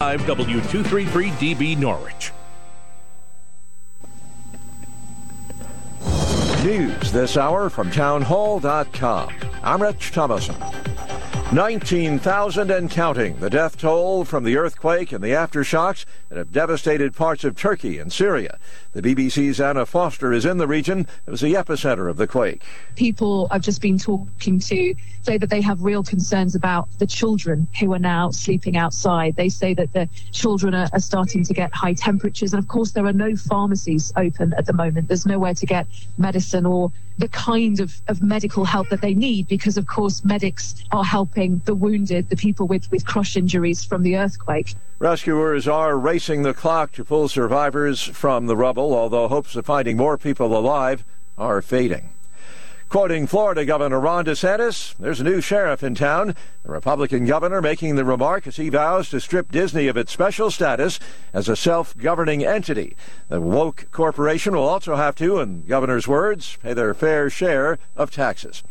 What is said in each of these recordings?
W233DB Norwich. News this hour from townhall.com. I'm Rich Thomason. 19,000 and counting, the death toll from the earthquake and the aftershocks that have devastated parts of Turkey and Syria. The BBC's Anna Foster is in the region. It was the epicenter of the quake. People I've just been talking to say that they have real concerns about the children who are now sleeping outside. They say that the children are, are starting to get high temperatures. And of course, there are no pharmacies open at the moment. There's nowhere to get medicine or the kind of, of medical help that they need because, of course, medics are helping the wounded, the people with, with crush injuries from the earthquake. Rescuers are racing the clock to pull survivors from the rubble, although hopes of finding more people alive are fading. Quoting Florida Governor Ron DeSantis, there's a new sheriff in town. The Republican governor making the remark as he vows to strip Disney of its special status as a self governing entity. The woke corporation will also have to, in governor's words, pay their fair share of taxes.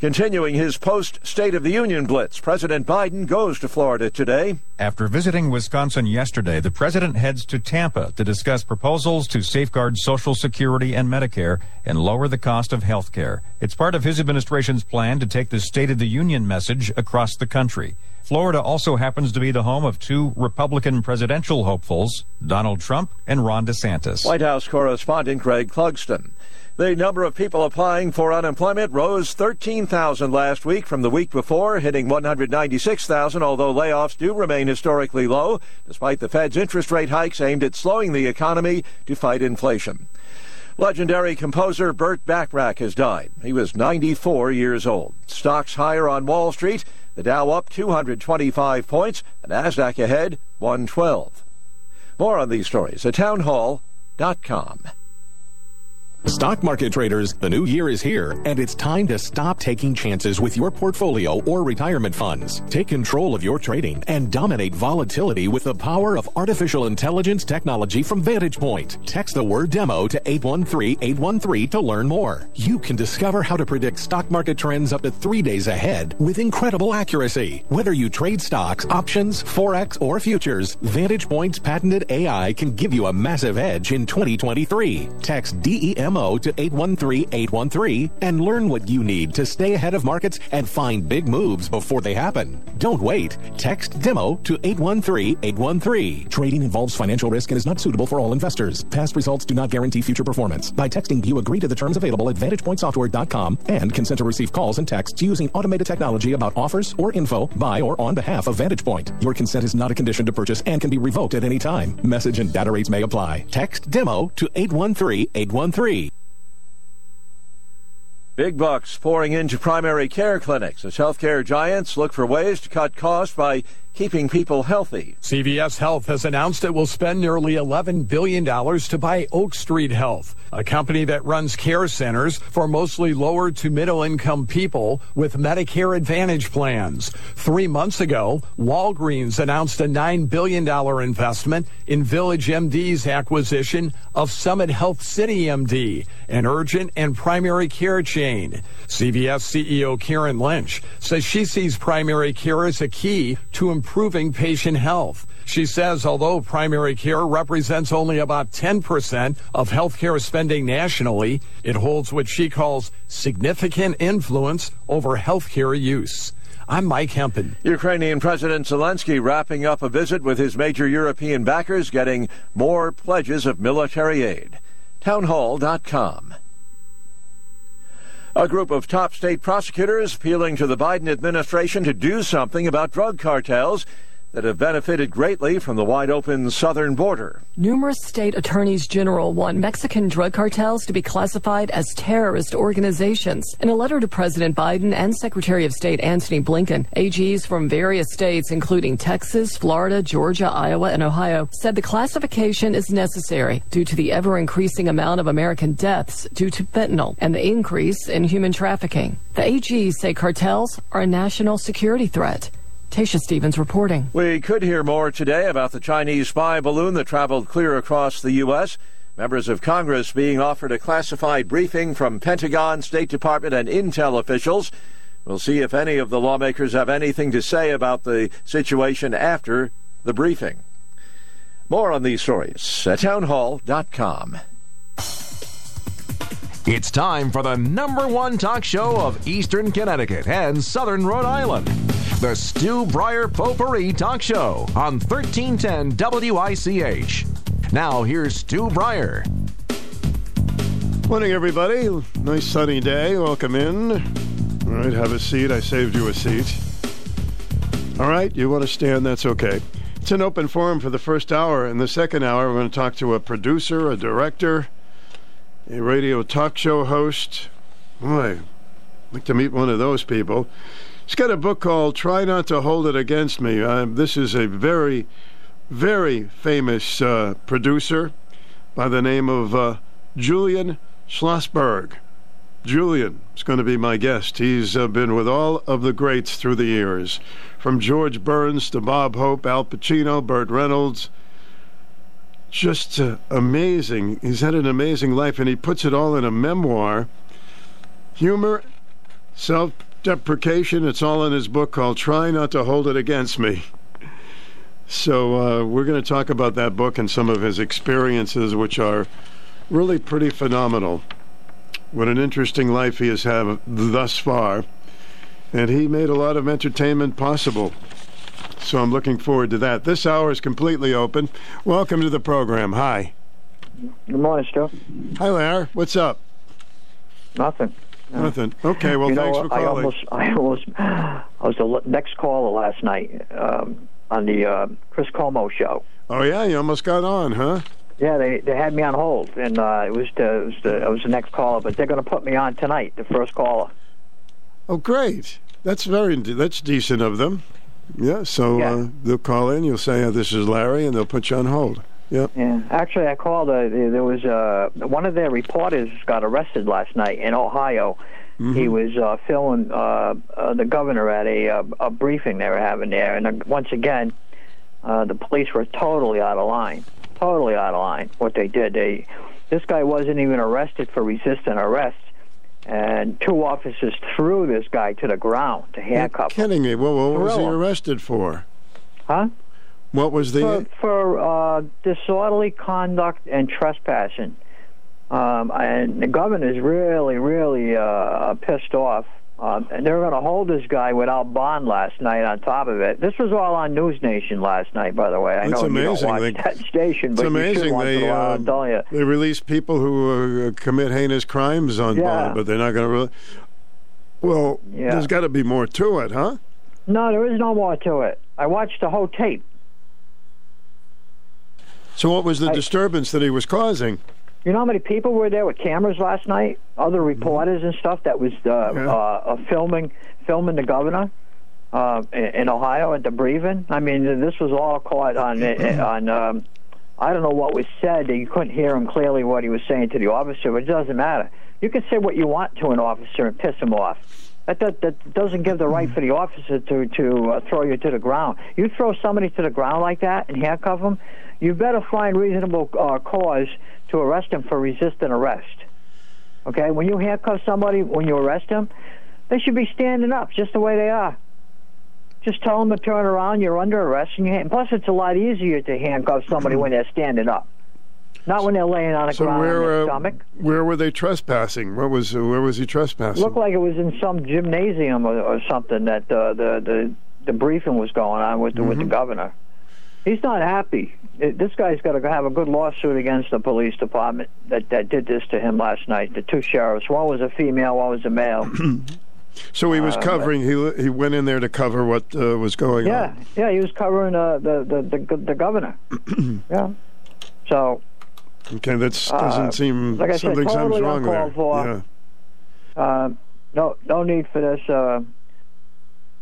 Continuing his post State of the Union blitz, President Biden goes to Florida today. After visiting Wisconsin yesterday, the president heads to Tampa to discuss proposals to safeguard Social Security and Medicare and lower the cost of health care. It's part of his administration's plan to take the State of the Union message across the country. Florida also happens to be the home of two Republican presidential hopefuls, Donald Trump and Ron DeSantis. White House correspondent Greg Clugston. The number of people applying for unemployment rose 13,000 last week from the week before, hitting 196,000, although layoffs do remain historically low, despite the Fed's interest rate hikes aimed at slowing the economy to fight inflation. Legendary composer Burt Bacharach has died. He was 94 years old. Stocks higher on Wall Street. The Dow up 225 points. The Nasdaq ahead 112. More on these stories at townhall.com. Stock market traders, the new year is here, and it's time to stop taking chances with your portfolio or retirement funds. Take control of your trading and dominate volatility with the power of artificial intelligence technology from Vantage Point. Text the word demo to 813-813 to learn more. You can discover how to predict stock market trends up to three days ahead with incredible accuracy. Whether you trade stocks, options, forex, or futures, Vantage Point's patented AI can give you a massive edge in 2023. Text DEM demo to 813-813 and learn what you need to stay ahead of markets and find big moves before they happen. Don't wait. Text demo to 813-813. Trading involves financial risk and is not suitable for all investors. Past results do not guarantee future performance. By texting, you agree to the terms available at VantagePointSoftware.com and consent to receive calls and texts using automated technology about offers or info by or on behalf of VantagePoint. Your consent is not a condition to purchase and can be revoked at any time. Message and data rates may apply. Text demo to 813-813. Big bucks pouring into primary care clinics as healthcare giants look for ways to cut costs by keeping people healthy. CVS Health has announced it will spend nearly $11 billion to buy Oak Street Health, a company that runs care centers for mostly lower to middle income people with Medicare Advantage plans. Three months ago, Walgreens announced a $9 billion investment in Village MD's acquisition of Summit Health City MD, an urgent and primary care chain. CVS CEO Karen Lynch says she sees primary care as a key to improving patient health. She says although primary care represents only about 10% of healthcare spending nationally, it holds what she calls significant influence over healthcare use. I'm Mike Hempen. Ukrainian President Zelensky wrapping up a visit with his major European backers, getting more pledges of military aid. Townhall.com. A group of top state prosecutors appealing to the Biden administration to do something about drug cartels that have benefited greatly from the wide open southern border. Numerous state attorneys general want Mexican drug cartels to be classified as terrorist organizations. In a letter to President Biden and Secretary of State Antony Blinken, AGs from various states, including Texas, Florida, Georgia, Iowa, and Ohio, said the classification is necessary due to the ever increasing amount of American deaths due to fentanyl and the increase in human trafficking. The AGs say cartels are a national security threat. Tasha Stevens reporting. We could hear more today about the Chinese spy balloon that traveled clear across the U.S. Members of Congress being offered a classified briefing from Pentagon, State Department, and Intel officials. We'll see if any of the lawmakers have anything to say about the situation after the briefing. More on these stories at townhall.com. It's time for the number one talk show of Eastern Connecticut and Southern Rhode Island. The Stu Bryer Potpourri Talk Show on 1310 WICH. Now, here's Stu Bryer. Morning, everybody. Nice sunny day. Welcome in. All right, have a seat. I saved you a seat. All right, you want to stand? That's okay. It's an open forum for the first hour. In the second hour, we're going to talk to a producer, a director, a radio talk show host. Boy, I'd like to meet one of those people. He's got a book called Try Not to Hold It Against Me. Uh, this is a very, very famous uh, producer by the name of uh, Julian Schlossberg. Julian is going to be my guest. He's uh, been with all of the greats through the years, from George Burns to Bob Hope, Al Pacino, Burt Reynolds. Just uh, amazing. He's had an amazing life, and he puts it all in a memoir. Humor, self deprecation, it's all in his book called Try Not to Hold It Against Me. So, uh, we're going to talk about that book and some of his experiences, which are really pretty phenomenal. What an interesting life he has had thus far. And he made a lot of entertainment possible. So I'm looking forward to that. This hour is completely open. Welcome to the program. Hi. Good morning, Stu. Hi, Larry. What's up? Nothing. Nothing. Okay, well, you thanks know, for I almost, I almost, I was the next caller last night um, on the uh, Chris Cuomo show. Oh, yeah, you almost got on, huh? Yeah, they they had me on hold, and uh, it was the, it was the I was the next caller, but they're going to put me on tonight, the first caller. Oh, great. That's very, that's decent of them. Yeah, so Yeah. Uh, they'll call in, you'll say, oh, this is Larry, and they'll put you on hold. Yep. Yeah, actually, I called. Uh, there was uh, one of their reporters got arrested last night in Ohio. He was uh, filming uh, uh, the governor at a, uh, a briefing they were having there, and uh, once again, uh, the police were totally out of line. Totally out of line. What they did, they this guy wasn't even arrested for resisting arrest, and two officers threw this guy to the ground to handcuff You're kidding me. Well, what was he arrested for? Huh? What was the. for, for uh, disorderly conduct and trespassing. Um, and the governor's really, really uh, pissed off. Um, and they're going to hold this guy without bond last night. On top of it, this was all on News Nation last night. By the way, I It's know amazing. you don't watch They- that station, but you amazing. in They uh, you. they release people who uh, commit heinous crimes on Yeah. bond, but they're not going to. Re- well, Yeah. there's got to be more to it, huh? No, there is no more to it. I watched the whole tape. So, what was the I- disturbance that he was causing? You know how many people were there with cameras last night? Other reporters and stuff that was uh, Mm-hmm. Yeah. uh, uh, filming filming the governor uh, in, in Ohio at the briefing. I mean, this was all caught on on. Um, I don't know what was said. You couldn't hear him clearly what he was saying to the officer, but it doesn't matter. You can say what you want to an officer and piss him off. That, that, that doesn't give the right for the officer to to uh, throw you to the ground. You throw somebody to the ground like that and handcuff them, you better find reasonable uh, cause to arrest them for resisting arrest. Okay, when you handcuff somebody, when you arrest them, they should be standing up just the way they are. Just tell them to turn around. You're under arrest, and you hand- plus it's a lot easier to handcuff somebody when they're standing up, not when they're laying on the So, ground on where their uh, stomach. where were they trespassing? Where was uh, where was he trespassing? looked like it was in some gymnasium or, or something that uh, the the the briefing was going on with the, with Mm-hmm. the governor. He's not happy. This guy's got to have a good lawsuit against the police department that that did this to him last night. The two sheriffs. One was a female. One was a male. so he was covering. He he went in there to cover what uh, was going yeah, on. yeah. yeah, He was covering uh, the, the the the governor. yeah. So Okay, that doesn't Uh, seem like I said, something totally wrong there. for. Yeah. Uh, no, no need for this. Uh,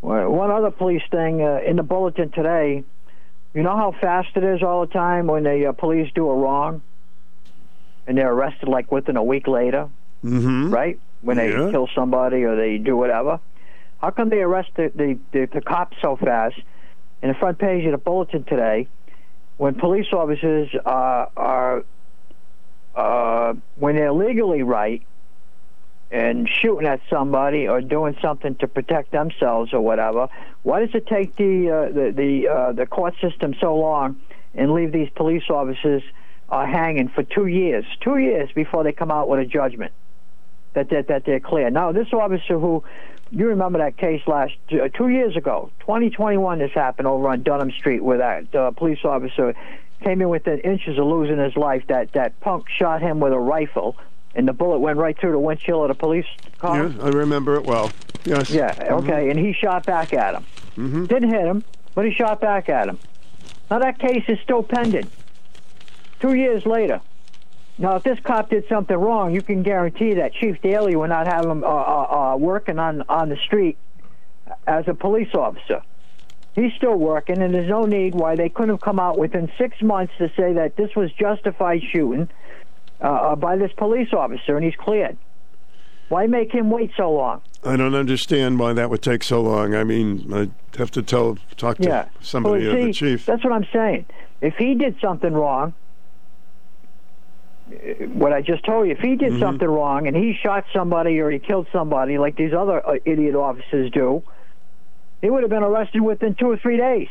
one other police thing uh, in the bulletin today. You know how fast it is all the time when the uh, police do a wrong, and they're arrested like within a week later, Mm-hmm. right? When they Yeah. kill somebody or they do whatever. How come they arrest the the, the, the cops so fast? In the front page of the bulletin today, when police officers uh, are uh, when they're legally right and shooting at somebody or doing something to protect themselves or whatever, why does it take the uh, the the, uh, the court system so long and leave these police officers uh, hanging for two years, two years before they come out with a judgment that that, that they're clear. Now, this officer who you remember that case last uh, two years ago, 2021. This happened over on Dunham Street, where that uh, police officer came in within inches of losing his life. That that punk shot him with a rifle, and the bullet went right through the windshield of the police car. Yeah, I remember it well. Yes. Yeah. Okay. And he shot back at him. Mm-hmm. Didn't hit him, but he shot back at him. Now that case is still pending. Two years later. Now, if this cop did something wrong, you can guarantee that Chief Daly will not have him uh, uh, uh, working on on the street as a police officer. He's still working, and there's no need why they couldn't have come out within six months to say that this was justified shooting uh, uh, by this police officer, and he's cleared. Why make him wait so long? I don't understand why that would take so long. I mean, I'd have to tell, talk to yeah. somebody well, of see, the chief. That's what I'm saying. If he did something wrong, what I just told you, if he did Mm-hmm. something wrong and he shot somebody or he killed somebody like these other uh, idiot officers do, he would have been arrested within two or three days.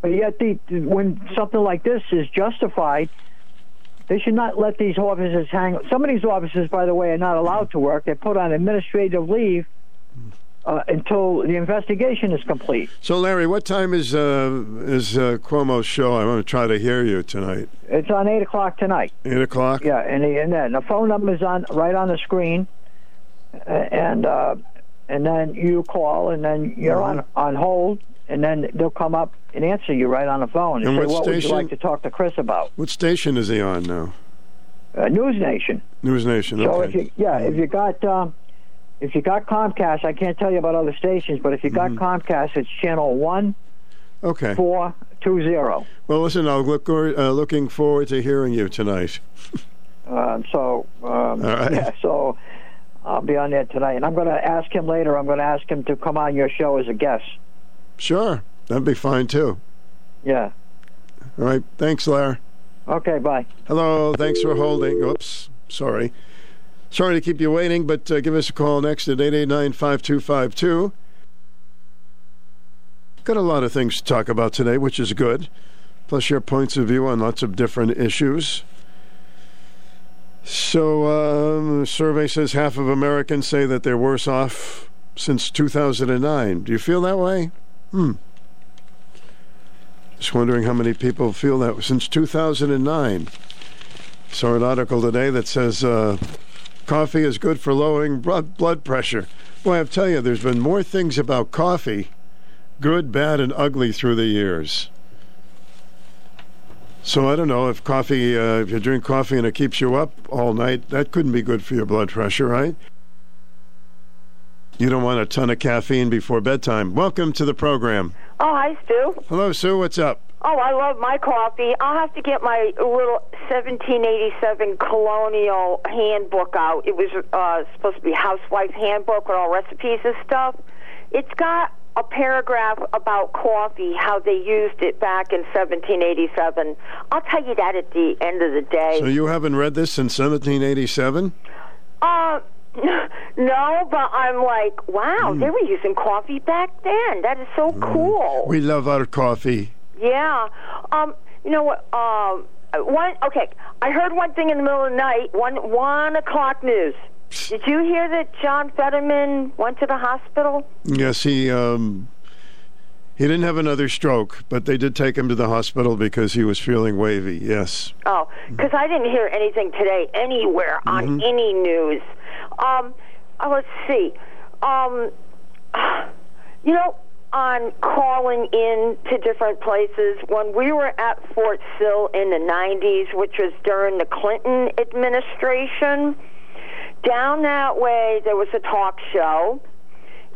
But yet, the, when something like this is justified, they should not let these officers hang. Some of these officers, by the way, are not allowed to work. They're put on administrative leave uh, until the investigation is complete. So, Larry, what time is uh, is uh, Cuomo's show? I'm going to try to hear you tonight. It's on eight o'clock tonight. Eight o'clock. Yeah, and the, and then the phone number is on right on the screen, and uh, and then you call, and then you're on on hold, and then they'll come up and answer you right on the phone and, And say, what "What would you like to talk to Chris about?" What station is he on now? Uh, News Nation. News Nation. So if you yeah, if you got um, if you got Comcast, I can't tell you about other stations, but if you got Mm-hmm. Comcast, it's channel one okay. four two zero. Well, listen, I'll look uh, looking forward to hearing you tonight. Um, so um, right. yeah, so I'll be on there tonight, and I'm going to ask him later. I'm going to ask him to come on your show as a guest. Sure, that'd be fine too. Yeah. All right. Thanks, Larry. Okay. Bye. Hello. Thanks for holding. Oops. Sorry. Sorry to keep you waiting, but uh, give us a call next at 889 5252. Got a lot of things to talk about today, which is good. Plus, your points of view on lots of different issues. So, um, the survey says half of Americans say that they're worse off since 2009. Do you feel that way? Hmm. Just wondering how many people feel that since 2009. Saw an article today that says uh, coffee is good for lowering blood pressure. Boy, I tell you, there's been more things about coffee, good, bad, and ugly through the years. So I don't know if coffee, uh, if you drink coffee and it keeps you up all night, that couldn't be good for your blood pressure, right? You don't want a ton of caffeine before bedtime. Welcome to the program. Oh, hi, Stu. Hello, Sue. What's up? Oh, I love my coffee. I'll have to get my little 1787 colonial handbook out. It was uh, supposed to be housewife handbook with all recipes and stuff. It's got a paragraph about coffee, how they used it back in 1787. I'll tell you that at the end of the day. So you haven't read this since 1787? Uh, no, but I'm like, wow, Hmm. they were using coffee back then. That is so cool. We love our coffee. Yeah. Um, you know what? Um, one. Okay, I heard one thing in the middle of the night. One one o'clock news. Did you hear that John Fetterman went to the hospital? Yes, he um, he didn't have another stroke, but they did take him to the hospital because he was feeling wavy. Yes. Oh, because I didn't hear anything today anywhere on any news. Um, uh, let's see. Um, you know, on calling in to different places, when we were at Fort Sill in the 90s, which was during the Clinton administration, down that way there was a talk show.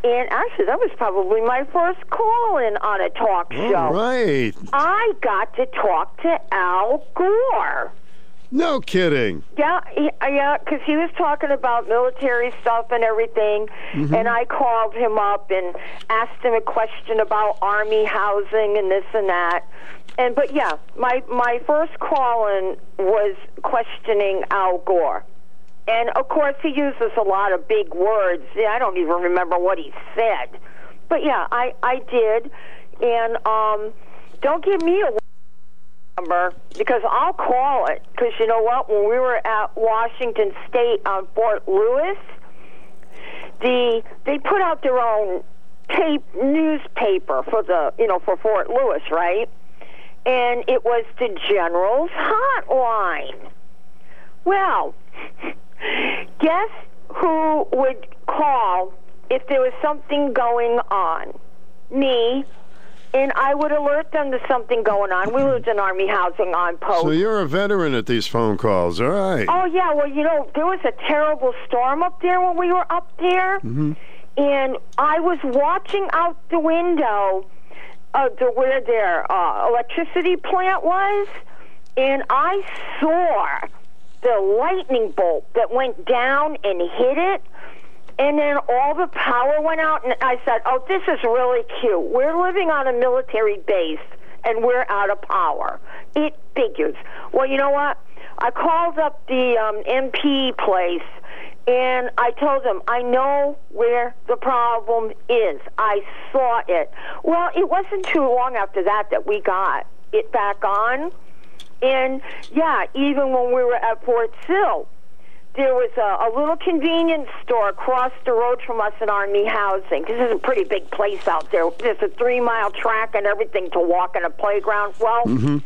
And actually, that was probably my first call in on a talk show. All right. I got to talk to Al Gore. No kidding. Yeah, uh, yeah, because he was talking about military stuff and everything, and I called him up and asked him a question about army housing and this and that. And but yeah, my my first call in was questioning Al Gore. And of course, he uses a lot of big words. I don't even remember what he said. But yeah, I I did. And um, don't give me a number because I'll call it. Because you know what? When we were at Washington State on Fort Lewis, the they put out their own tape newspaper for the you know for Fort Lewis, right? And it was the General's Hotline. Well, guess who would call if there was something going on? Me. And I would alert them to something going on. We lived in Army housing on post. So you're a veteran at these phone calls, all right? Oh yeah, well you know there was a terrible storm up there when we were up there, Mm-hmm. and I was watching out the window of the where their uh, electricity plant was, and I saw the lightning bolt that went down and hit it. And then all the power went out, and I said, "Oh, this is really cute. We're living on a military base, and we're out of power. It figures." Well, you know what? I called up the um, MP place, and I told them I know where the problem is. I saw it. Well, it wasn't too long after that that we got it back on, and yeah, even when we were at Fort Sill there was a, a little convenience store across the road from us in Army housing. This is a pretty big place out there. There's a three mile track and everything to walk in a playground. Well, Mm-hmm.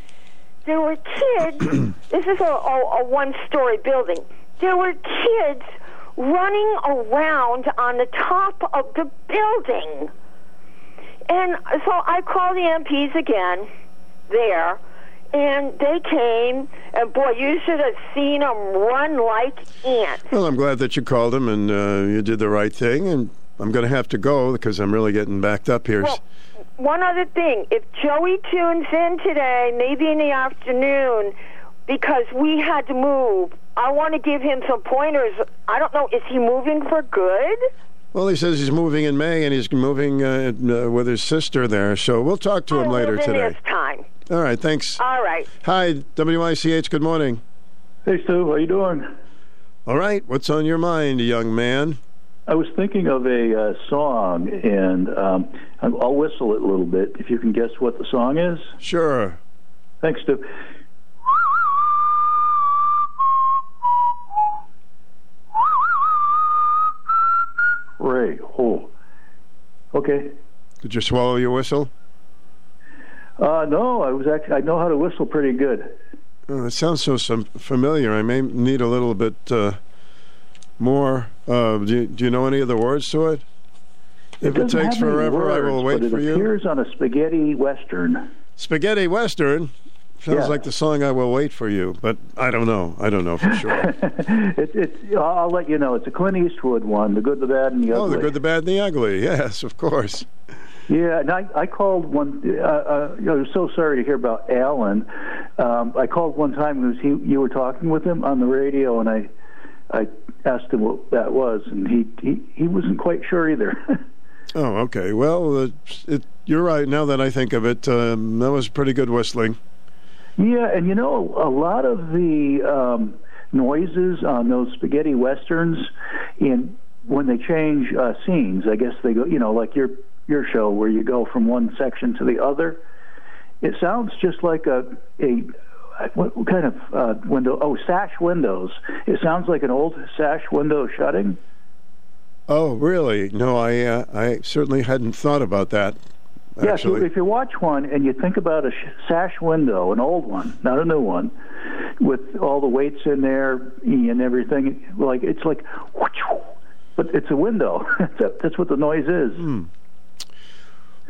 there were kids. this is a, a, a one story building. There were kids running around on the top of the building. And so I called the MPs again there, and they came, and boy, you should have seen them run like ants. Well, I'm glad that you called them and uh, you did the right thing. And I'm going to have to go because I'm really getting backed up here. Well, one other thing, if Joey tunes in today, maybe in the afternoon, because we had to move, I want to give him some pointers. I don't know, is he moving for good? Well, he says he's moving in May and he's moving uh, uh, with his sister there. So we'll talk to him later today. This time. All right, thanks. All right. Hi, WICH. Good morning. Hey, Stu, how you doing? All right, what's on your mind, young man? I was thinking of a uh, song, and um, I'll I'll whistle it a little bit if you can guess what the song is. Sure. Thanks, Stu. Ray, oh, okay. Did you swallow your whistle? Uh, no, I was actually I know how to whistle pretty good. Oh, that sounds so some familiar. I may need a little bit uh, more. Uh, do, you, do you know any of the words to it? If it, doesn't takes forever, I will wait for it appears on a spaghetti western. Spaghetti Western sounds Yeah. like the song "I Will Wait for You," but I don't know. I don't know for sure. it, it, I'll I'll let you know. It's a Clint Eastwood one, The Good, the Bad, and the Ugly." oh, the good, the bad, and the ugly. Yes, of course. Yeah, and I, I called one. Uh, uh, I was so sorry to hear about Alan. Um, I called one time because he you were talking with him on the radio, and I I asked him what that was, and he he, he wasn't quite sure either. Oh, okay. Well, uh, it, you're right. Now that I think of it, um, that was pretty good whistling. yeah, and you know a lot of the um, noises on those spaghetti westerns, in when they change uh, scenes, I guess they go. You know, like your your show where you go from one section to the other. It sounds just like a a what, kind of uh, window? Oh, sash windows. It sounds like an old sash window shutting. Oh, really? No, I uh, I certainly hadn't thought about that. Yeah, if you, Actually, if you watch one and you think about a sash window, an old one, not a new one, with all the weights in there and everything, like it's like, but it's a window. That's what the noise is. Hmm.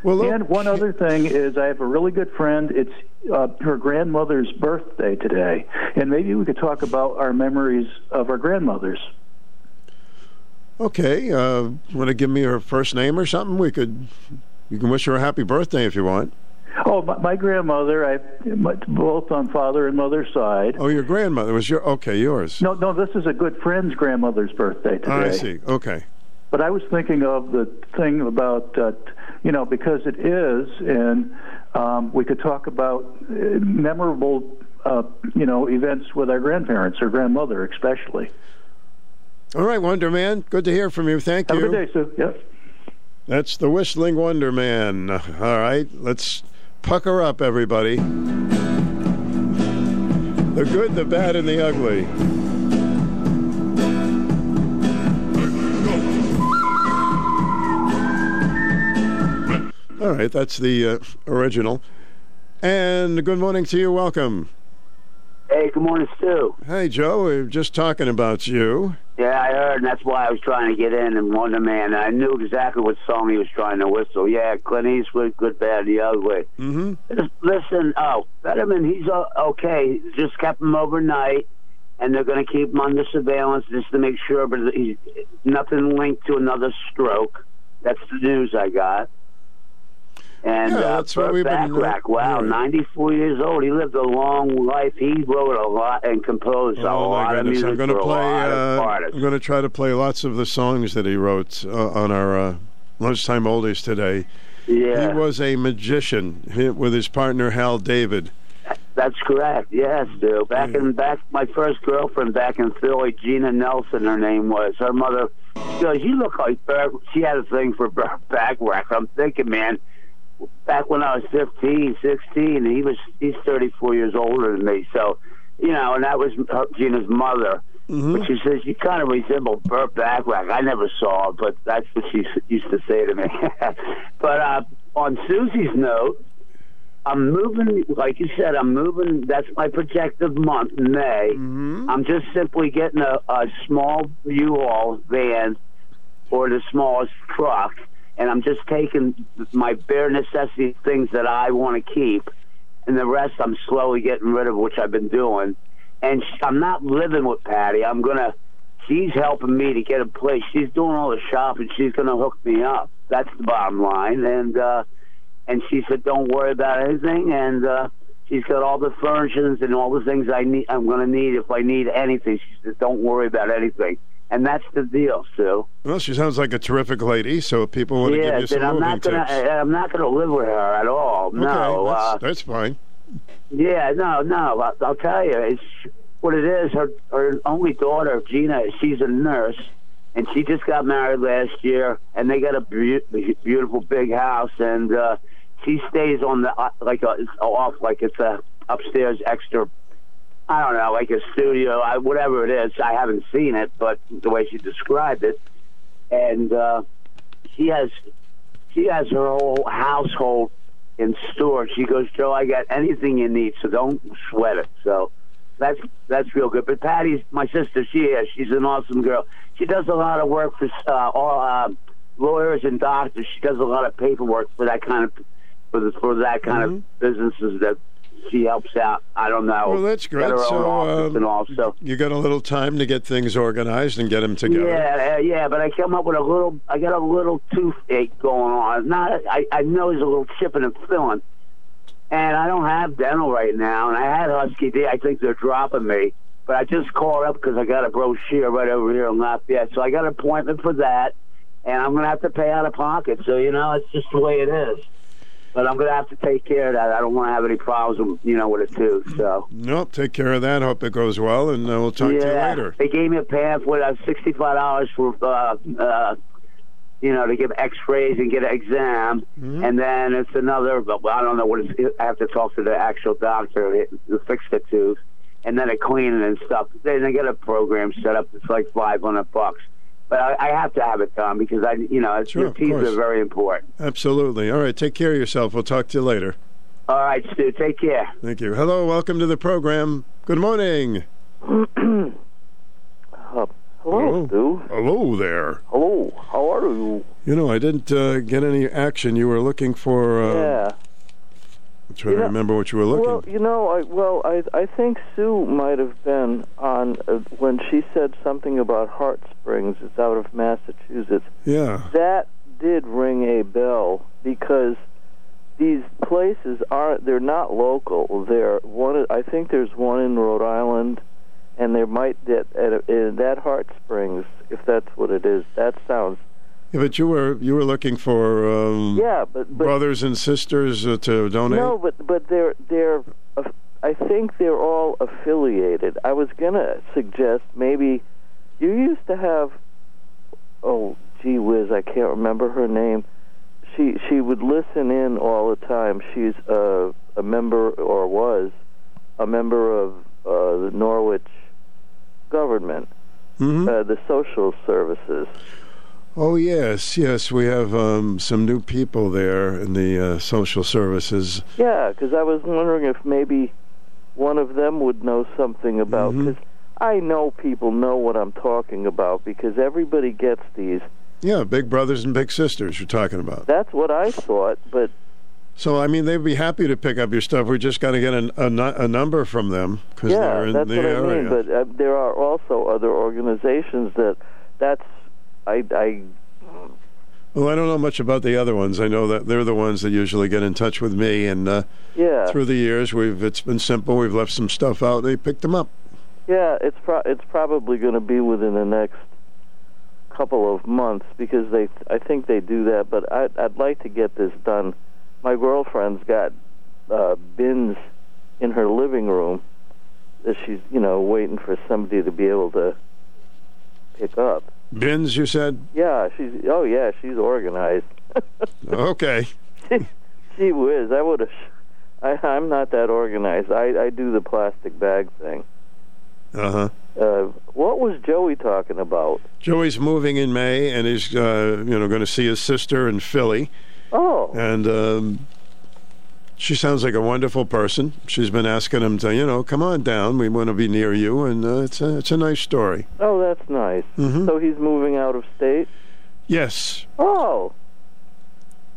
Well, look, And one other thing is, I have a really good friend. It's uh, her grandmother's birthday today, and maybe we could talk about our memories of our grandmothers. okay. Uh, Want to give me her first name or something? We could. You can wish her a happy birthday if you want. Oh, my, my grandmother, I my, both on father and mother's side. Oh, your grandmother was your okay. Yours. No, no, this is a good friend's grandmother's birthday today. Oh, I see. Okay. But I was thinking of the thing about, uh, you know, because it is, and um, we could talk about uh, memorable, uh, you know, events with our grandparents or grandmother, especially. All right, Wonder Man. Good to hear from you. Thank Have you. a good day, Sue. Yep. That's the Whistling Wonder Man. All right, let's pucker up, everybody. The good, the bad, and the ugly. All right, that's the uh, original. And good morning to you. Welcome. Hey, good morning, Stu. Hey, Joe. We were just talking about you. Yeah, I heard, and that's why I was trying to get in and Wonder Man. I knew exactly what song he was trying to whistle. Yeah, Clint Eastwood, Good, Bad, the Ugly. Mm-hmm. Listen, oh, Fetterman, he's uh, okay. Just kept him overnight, and they're going to keep him under surveillance just to make sure, but he's nothing linked to another stroke. That's the news I got. And Yeah, uh, that's what Burt we've been- wow, right. 94 years old. He lived a long life. He wrote a lot and composed a Oh lot my of goodness! music I'm going to for play. a lot of Uh, artists. I'm going to try to play lots of the songs that he wrote uh, on our uh, lunchtime oldies today. Yeah. He was a magician with his partner Hal David. That's correct. Yes, dude. Back in back, my first girlfriend back in Philly, Gina Nelson, her name was. Her mother "You look like Burt." She had a thing for Burt Bacharach. I'm thinking, man, back when I was 15, 16, he was he's 34 years older than me. So, you know, and that was her, Gina's mother. Mm-hmm. But she says you kind of resemble Burt Bacharach. I never saw it, but that's what she used to say to me. but uh, on Susie's note, I'm moving, like you said, I'm moving. That's my projected month, May. Mm-hmm. I'm just simply getting a, a small U-Haul van or the smallest truck, and I'm just taking my bare necessity things that I want to keep, and the rest I'm slowly getting rid of, which I've been doing. And sh- I'm not living with Patty. I'm gonna. She's helping me to get a place. She's doing all the shopping. She's gonna hook me up. That's the bottom line. And uh, and she said, "Don't worry about anything." And uh, she's got all the furnishings and all the things I need. I'm to need if I need anything. She said, "Don't worry about anything." And that's the deal, Sue. Well, she sounds like a terrific lady. So if people want to yeah, give you some I'm not gonna. tips. I'm not gonna live with her at all. Okay, no. that's, uh, that's fine. yeah, no, no. I, I'll tell you, it's what it is. Her her only daughter, Gina, she's a nurse, and she just got married last year, and they got a be- beautiful big house, and uh, she stays on the uh, like a, off like it's a upstairs extra. I don't know, like a studio, I, whatever it is. I haven't seen it, but the way she described it, and uh, she has she has her whole household in store. She goes, Joe, I got anything you need, so don't sweat it. So that's that's real good. But Patty's my sister. She is. She's an awesome girl. She does a lot of work for uh, all uh, lawyers and doctors. She does a lot of paperwork for that kind of for the, for that kind of businesses that she helps out. I don't know. Well, that's great. So um, and all. So you got a little time to get things organized and get them together. yeah, uh, yeah, but I come up with a little. I got a little toothache going on. Not, I, I know there's a little chipping and filling, and I don't have dental right now. And I had Husky D. I think they're dropping me, but I just called up because I got a brochure right over here in Lafayette. So I got an appointment for that, and I'm gonna have to pay out of pocket. So you know, it's just the way it is. But I'm gonna have to take care of that. I don't want to have any problems, you know, with it too. So. Nope. Take care of that. Hope it goes well, and uh, we'll talk yeah, to you later. They gave me a pamphlet of sixty-five dollars for, uh, uh, you know, to give X-rays and get an exam, Mm-hmm. and then it's another. But I don't know what it's. I have to talk to the actual doctor to fix the tooth, and then a cleaning and stuff. Then they get a program set up. It's like five hundred bucks. But I, I have to have it done because I, you know, Sure, your of teeth are very important. Absolutely. All right. Take care of yourself. We'll talk to you later. All right, Stu. Take care. Thank you. Hello. Welcome to the program. Good morning. Hello, Stu. Hello there. Hello. How are you? You know, I didn't uh, get any action. You were looking for. Uh, yeah. I'm trying You to remember what you were looking. Well, you know, I well, I I think Sue might have been on uh, when she said something about Heart Springs. It's out of Massachusetts. yeah. That did ring a bell because these places are they're not local. They're one. I think there's one in Rhode Island, and there might that at, at that Heart Springs, if that's what it is. That sounds Yeah, but you were you were looking for um, yeah, but, but brothers and sisters uh, to donate. No, but but they're they're. aff- I think they're all affiliated. I was gonna suggest maybe you used to have. Oh, gee whiz, I can't remember her name. She she would listen in all the time. She's a a member or was a member of uh, the Norwich government, Mhm. uh, the social services. Oh yes, yes, we have um, some new people there in the uh, social services. Yeah, because I was wondering if maybe one of them would know something about. Mm-hmm. Because I know people know what I'm talking about because everybody gets these. Yeah, big brothers and big sisters. You're talking about. That's what I thought, but So I mean, they'd be happy to pick up your stuff. We just got to get an, a, a number from them because yeah, they're in that's the what area. I mean. But uh, there are also other organizations that that's I I Well, I don't know much about the other ones. I know that they're the ones that usually get in touch with me, and uh, yeah through the years, we've it's been simple. We've left some stuff out. They picked them up. yeah it's pro- it's probably going to be within the next couple of months because they I think they do that. But I I'd like to get this done. My girlfriend's got uh, bins in her living room that she's you know waiting for somebody to be able to pick up. Bins, you said? Yeah, she's oh yeah, she's organized. Okay. She whiz, I would have. I, I'm not that organized. I, I do the plastic bag thing. Uh huh. Uh, what was Joey talking about? Joey's moving in May, and he's uh, you know going to see his sister in Philly. Oh, And um, she sounds like a wonderful person. She's been asking him to, you know, come on down. We want to be near you, and uh, it's a it's a nice story. oh, that's nice. Mhm. So he's moving out of state. Yes, Oh,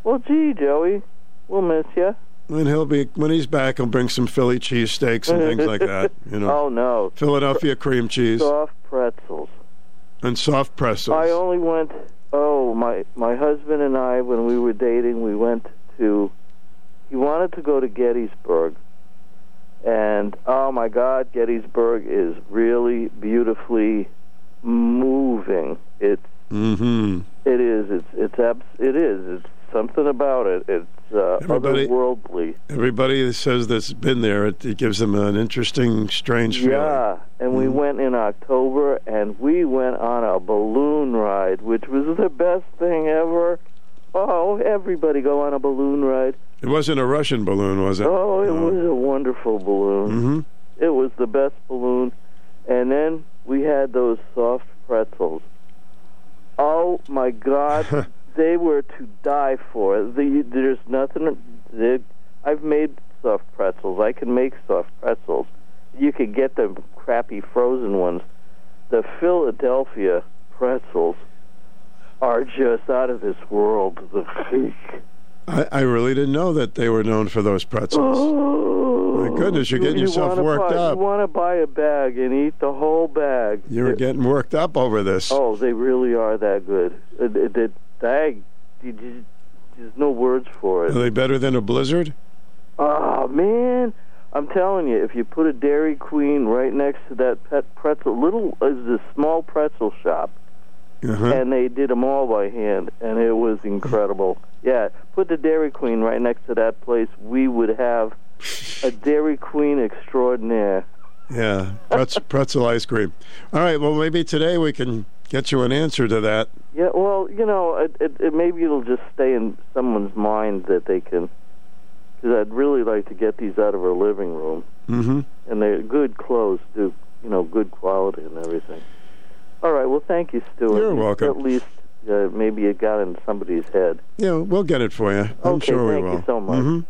well, gee, Joey, we'll miss you. and he'll be when he's back. He'll bring some Philly cheesesteaks and things like that. You know, Oh no, Philadelphia cream cheese soft pretzels. and soft pretzels. I only went. Oh, my my husband and I, when we were dating, we went to. He wanted to go to Gettysburg, and oh my God, Gettysburg is really beautifully moving. It's mm-hmm. it is it's it's abs- it is it's something about it. It's uh, Everybody- otherworldly. Everybody that says that's been there, it, it gives them an interesting, strange feeling. Yeah, and we went in October, and we went on a balloon ride, which was the best thing ever. Oh, everybody go on a balloon ride. It wasn't a Russian balloon, was it? Oh, it was a wonderful balloon. Mm-hmm. It was the best balloon. And then we had those soft pretzels. Oh my God, they were to die for. The, there's nothing. They, I've made soft pretzels. I can make soft pretzels. You could get the crappy frozen ones. The Philadelphia pretzels are just out of this world. The I, I really didn't know that they were known for those pretzels. Oh, My goodness, you're getting You yourself worked buy, up. You want to buy a bag and eat the whole bag. You're It- getting worked up over this. Oh, they really are that good. Uh, The the bag, there's no words for it. Are they better than a blizzard? Oh man, I'm telling you, if you put a Dairy Queen right next to that pet pretzel, little is a small pretzel shop, Uh-huh. and they did them all by hand, and it was incredible. Yeah, put the Dairy Queen right next to that place, we would have a Dairy Queen extraordinaire. Yeah, pretz, pretzel ice cream. All right, well, maybe today we can get you an answer to that. Yeah, well, you know, it, it, it, maybe it'll just stay in someone's mind that they can. Because I'd really like to get these out of her living room, Mm-hmm. and they're good clothes, too. You know, good quality and everything. All right, well, thank you, Stuart. You're welcome. At least uh, maybe it got in somebody's head. Yeah, we'll get it for you. I'm Okay, sure we will. thank will. you so much. Mhm.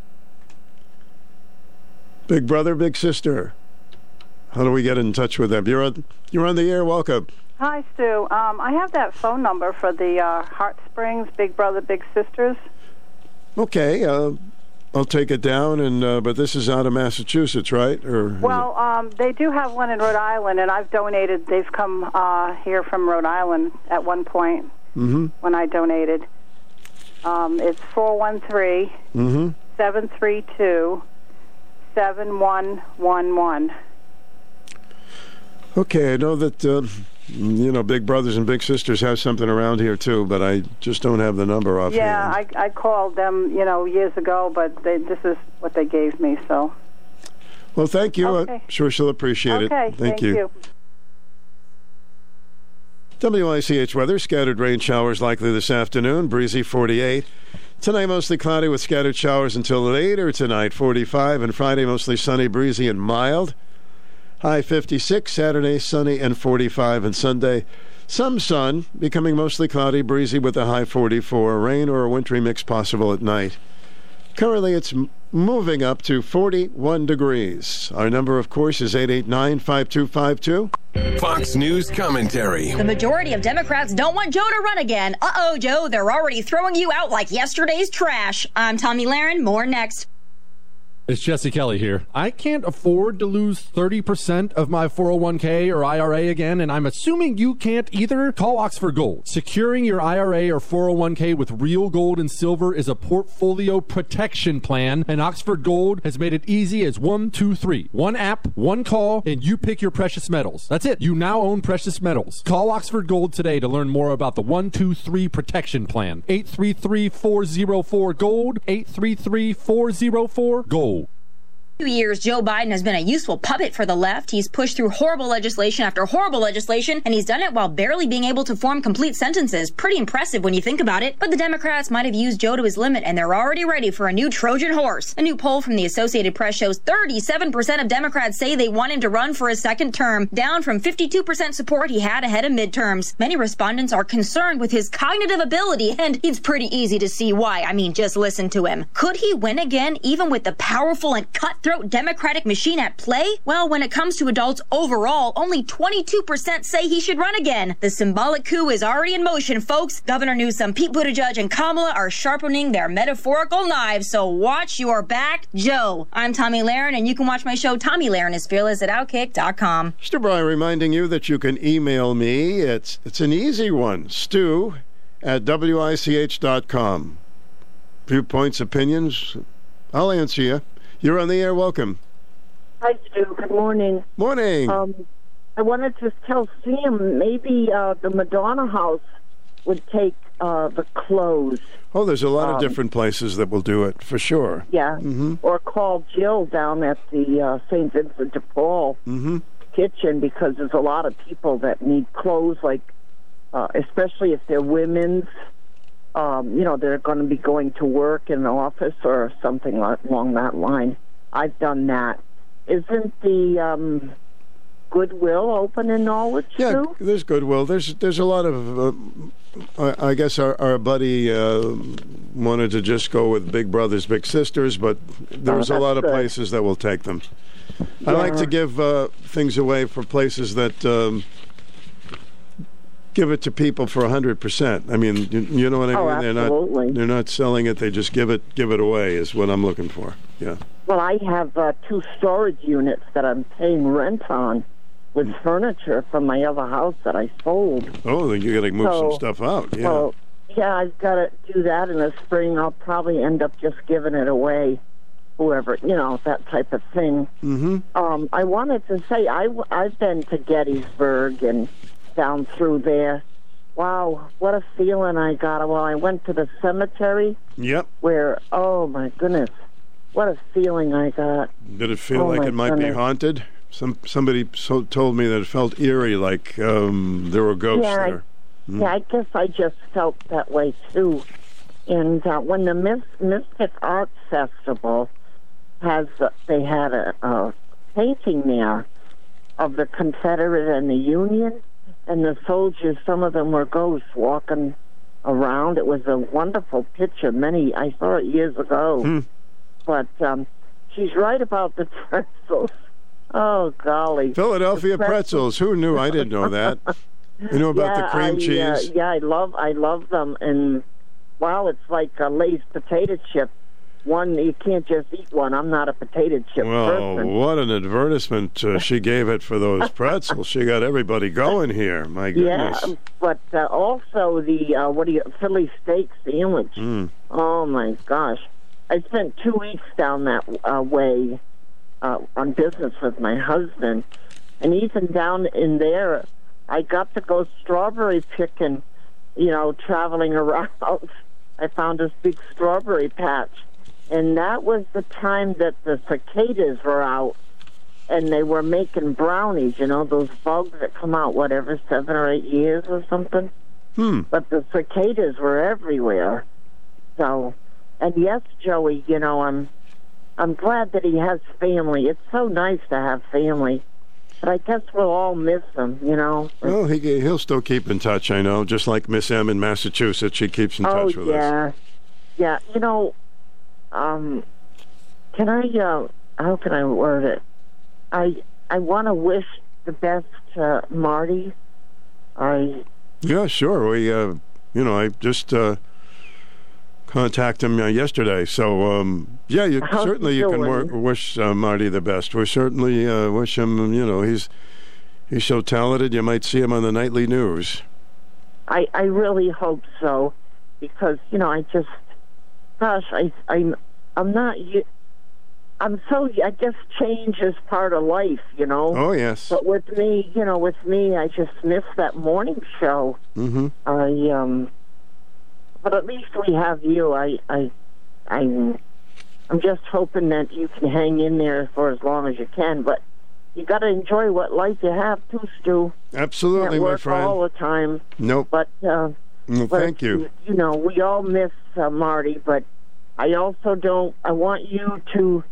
Big brother, big sister. How do we get in touch with them? You're on, you're on the air. Welcome. Hi, Stu. Um, I have that phone number for the uh, Heart Springs Big Brother Big Sisters. Okay, uh, I'll take it down. And uh, but this is out of Massachusetts, right? Or Well, um, they do have one in Rhode Island, and I've donated. They've come uh, here from Rhode Island at one point Mm-hmm. when I donated. Um, it's four one three Mm-hmm. seven three two seven one one one. Okay, I know that uh, you know Big Brothers and Big Sisters have something around here too, but I just don't have the number off. Yeah, I, I called them, you know, years ago, but they, this is what they gave me. So Well, thank you. Okay. I'm sure she'll appreciate okay, it. Thank, you. WICH weather, scattered rain showers likely this afternoon, breezy 48. Tonight mostly cloudy with scattered showers until later tonight, 45, and Friday mostly sunny, breezy, and mild. High 56, Saturday sunny and 45, and Sunday some sun, becoming mostly cloudy, breezy with a high 44. Rain or a wintry mix possible at night. Currently, it's moving up to 41 degrees. Our number, of course, is 889 5252. Fox News commentary. The majority of Democrats don't want Joe to run again. Uh oh, Joe, they're already throwing you out like yesterday's trash. I'm Tomi Lahren. More next. It's Jesse Kelly here. I can't afford to lose 30% of my 401k or IRA again, and I'm assuming you can't either. Call Oxford Gold. Securing your IRA or 401k with real gold and silver is a portfolio protection plan, and Oxford Gold has made it easy as one, two, three. One app, one call, and you pick your precious metals. That's it. You now own precious metals. Call Oxford Gold today to learn more about the 123 protection plan. 833 404 Gold. 833 404 Gold years, Joe Biden has been a useful puppet for the left. He's pushed through horrible legislation after horrible legislation, and he's done it while barely being able to form complete sentences. Pretty impressive when you think about it. But the Democrats might have used Joe to his limit, and they're already ready for a new Trojan horse. A new poll from the Associated Press shows 37% of Democrats say they want him to run for a second term, down from 52% support he had ahead of midterms. Many respondents are concerned with his cognitive ability, and it's pretty easy to see why. I mean, just listen to him. Could he win again, even with the powerful and cutthroat cutthroat Democratic machine at play? Well, when it comes to adults overall, only 22% say he should run again. The symbolic coup is already in motion, folks. Governor Newsom, Pete Buttigieg, and Kamala are sharpening their metaphorical knives, so watch your back, Joe. I'm Tomi Lahren, and you can watch my show, Tomi Lahren is Fearless at Outkick.com. Mr. Bryan reminding you that you can email me. It's, it's an easy one, stu at wich.com. Viewpoints, opinions, I'll answer you. You're on the air. Welcome. Hi, Stu. Good morning. Morning. Um, I wanted to tell Sam maybe uh, the Madonna House would take uh, the clothes. Oh, there's a lot um, of different places that will do it for sure. Yeah. Mm-hmm. Or call Jill down at the uh, St. Vincent de Paul mm-hmm. kitchen because there's a lot of people that need clothes, like uh, especially if they're women's um, you know, they're going to be going to work in the office or something along that line. I've done that. Isn't the um, Goodwill open in Norwich yeah, too? there's Goodwill. There's there's a lot of. Uh, I, I, guess our, our buddy uh, wanted to just go with Big Brothers Big Sisters, but there's oh, a lot of good. places that will take them. Yeah. I like to give uh, things away for places that. Um, give it to people for hundred percent. I mean, you, you, know what I oh, mean? They're not they're not selling it. They just give it give it away. Is what I'm looking for. Yeah. Well, I have uh, two storage units that I'm paying rent on with Mm. furniture from my other house that I sold. Oh, then you got to move So, some stuff out. Yeah. Well, yeah, I've got to do that in the spring. I'll probably end up just giving it away, whoever you know that type of thing. mm-hmm. Um, I wanted to say I, I've been to Gettysburg and down through there. Wow, what a feeling I got while I went to the cemetery. Yep. Where, oh my goodness, what a feeling I got. Did it feel Oh, like it might be haunted? Some somebody so, told me that it felt eerie, like um, there were ghosts yeah, there. I, yeah, I guess I just felt that way too. And uh, when the Mys- Mystic Arts Festival has, uh, they had a, a painting there of the Confederate and the Union, and the soldiers. Some of them were ghosts walking around. It was a wonderful picture. Many I saw it years ago, Hmm. but um, she's right about the pretzels. Oh golly, Philadelphia The pretzels. Who knew? I didn't know that. You know about yeah, the cream I, cheese? Uh, yeah, I love I love them, and wow, it's like a Lay's potato chip. One you can't just eat one. I'm not a potato chip Well, person. what an advertisement uh, she gave it for those pretzels. She got everybody going here. My goodness. Yeah, but uh, also the uh, what do you Philly steak sandwich? Mm. Oh my gosh, I spent two weeks down that uh, way uh, on business with my husband, and even down in there, I got to go strawberry picking. You know, traveling around, I found this big strawberry patch, and that was the time that the cicadas were out and they were making brownies, you know, those bugs that come out, whatever, seven or eight years or something. Hmm. But the cicadas were everywhere. So, and yes, Joey, you know, I'm, I'm glad that he has family. It's so nice to have family. But I guess we'll all miss him, you know. Well, he he'll still keep in touch. I know, just like Miss M in Massachusetts, she keeps in oh touch with us. yeah, yeah. You know, um, can I? Uh, how can I word it? I I want to wish the best to Marty. I Yeah, sure. We, uh, you know, I just uh, contacted him uh, yesterday. So, um, yeah, you, certainly you can wor- wish uh, Marty the best. We certainly uh, wish him. You know, he's he's so talented. You might see him on the nightly news. I I really hope so, because you know I just, gosh, I I'm I'm not. I'm so I guess change is part of life, you know. Oh yes. But with me, you know, with me, I just miss that morning show. Mm-hmm. I um, but at least we have you. I I I'm I'm just hoping that you can hang in there for as long as you can. But you got to enjoy what life you have too, Stu. Absolutely, Can't my work friend. all the time. Nope. But uh, Well, but, thank you. You know, we all miss uh, Marty, but I also don't. I want you to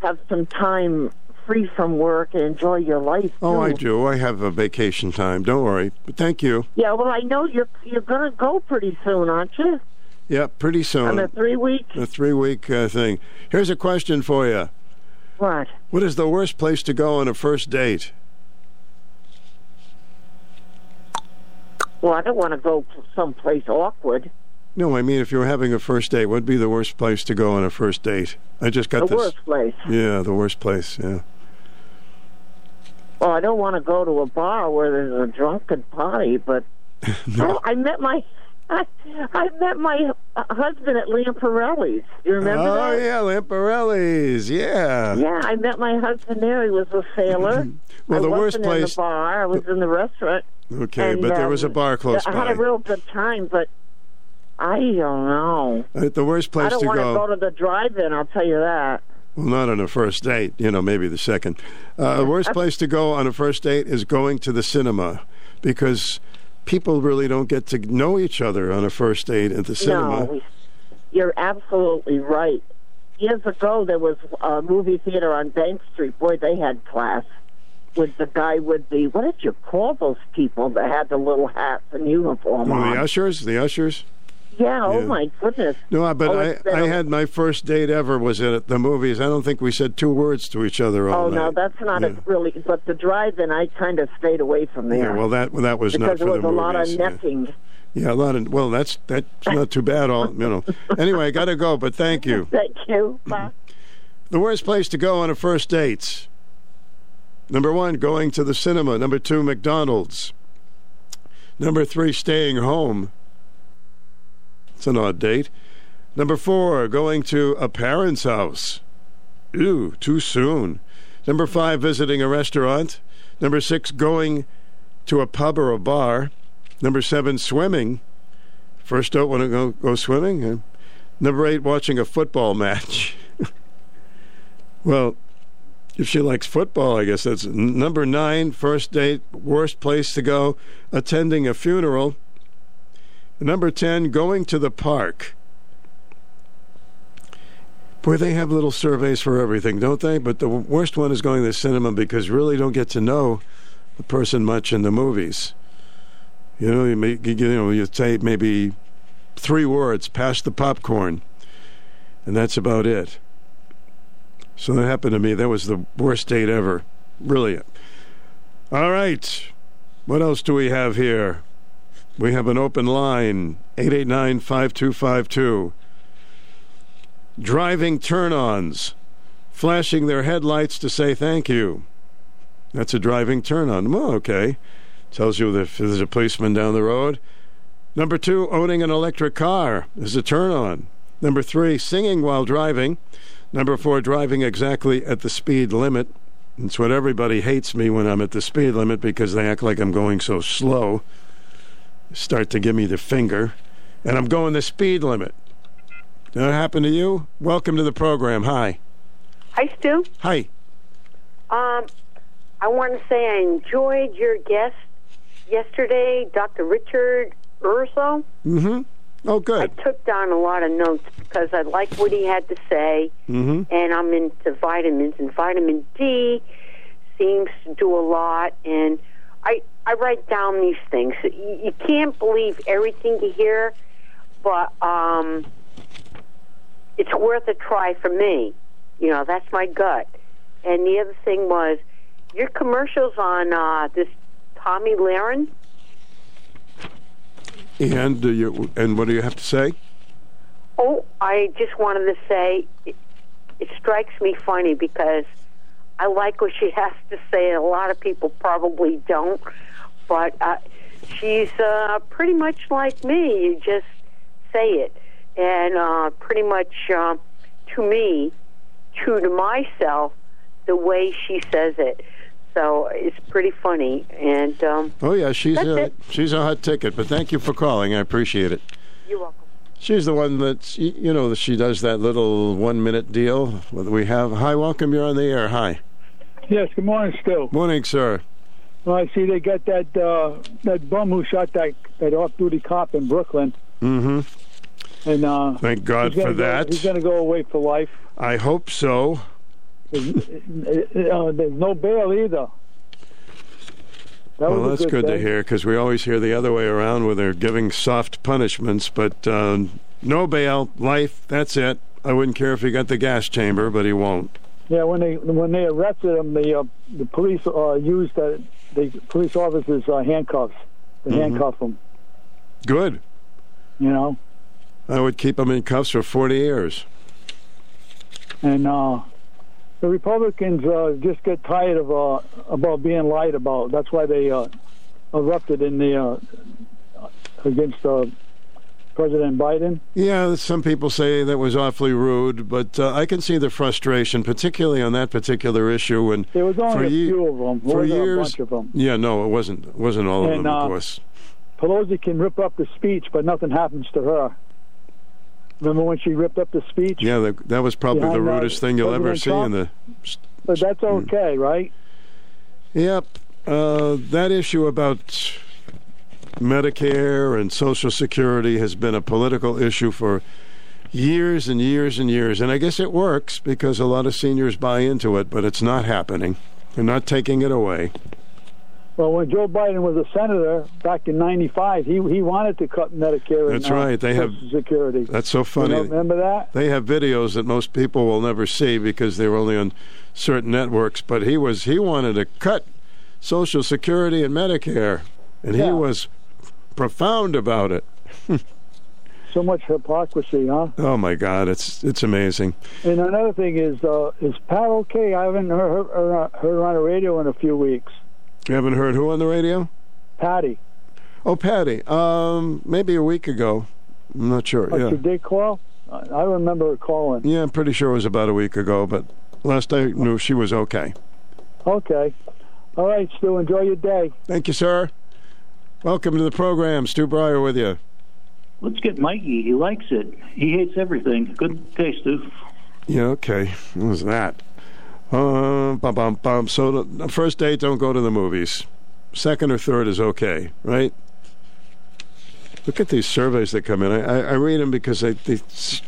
have some time free from work and enjoy your life. Oh. I do. I have a vacation time. Don't worry. But thank you. Yeah, well, I know you're you're gonna go pretty soon, aren't you? Yeah, pretty soon. On a three week. A three week uh, thing. Here's a question for you. What? What is the worst place to go on a first date? Well, I don't want to go to someplace awkward. No, I mean if you were having a first date, what would be the worst place to go on a first date? I just got the this. worst place. Yeah, the worst place. Yeah. Well, I don't want to go to a bar where there's a drunken party, but I, oh, I met my I, I met my husband at Lamparelli's. You remember oh that? yeah, Lamparelli's. Yeah. Yeah, I met my husband there. He was a sailor. Well, I the worst wasn't place- in the bar. I was in the restaurant. Okay, And, but there was a um, bar close to I had a real good time, but I don't know. The worst place I don't to want go. to go to the drive-in. I'll tell you that. Well, not on a first date. You know, maybe the second. Uh, the worst place to go on a first date is going to the cinema, because people really don't get to know each other on a first date at the cinema. No, you're absolutely right. Years ago, there was a movie theater on Bank Street. Boy, they had class. With the guy with the what did you call those people that had the little hats and uniform Oh, on? the ushers, the ushers. yeah, oh my goodness. No, but Oh, I, it's been I a- had my first date ever was at the movies. I don't think we said two words to each other all Oh night. no, that's not a really. But the drive-in, I kind of stayed away from there. Yeah, well, that that was because not for it was the a lot of movies. yeah. necking. Yeah, a lot of. Well, that's that's not too bad. All you know. Anyway, I got to go, but thank you. Thank you. Bye. The worst place to go on a first date. Number one, going to the cinema. Number two, McDonald's. Number three, staying home. It's an odd date. Number four, going to a parent's house. Ew, too soon. Number five, visiting a restaurant. Number six, going to a pub or a bar. Number seven, swimming. First, don't want to go, go swimming. Number eight, watching a football match. well, if she likes football, I guess that's number nine. First date, worst place to go, attending a funeral. Number ten, going to the park. Boy, they have little surveys for everything, don't they? But the worst one is going to the cinema because you really don't get to know the person much in the movies. You know, you, may, you know, you say maybe three words, pass the popcorn, and that's about it. So that happened to me. That was the worst date ever. Really. All right. What else do we have here? We have an open line 889 5252. Driving turn ons, flashing their headlights to say thank you. That's a driving turn on. Well, okay. Tells you if there's a policeman down the road. Number two, owning an electric car is a turn on. Number three, singing while driving. Number four, driving exactly at the speed limit. It's what everybody hates me when I'm at the speed limit because they act like I'm going so slow. Start to give me the finger. And I'm going the speed limit. Did that happen to you? Welcome to the program. Hi. Hi, Stu. Hi. Um, I want to say I enjoyed your guest yesterday, Dr. Richard Urso. Mm-hmm. Oh, good. I took down a lot of notes because I like what he had to say, Mm-hmm. and I'm into vitamins and vitamin D. seems to do a lot, and I I write down these things. You, you can't believe everything you hear, but um, it's worth a try for me. You know, that's my gut. And the other thing was your commercials on uh, this Tomi Lahren. And you, and what do you have to say? Oh, I just wanted to say it, it strikes me funny because I like what she has to say. A lot of people probably don't, but uh, she's uh, pretty much like me. You just say it, and uh, pretty much uh, to me, true to myself, the way she says it. So it's pretty funny, and um, Oh yeah, she's a it. she's a hot ticket. But thank you for calling. I appreciate it. you're welcome. She's the one that you know she does that little one minute deal. What we have. Hi, welcome. You're on the air. Hi. Yes, good morning, Stu. Morning, sir. Well, I see they got that uh, that bum who shot that that off-duty cop in Brooklyn, Mm-hmm. and uh, Thank God for go- that. he's going to go away for life. I hope so. There's, uh, there's no bail either. That well, that's good, to hear because we always hear the other way around where they're giving soft punishments, but uh, no bail, life. That's it. I wouldn't care if he got the gas chamber, but he won't. Yeah, when they when they arrested him, the uh, the police uh, used the, the police officers' uh, handcuffs to Mhm. handcuff him. Good. You know, I would keep him in cuffs for 40 years. and uh, the Republicans uh, just get tired of uh, about being lied about. That's why they uh, erupted in the uh, against uh, President Biden. Yeah, some people say that was awfully rude, but uh, I can see the frustration, particularly on that particular issue. And There was only for a ye- few of them. for There wasn't years, a bunch of them. yeah, no, it wasn't. It wasn't all of And, them, uh, of course. Pelosi can rip up the speech, but nothing happens to her. Remember when she ripped up the speech? Yeah, that, that was probably the uh, rudest thing you'll ever see in the. But that's okay, right? Yep, uh, that issue about Medicare and Social Security has been a political issue for years and years and years, and I guess it works because a lot of seniors buy into it, but it's not happening. They're not taking it away. Well, when Joe Biden was a senator back in '95, he he wanted to cut Medicare That's right. They have- Security. That's so funny. You know, remember that? They have videos that most people will never see because they're only on certain networks. But he was he wanted to cut Social Security and Medicare, and he was profound about it. So much hypocrisy, huh? Oh my God, it's it's amazing. And another thing is, uh, is Pat okay? I haven't heard her, heard her on the radio in a few weeks. You haven't heard who on the radio? Patty. Oh, Patty. Um, maybe a week ago. I'm not sure. Oh, Yeah, She did call. I I remember her calling. yeah. I'm pretty sure it was about a week ago, but last I knew she was okay. Okay. All right, Stu. Enjoy your day. Thank you, sir. Welcome to the program. Stu Bryer with you. Let's get Mikey. He likes it. He hates everything. Good day, Stu. Yeah, okay. What was that? Uh, bum, bum, bum. So the, first date, don't go to the movies. Second or third is okay, right? Look at these surveys that come in. I, I, read them because they, they,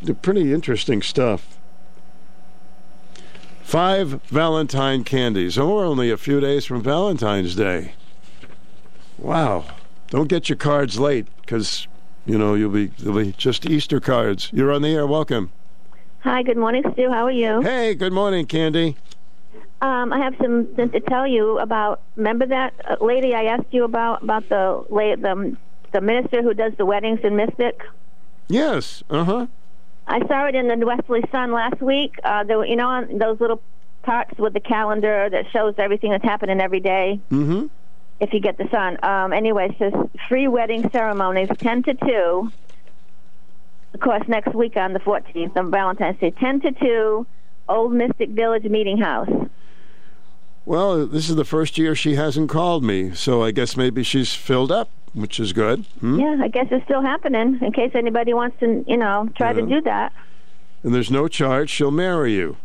they're pretty interesting stuff. Five Valentine candies. Oh, we're only a few days from Valentine's Day. Wow. Don't get your cards late because, you know, you'll be, they'll be just Easter cards. You're on the air. Welcome. Hi, good morning, Stu. How are you? Hey, good morning, Candy. Um, I have something to tell you about. Remember that uh, lady I asked you about about the the the minister who does the weddings in Mystic? Yes. Uh huh. I saw it in the Westerly Sun last week. Uh, there, you know, on those little parts with the calendar that shows everything that's happening every day. Mm-hmm. If you get the sun. Um, anyway, it says free wedding ceremonies, ten to two. Of course, next week on the 14th on Valentine's Day, 10 to 2, Old Mystic Village Meeting House. Well, this is the first year she hasn't called me, so I guess maybe she's filled up, which is good. Hmm? Yeah, I guess it's still happening in case anybody wants to, you know, try to do that. And there's no charge. She'll marry you.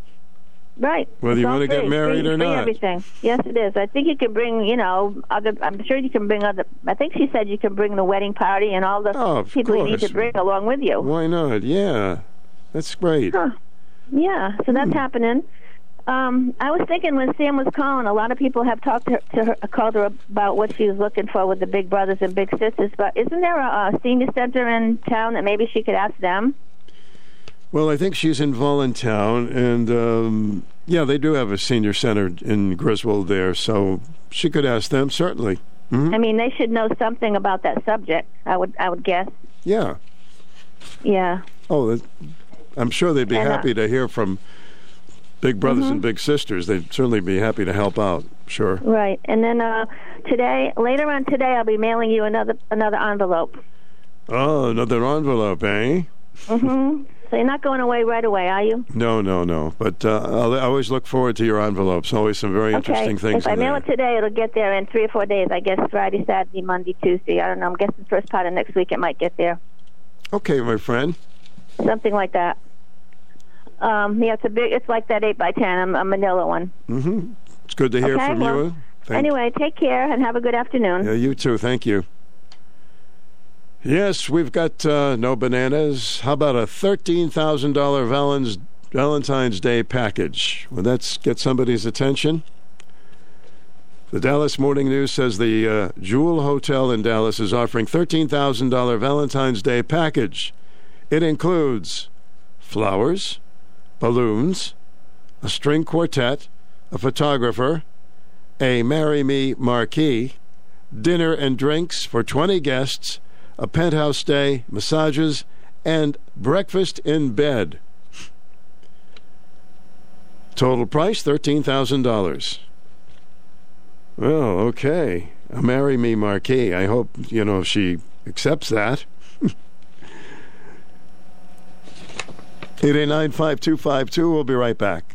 Right. Whether It's you wanna get married free, or free not. everything. Yes, it is. I think you can bring, you know, other. I'm sure you can bring other. I think she said you can bring the wedding party and all the Oh, people you need to bring along with you. Why not? Yeah, that's great. Huh. Yeah, so that's Hmm. happening. Um, I was thinking when Sam was calling, a lot of people have talked to her, to her called her about what she was looking for with the big brothers and big sisters. But isn't there a, a senior center in town that maybe she could ask them? Well, I think she's in Voluntown, and um, yeah, they do have a senior center in Griswold there, so she could ask them certainly. Mhm. I mean, they should know something about that subject. I would, I would guess. Yeah. Yeah. Oh, I'm sure they'd be And, uh, happy to hear from big brothers Mhm. and big sisters. They'd certainly be happy to help out. Sure. Right. And then uh, today, later on today, I'll be mailing you another another envelope. Oh, another envelope, eh? hmm So you're not going away right away, are you? No, no, no. But uh, I'll, always look forward to your envelopes. Always some very interesting okay. things If I mail there. it today, it'll get there in three or four days. I guess Friday, Saturday, Monday, Tuesday. I don't know. I'm guessing first part of next week it might get there. Okay, my friend. Something like that. Um, yeah, it's a big. It's like that eight by ten, a, a Manila one. Mm-hmm. It's good to hear okay. from well, you. Thank- anyway, take care and have a good afternoon. Yeah, you too. Thank you. Yes, we've got uh, no bananas. How about a thirteen thousand dollar Valentine's Valentine's Day package? Would that get somebody's attention? The Dallas Morning News says the uh, Joule Hotel in Dallas is offering thirteen thousand dollar Valentine's Day package. It includes flowers, balloons, a string quartet, a photographer, a Marry Me marquee, dinner and drinks for 20 guests, a penthouse stay, massages, and breakfast in bed. Total price $13,000. Well, okay. A Marry Me marquee. I hope, you know, she accepts that. 889-5252. We'll be right back.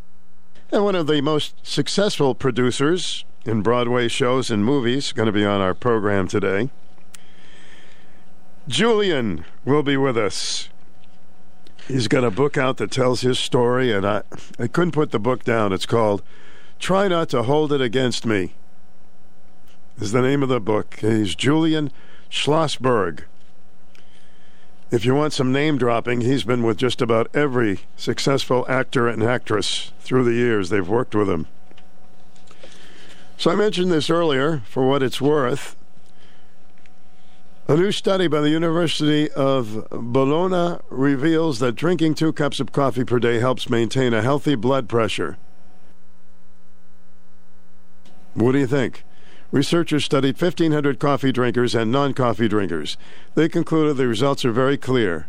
And one of the most successful producers in Broadway shows and movies going to be on our program today. Julian will be with us. He's got a book out that tells his story, and I, I couldn't put the book down. It's called Try Not to Hold It Against Me, is the name of the book. He's Julian Schlossberg. If you want some name dropping, he's been with just about every successful actor and actress through the years they've worked with him. So I mentioned this earlier for what it's worth. A new study by the University of Bologna reveals that drinking two cups of coffee per day helps maintain a healthy blood pressure. What do you think? Researchers studied 1,500 coffee drinkers and non coffee drinkers. They concluded the results are very clear.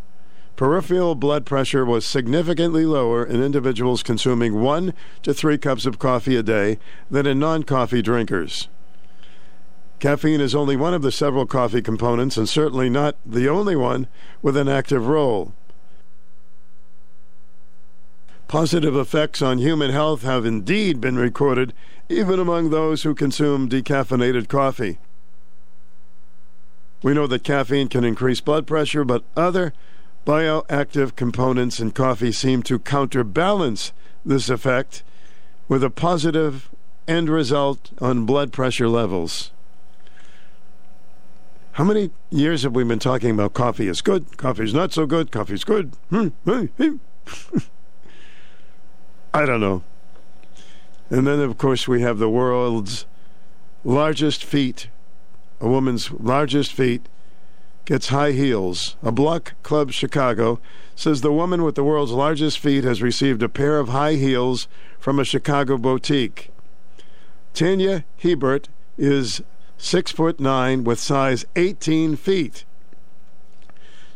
Peripheral blood pressure was significantly lower in individuals consuming one to three cups of coffee a day than in non coffee drinkers. Caffeine is only one of the several coffee components and certainly not the only one with an active role. Positive effects on human health have indeed been recorded even among those who consume decaffeinated coffee. We know that caffeine can increase blood pressure, but other bioactive components in coffee seem to counterbalance this effect with a positive end result on blood pressure levels. How many years have we been talking about coffee is good, coffee is not so good, coffee is good? Hmm, hmm, hmm. I don't know. And then, of course, we have the world's largest feet. A woman's largest feet gets high heels. A Block Club Chicago says the woman with the world's largest feet has received a pair of high heels from a Chicago boutique. Tanya Herbert is six foot nine with size 18 feet.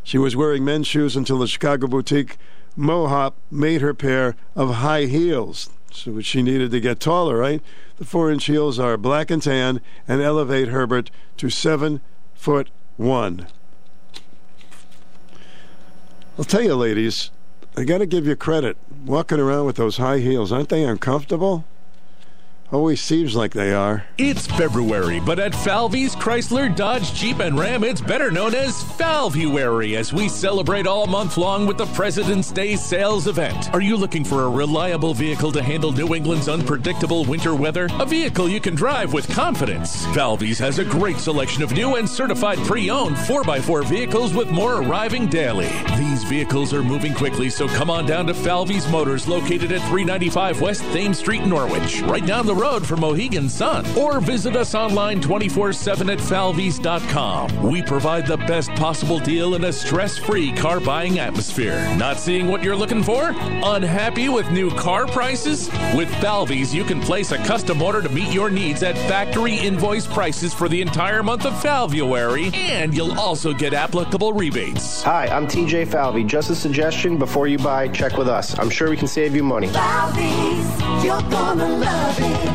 She was wearing men's shoes until the Chicago boutique Mohop made her pair of high heels. So she needed to get taller, right? The four inch heels are black and tan and elevate Herbert to seven foot one. I'll tell you, ladies, I got to give you credit. Walking around with those high heels, aren't they uncomfortable? Always seems like they are. It's February, but at Falvey's Chrysler, Dodge, Jeep, and Ram, it's better known as Falvuary as we celebrate all month long with the President's Day sales event. Are you looking for a reliable vehicle to handle New England's unpredictable winter weather? A vehicle you can drive with confidence. Falvey's has a great selection of new and certified pre-owned 4x4 vehicles with more arriving daily. These vehicles are moving quickly, so come on down to Falvey's Motors located at 395 West Thames Street, Norwich, right down the road from Mohegan Sun. Or visit us online 24 7 at falveys.com. We provide the best possible deal in a stress free car buying atmosphere. Not seeing what you're looking for? Unhappy with new car prices? With Falveys, you can place a custom order to meet your needs at factory invoice prices for the entire month of Falvuary, and you'll also get applicable rebates. Hi, I'm TJ Falvey. Just a suggestion before you buy, check with us. I'm sure we can save you money. you're gonna love it.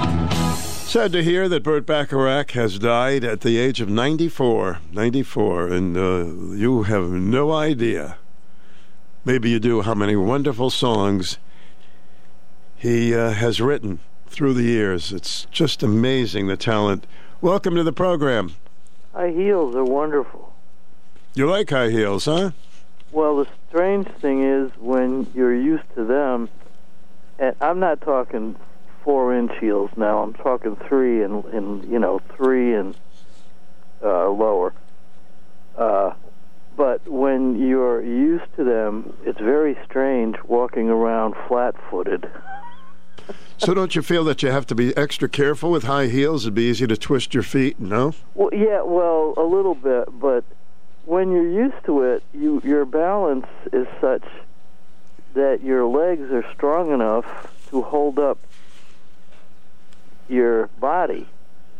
Sad to hear that Burt Bacharach has died at the age of 94. 94, and uh, you have no idea. Maybe you do how many wonderful songs he uh, has written through the years. It's just amazing the talent. Welcome to the program. High heels are wonderful. You like high heels, huh? Well, the strange thing is when you're used to them, and I'm not talking four inch heels now. I'm talking three and, and you know three and uh, lower. Uh, but when you're used to them, it's very strange walking around flat-footed. so don't you feel that you have to be extra careful with high heels? It'd be easy to twist your feet, no? Well, yeah, well, a little bit, but when you're used to it, you your balance is such that your legs are strong enough to hold up your body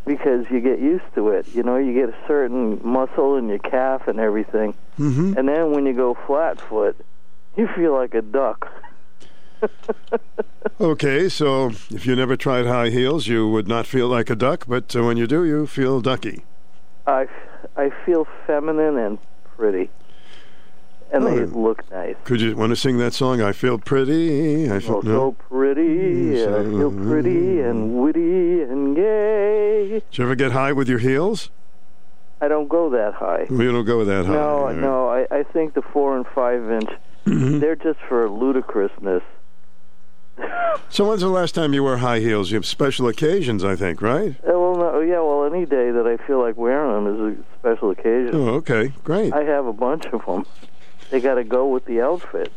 because you get used to it. You know, you get a certain muscle in your calf and everything. Mm-hmm. And then when you go flat foot, you feel like a duck. okay, so if you never tried high heels, you would not feel like a duck, but uh, when you do, you feel ducky. I, I feel feminine and pretty. And Oh, they look nice. Could you want to sing that song? I feel pretty. I feel Oh, no. so pretty, I feel pretty and witty and gay. Did you ever get high with your heels? I don't go that high. You don't go that high. No, right. no. I, I think the four and five inch, Mm-hmm. they're just for ludicrousness. So when's the last time you wore high heels? You have special occasions, I think, right? Uh, well, no, yeah. Well, any day that I feel like wearing them is a special occasion. Oh, okay, great. I have a bunch of them. They got to go with the outfit.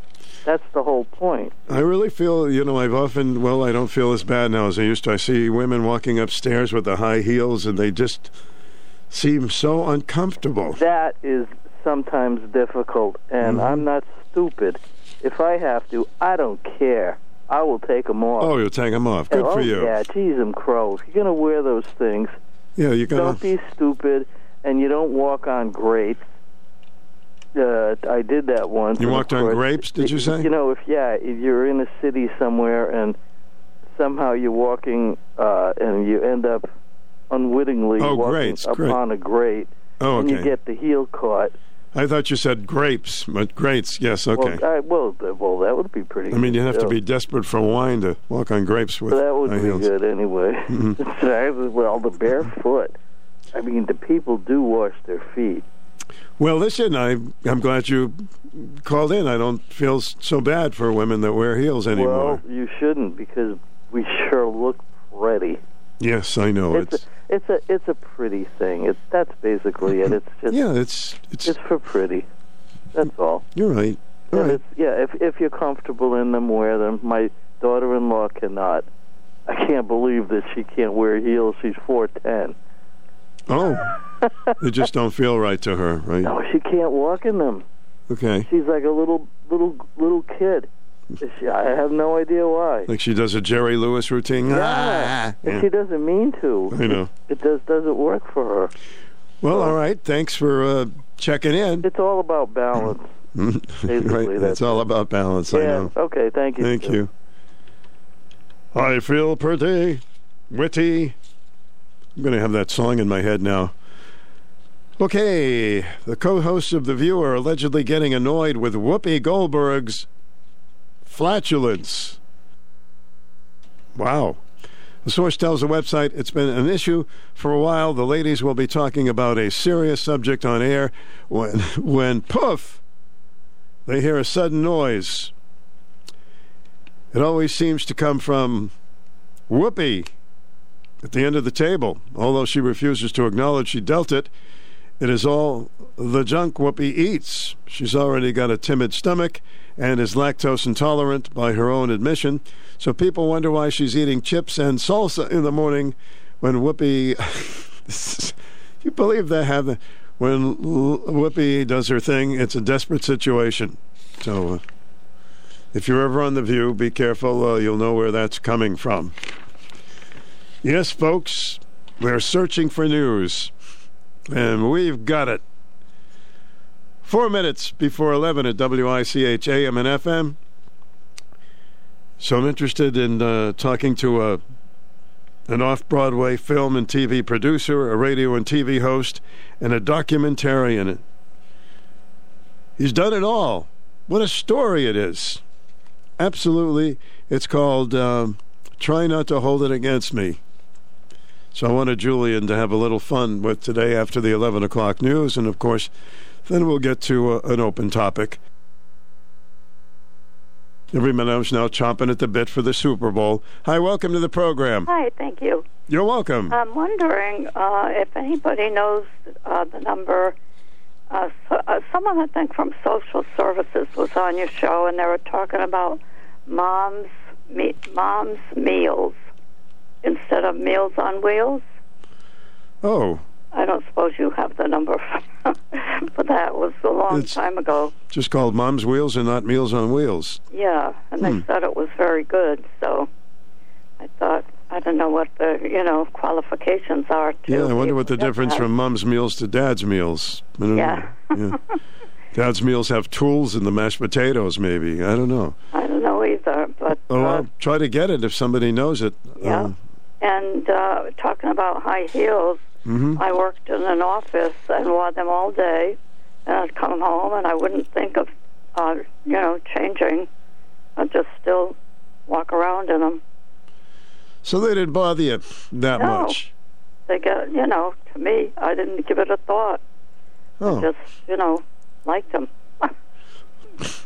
That's the whole point. I really feel, you know, I've often, well, I don't feel as bad now as I used to. I see women walking upstairs with the high heels and they just seem so uncomfortable. That is sometimes difficult, and Mm-hmm. I'm not stupid. If I have to, I don't care. I will take them off. Oh, you'll take them off. Good oh, for you. Yeah, geez, I'm crow. You're gonna wear those things, Yeah, you're gonna. don't be stupid, and you don't walk on grapes. Uh, I did that once. You walked on grapes, did you say? You know, if yeah, if you're in a city somewhere and somehow you're walking uh, and you end up unwittingly Oh, walking great. upon a grate, Oh, and you get the heel caught. I thought you said grapes, but grapes, yes, okay. Well, I, well, well, that would be pretty. I mean, you'd have to be desperate for wine to walk on grapes with that would be heels. good anyway. Mhm. well, the barefoot. I mean, the people do wash their feet. Well, listen, I, I'm glad you called in. I don't feel so bad for women that wear heels anymore. Well, you shouldn't because we sure look pretty. yes, I know. It's It's, a, it's a it's a pretty thing. It's that's basically it. It's just yeah, it's it's it's for pretty. That's all. you're right. All right. it's, yeah, if if you're comfortable in them, wear them. My daughter-in-law cannot. I can't believe that she can't wear heels. She's four ten. Oh, they just don't feel right to her, right? No, she can't walk in them. Okay. She's like a little little little kid. She, I have no idea why. Like she does a Jerry Lewis routine. Yeah, Ah, and yeah. she doesn't mean to. I know. It just doesn't work for her. Well, all right. Thanks for uh, checking in. It's all about balance. Basically, right. that's That's all about balance. I know. Okay. Thank you. Thank you. I feel pretty, witty. I'm going to have that song in my head now. Okay, the co hosts of The View are allegedly getting annoyed with Whoopi Goldberg's flatulence. Wow. The source tells the website it's been an issue for a while. The ladies will be talking about a serious subject on air when, when poof, they hear a sudden noise. It always seems to come from Whoopi at the end of the table. Although she refuses to acknowledge she dealt it, it is all the junk Whoopi eats. She's already got a timid stomach and is lactose intolerant by her own admission. So people wonder why she's eating chips and salsa in the morning when Whoopi. you believe they have the, when Whoopi does her thing, it's a desperate situation. So uh, if you're ever on the View, be careful. Uh, you'll know where that's coming from. Yes, folks, we're searching for news, and we've got it. Four minutes before 11 at WICH AM and FM. So I'm interested in uh, talking to a an off-Broadway film and TV producer, a radio and TV host, and a documentarian. He's done it all. What a story it is! Absolutely, it's called um, "Try Not to Hold It Against Me." So I wanted Julian to have a little fun with today after the 11 o'clock news, and of course, then we'll get to uh, an open topic. Everyone knows now chomping at the bit for the Super Bowl. Hi, welcome to the program. Hi, thank you. You're welcome. I'm wondering uh, if anybody knows uh, the number. Uh, so, uh, someone I think from social services was on your show, and they were talking about moms, me, moms meals instead of Meals on Wheels. Oh, I don't suppose you have the number, but that was a long It's- time ago. just called Mom's Wheels and not Meals on Wheels. Yeah, and they Hmm. said it was very good. So I thought I don't know what the you know qualifications are. To Yeah, I wonder what the able to get difference that. from Mom's Meals to Dad's Meals. Yeah. yeah. Dad's Meals have tools in the mashed potatoes, maybe. I don't know. I don't know either, but Oh, uh, I'll try to get it if somebody knows it. Yeah. Um, and uh, talking about high heels, Mhm. I worked in an office and wore them all day, and I'd come home and I wouldn't think of, uh, you know, changing. I'd just still walk around in them. so they didn't bother you that No. much. They get, you know, to me, I didn't give it a thought. Oh. I just, you know, liked them.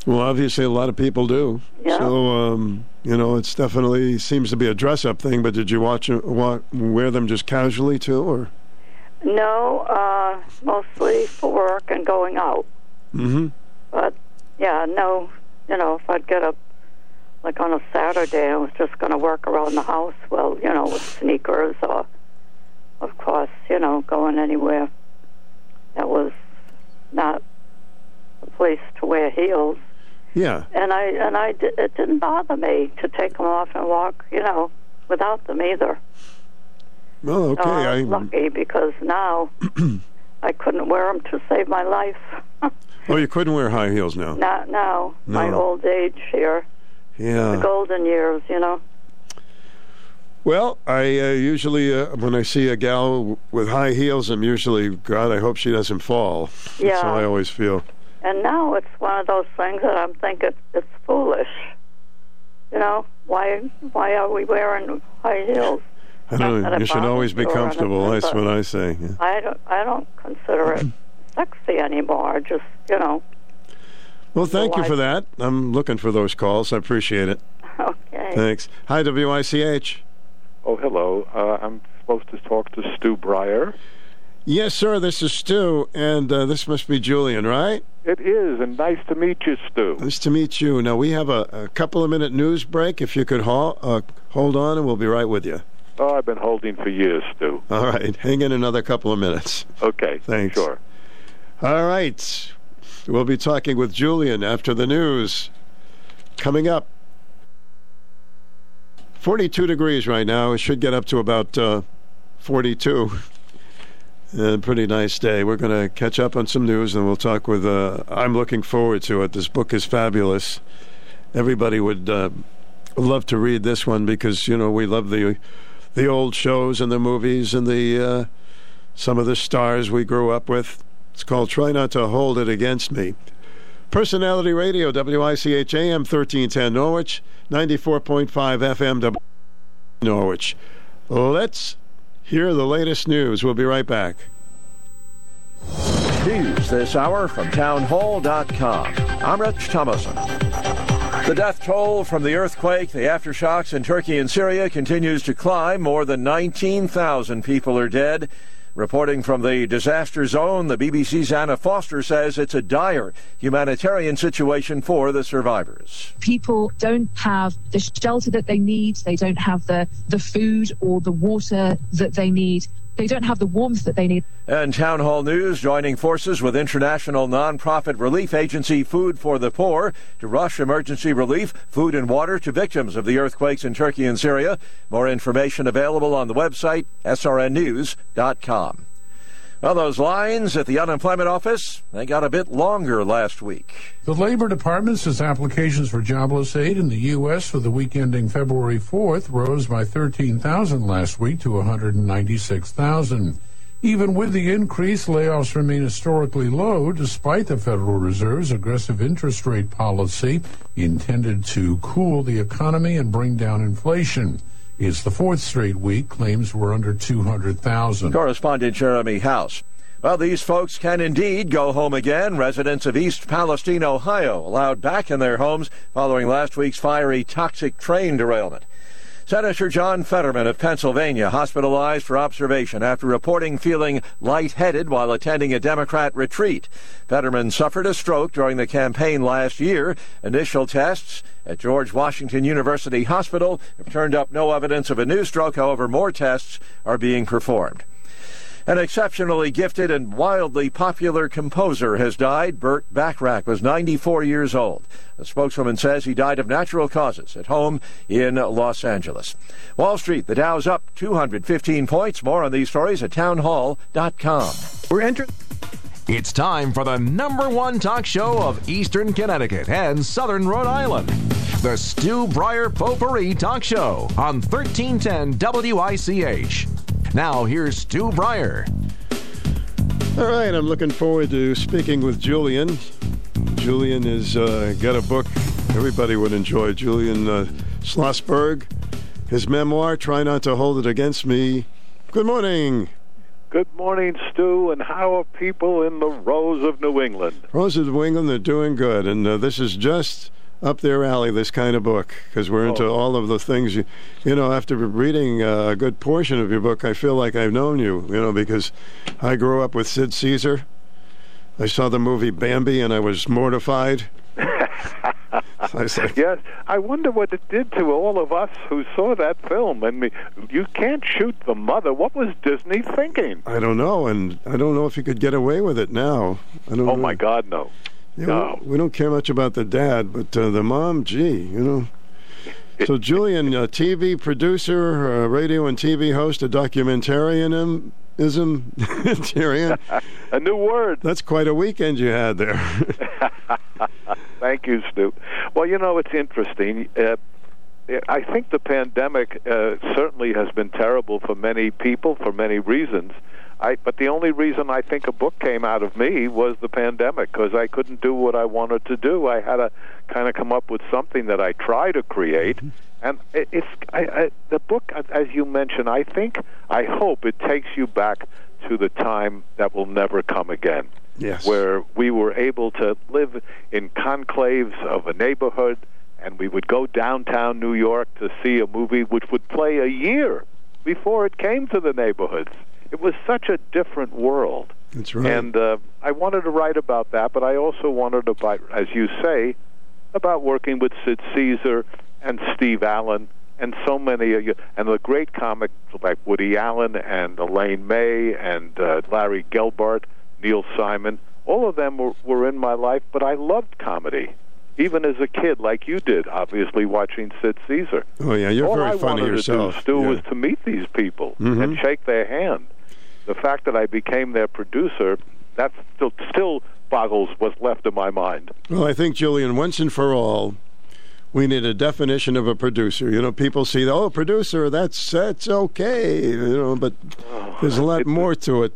Well, obviously, a lot of people do. Yeah. So, um, you know, it's definitely seems to be a dress-up thing. But did you watch wear them just casually too, or? No, uh, mostly for work and going out. Mm-hmm. But yeah, no, you know, if I'd get up like on a Saturday, I was just going to work around the house. Well, you know, with sneakers or, of course, you know, going anywhere. That was not place to wear heels, Yeah. and I and I it didn't bother me to take them off and walk, you know, without them either. Well, okay. So I was lucky because now I couldn't wear them to save my life. oh, you couldn't wear high heels now. Not now, my old age here, Yeah. the golden years, you know. Well, I uh, usually uh, when I see a gal with high heels, I'm usually God. I hope she doesn't fall. That's Yeah. how I always feel. And now it's one of those things that I'm thinking it's foolish. You know, why why are we wearing high heels? I Not don't that know. You should always be comfortable. anything, That's what I say. yeah. I don't I don't consider it sexy anymore. Just you know, Well, thank you for that. I'm looking for those calls. I appreciate it. okay. Thanks. Hi, WICH. Oh, hello. Uh, I'm supposed to talk to Stu Bryer. Yes, sir. This is Stu, and uh, this must be Julian, right? It is, and nice to meet you, Stu. Nice to meet you. Now we have a, a couple of minute news break. If you could uh, hold on, and we'll be right with you. Oh, I've been holding for years, Stu. All right, hang in another couple of minutes. Okay, Thanks. sure. All right, we'll be talking with Julian after the news. Coming up, 42 degrees right now. It should get up to about uh, 42. A pretty nice day. We're going to catch up on some news and we'll talk with. Uh, I'm looking forward to it. This book is fabulous. Everybody would uh, love to read this one because you know we love the the old shows and the movies and the uh, some of the stars we grew up with. It's called "Try Not to Hold It Against Me." Personality Radio, WICHAM 1310 Norwich, 94.5 FM Norwich. Let's hear the latest news. We'll be right back. News this hour from townhall.com. I'm Rich Thomason. The death toll from the earthquake, the aftershocks in Turkey and Syria continues to climb. More than 19,000 people are dead. Reporting from the disaster zone, the BBC's Anna Foster says it's a dire humanitarian situation for the survivors. People don't have the shelter that they need, they don't have the, the food or the water that they need. They don't have the warmth that they need. And Town Hall News joining forces with international nonprofit relief agency Food for the Poor to rush emergency relief, food and water to victims of the earthquakes in Turkey and Syria. More information available on the website srnnews.com. Well, those lines at the unemployment office, they got a bit longer last week. The Labor Department says applications for jobless aid in the U.S. for the week ending February 4th rose by 13,000 last week to 196,000. Even with the increase, layoffs remain historically low despite the Federal Reserve's aggressive interest rate policy intended to cool the economy and bring down inflation. It's the fourth straight week claims were under 200,000. Correspondent Jeremy House. Well, these folks can indeed go home again. Residents of East Palestine, Ohio, allowed back in their homes following last week's fiery toxic train derailment. Senator John Fetterman of Pennsylvania hospitalized for observation after reporting feeling lightheaded while attending a Democrat retreat. Fetterman suffered a stroke during the campaign last year. Initial tests at George Washington University Hospital have turned up no evidence of a new stroke. However, more tests are being performed. An exceptionally gifted and wildly popular composer has died. Burt Bacharach was 94 years old. The spokeswoman says he died of natural causes at home in Los Angeles. Wall Street, the Dow's up 215 points. More on these stories at townhall.com. We're entering. It's time for the number one talk show of Eastern Connecticut and Southern Rhode Island. The Stu Bryer Potpourri Talk Show on 1310 WICH. Now, here's Stu Bryer. All right, I'm looking forward to speaking with Julian. Julian has uh, got a book everybody would enjoy. Julian uh, Schlossberg, his memoir, Try Not to Hold It Against Me. Good morning. Good morning, Stu, and how are people in the Rose of New England? Rose of New England, they're doing good, and uh, this is just up their alley, this kind of book, because we're into Oh. all of the things you, you know. After reading uh, a good portion of your book, I feel like I've known you, you know, because I grew up with Sid Caesar. I saw the movie Bambi, and I was mortified. I said, Yes, I wonder what it did to all of us who saw that film. And me, you can't shoot the mother. What was Disney thinking? I don't know, and I don't know if you could get away with it now. I don't. Oh know. my God, no. Yeah, No. we, we don't care much about the dad, but uh, the mom, gee, you know. So Julian, a TV producer, a radio and TV host, a documentarianism, Tyrion. a new word. That's quite a weekend you had there. Thank you, Stu. Well, you know, it's interesting. Uh, I think the pandemic uh, certainly has been terrible for many people for many reasons. I, but the only reason I think a book came out of me was the pandemic because I couldn't do what I wanted to do. I had to kind of come up with something that I try to create, mm-hmm. and it, it's I, I, the book, as you mentioned. I think, I hope it takes you back to the time that will never come again yes. where we were able to live in conclaves of a neighborhood and we would go downtown New York to see a movie which would play a year before it came to the neighborhoods. It was such a different world. That's right. And uh, I wanted to write about that, but I also wanted to write, as you say, about working with Sid Caesar and Steve Allen and so many of you, and the great comics like Woody Allen and Elaine May and uh, Larry Gelbart, Neil Simon. All of them were, were in my life, but I loved comedy. Even as a kid, like you did, obviously watching Sid Caesar. oh yeah, you're All very I funny wanted yourself. to do, Stu, Yeah. was to meet these people Mhm. and shake their hand. The fact that I became their producer, that still still boggles what's left of my mind. Well, I think Julian, once and for all, we need a definition of a producer. You know, people see, oh, producer, that's that's okay, you know, but there's a lot more to it.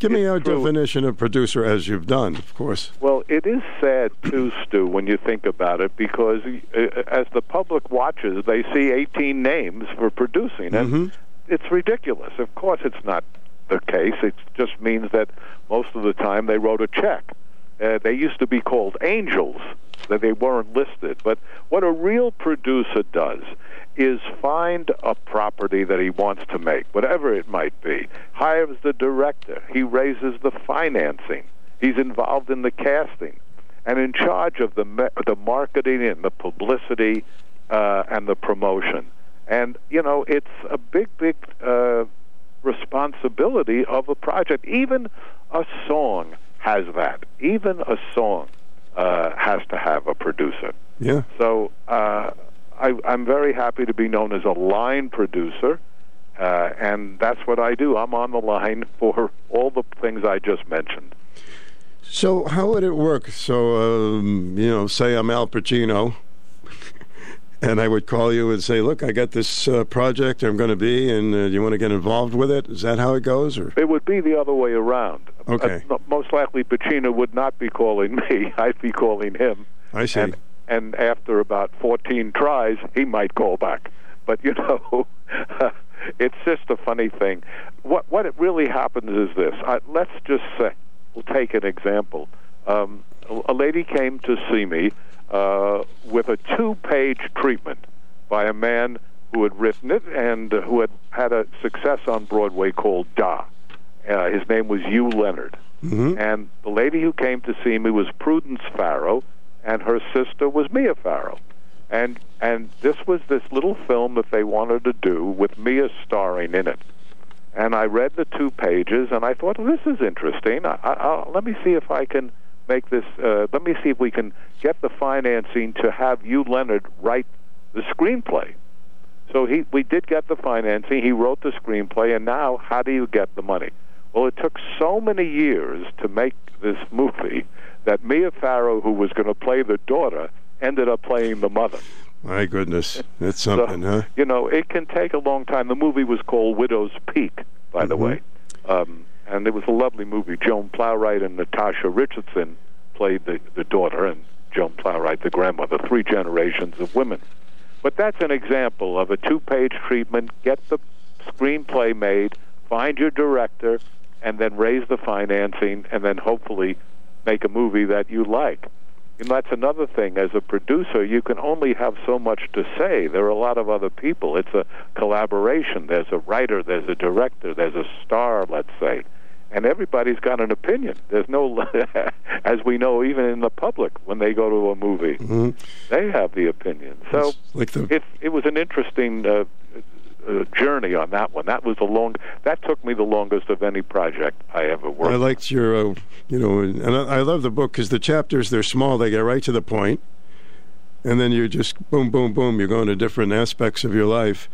Give me a true. definition of producer as you've done, of course. Well, it is sad too, Stu, when you think about it, because uh, as the public watches, they see 18 names for producing, and Mm-hmm. it's ridiculous. Of course, it's not the case. It just means that most of the time they wrote a check. Uh, they used to be called angels, that they weren't listed. But what a real producer does is find a property that he wants to make, whatever it might be, hires the director, he raises the financing, he's involved in the casting, and in charge of the the marketing and the publicity uh, and the promotion. And you know, it's a big, big uh, responsibility of a project. Even a song has that. Even a song uh, has to have a producer. Yeah. So uh, I, I'm very happy to be known as a line producer, uh, and that's what I do. I'm on the line for all the things I just mentioned. So how would it work? So um, you know, say I'm Al Pacino, and I would call you and say, "Look, I got this uh, project I'm going to be, and uh, you want to get involved with it?" Is that how it goes, or It would be the other way around. Okay. Uh, most likely, Pacino would not be calling me. I'd be calling him. I see. And, and after about 14 tries, he might call back. But you know, it's just a funny thing. What what it really happens is this. I, let's just say, we'll take an example. Um, a, a lady came to see me uh, with a two-page treatment by a man who had written it and uh, who had had a success on Broadway called Da. Uh, his name was Hugh Leonard. Mm-hmm. And the lady who came to see me was Prudence Farrow, and her sister was Mia Farrow. And and this was this little film that they wanted to do with Mia starring in it. And I read the two pages, and I thought, well, this is interesting. I, I, I'll, let me see if I can make this. Uh, let me see if we can get the financing to have Hugh, Leonard write the screenplay. So he, we did get the financing. He wrote the screenplay, and now how do you get the money? Well, it took so many years to make this movie that Mia Farrow, who was going to play the daughter, ended up playing the mother. my goodness, that's something, huh? You know, it can take a long time. The movie was called Widow's Peak, by the Mhm. way, um, and it was a lovely movie. Joan Plowright and Natasha Richardson played the, the daughter, and Joan Plowright the grandmother. Three generations of women. But that's an example of a two-page treatment. Get the screenplay made, find your director, and then raise the financing, and then hopefully make a movie that you like. And that's another thing. As a producer, you can only have so much to say. There are a lot of other people. It's a collaboration. There's a writer, there's a director, there's a star, let's say. And everybody's got an opinion. There's no, as we know, even in the public, when they go to a movie, Mhm. they have the opinion. So It's like the it it was an interesting uh, uh, journey on that one. That was the long. That took me the longest of any project I ever worked. I liked your, uh, you know, and I, I love the book because the chapters they're small, they get right to the point, and then you're just boom, boom, boom. You're going to different aspects of your life.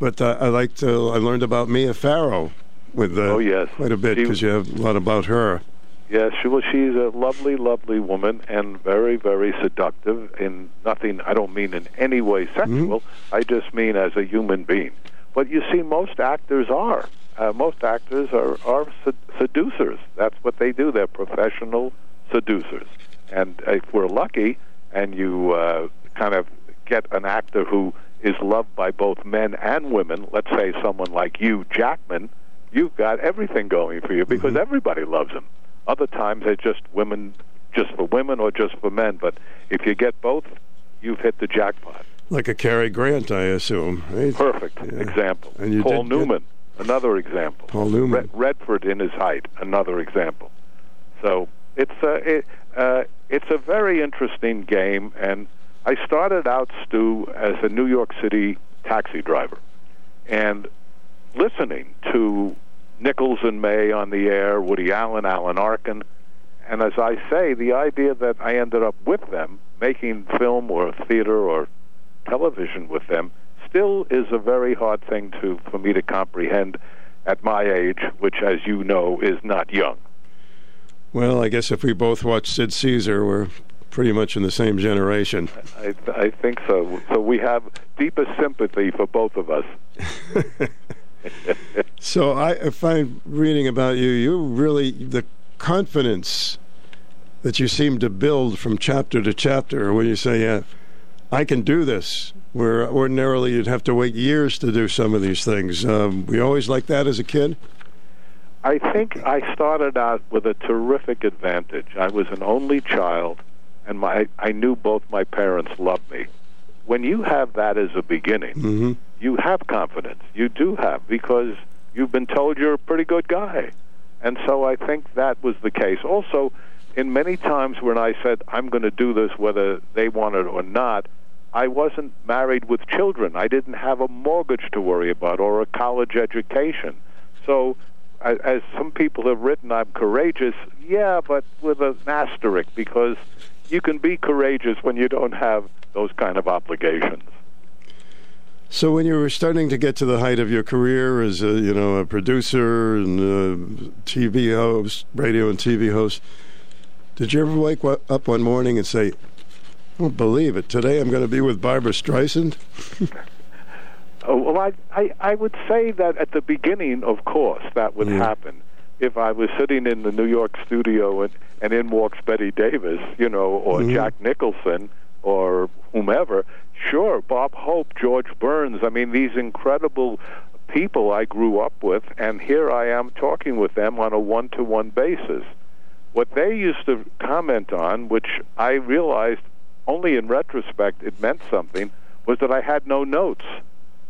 But uh, I liked, uh, I learned about Mia Farrow with uh, Oh, yes. quite a bit because you have a lot about her. Yes, she was. She's a lovely, lovely woman and very, very seductive. In nothing, I don't mean in any way sexual. I just mean as a human being. But you see, most actors are. Uh, most actors are are sed- seducers. That's what they do. They're professional seducers. And if we're lucky, and Hugh uh, kind of get an actor who is loved by both men and women, let's say someone like you, Jackman, you've got everything going for you because everybody loves them. Other times they're just women, just for women or just for men. But if you get both, you've hit the jackpot. Like a Cary Grant, I assume. Right? Perfect example. And you Paul did get- Newman, another example. Paul Newman. Red, Redford in his height, another example. So it's a it, uh, it's a very interesting game, and I started out, Stu, as a New York City taxi driver, and listening to Nichols and May on the air, Woody Allen, Alan Arkin, and as I say, the idea that I ended up with them making film or theater or television with them still is a very hard thing to for me to comprehend at my age, which, as you know, is not young. Well, I guess if we both watched Sid Caesar, we're pretty much in the same generation. I, I think so. So we have deepest sympathy for both of us. So I find reading about you, you really the confidence that you seem to build from chapter to chapter when you say, "Yeah, I can do this." Where ordinarily you'd have to wait years to do some of these things. Um, we always like that as a kid. I think I started out with a terrific advantage. I was an only child, and my I knew both my parents loved me. When you have that as a beginning, mm-hmm. You have confidence. You do have because you've been told you're a pretty good guy, and so I think that was the case. Also, in many times when I said I'm going to do this, whether they wanted or not, I wasn't married with children. I didn't have a mortgage to worry about or a college education. So as some people have written, I'm courageous. Yeah, but with an asterisk because you can be courageous when you don't have those kind of obligations. So when you were starting to get to the height of your career as a you know a producer and a TV host, radio and TV host, did you ever wake up one morning and say, "I don't believe it! Today I'm going to be with Barbra Streisand"? Oh, well, I, I I would say that at the beginning, of course, that would Mm. happen. If I was sitting in the New York studio and and in walks Bette Davis, you know, or Mhm. Jack Nicholson or whomever, sure, Bob Hope, George Burns. I mean, these incredible people I grew up with, and here I am talking with them on a one-to-one basis. What they used to comment on, which I realized only in retrospect it meant something, was that I had no notes.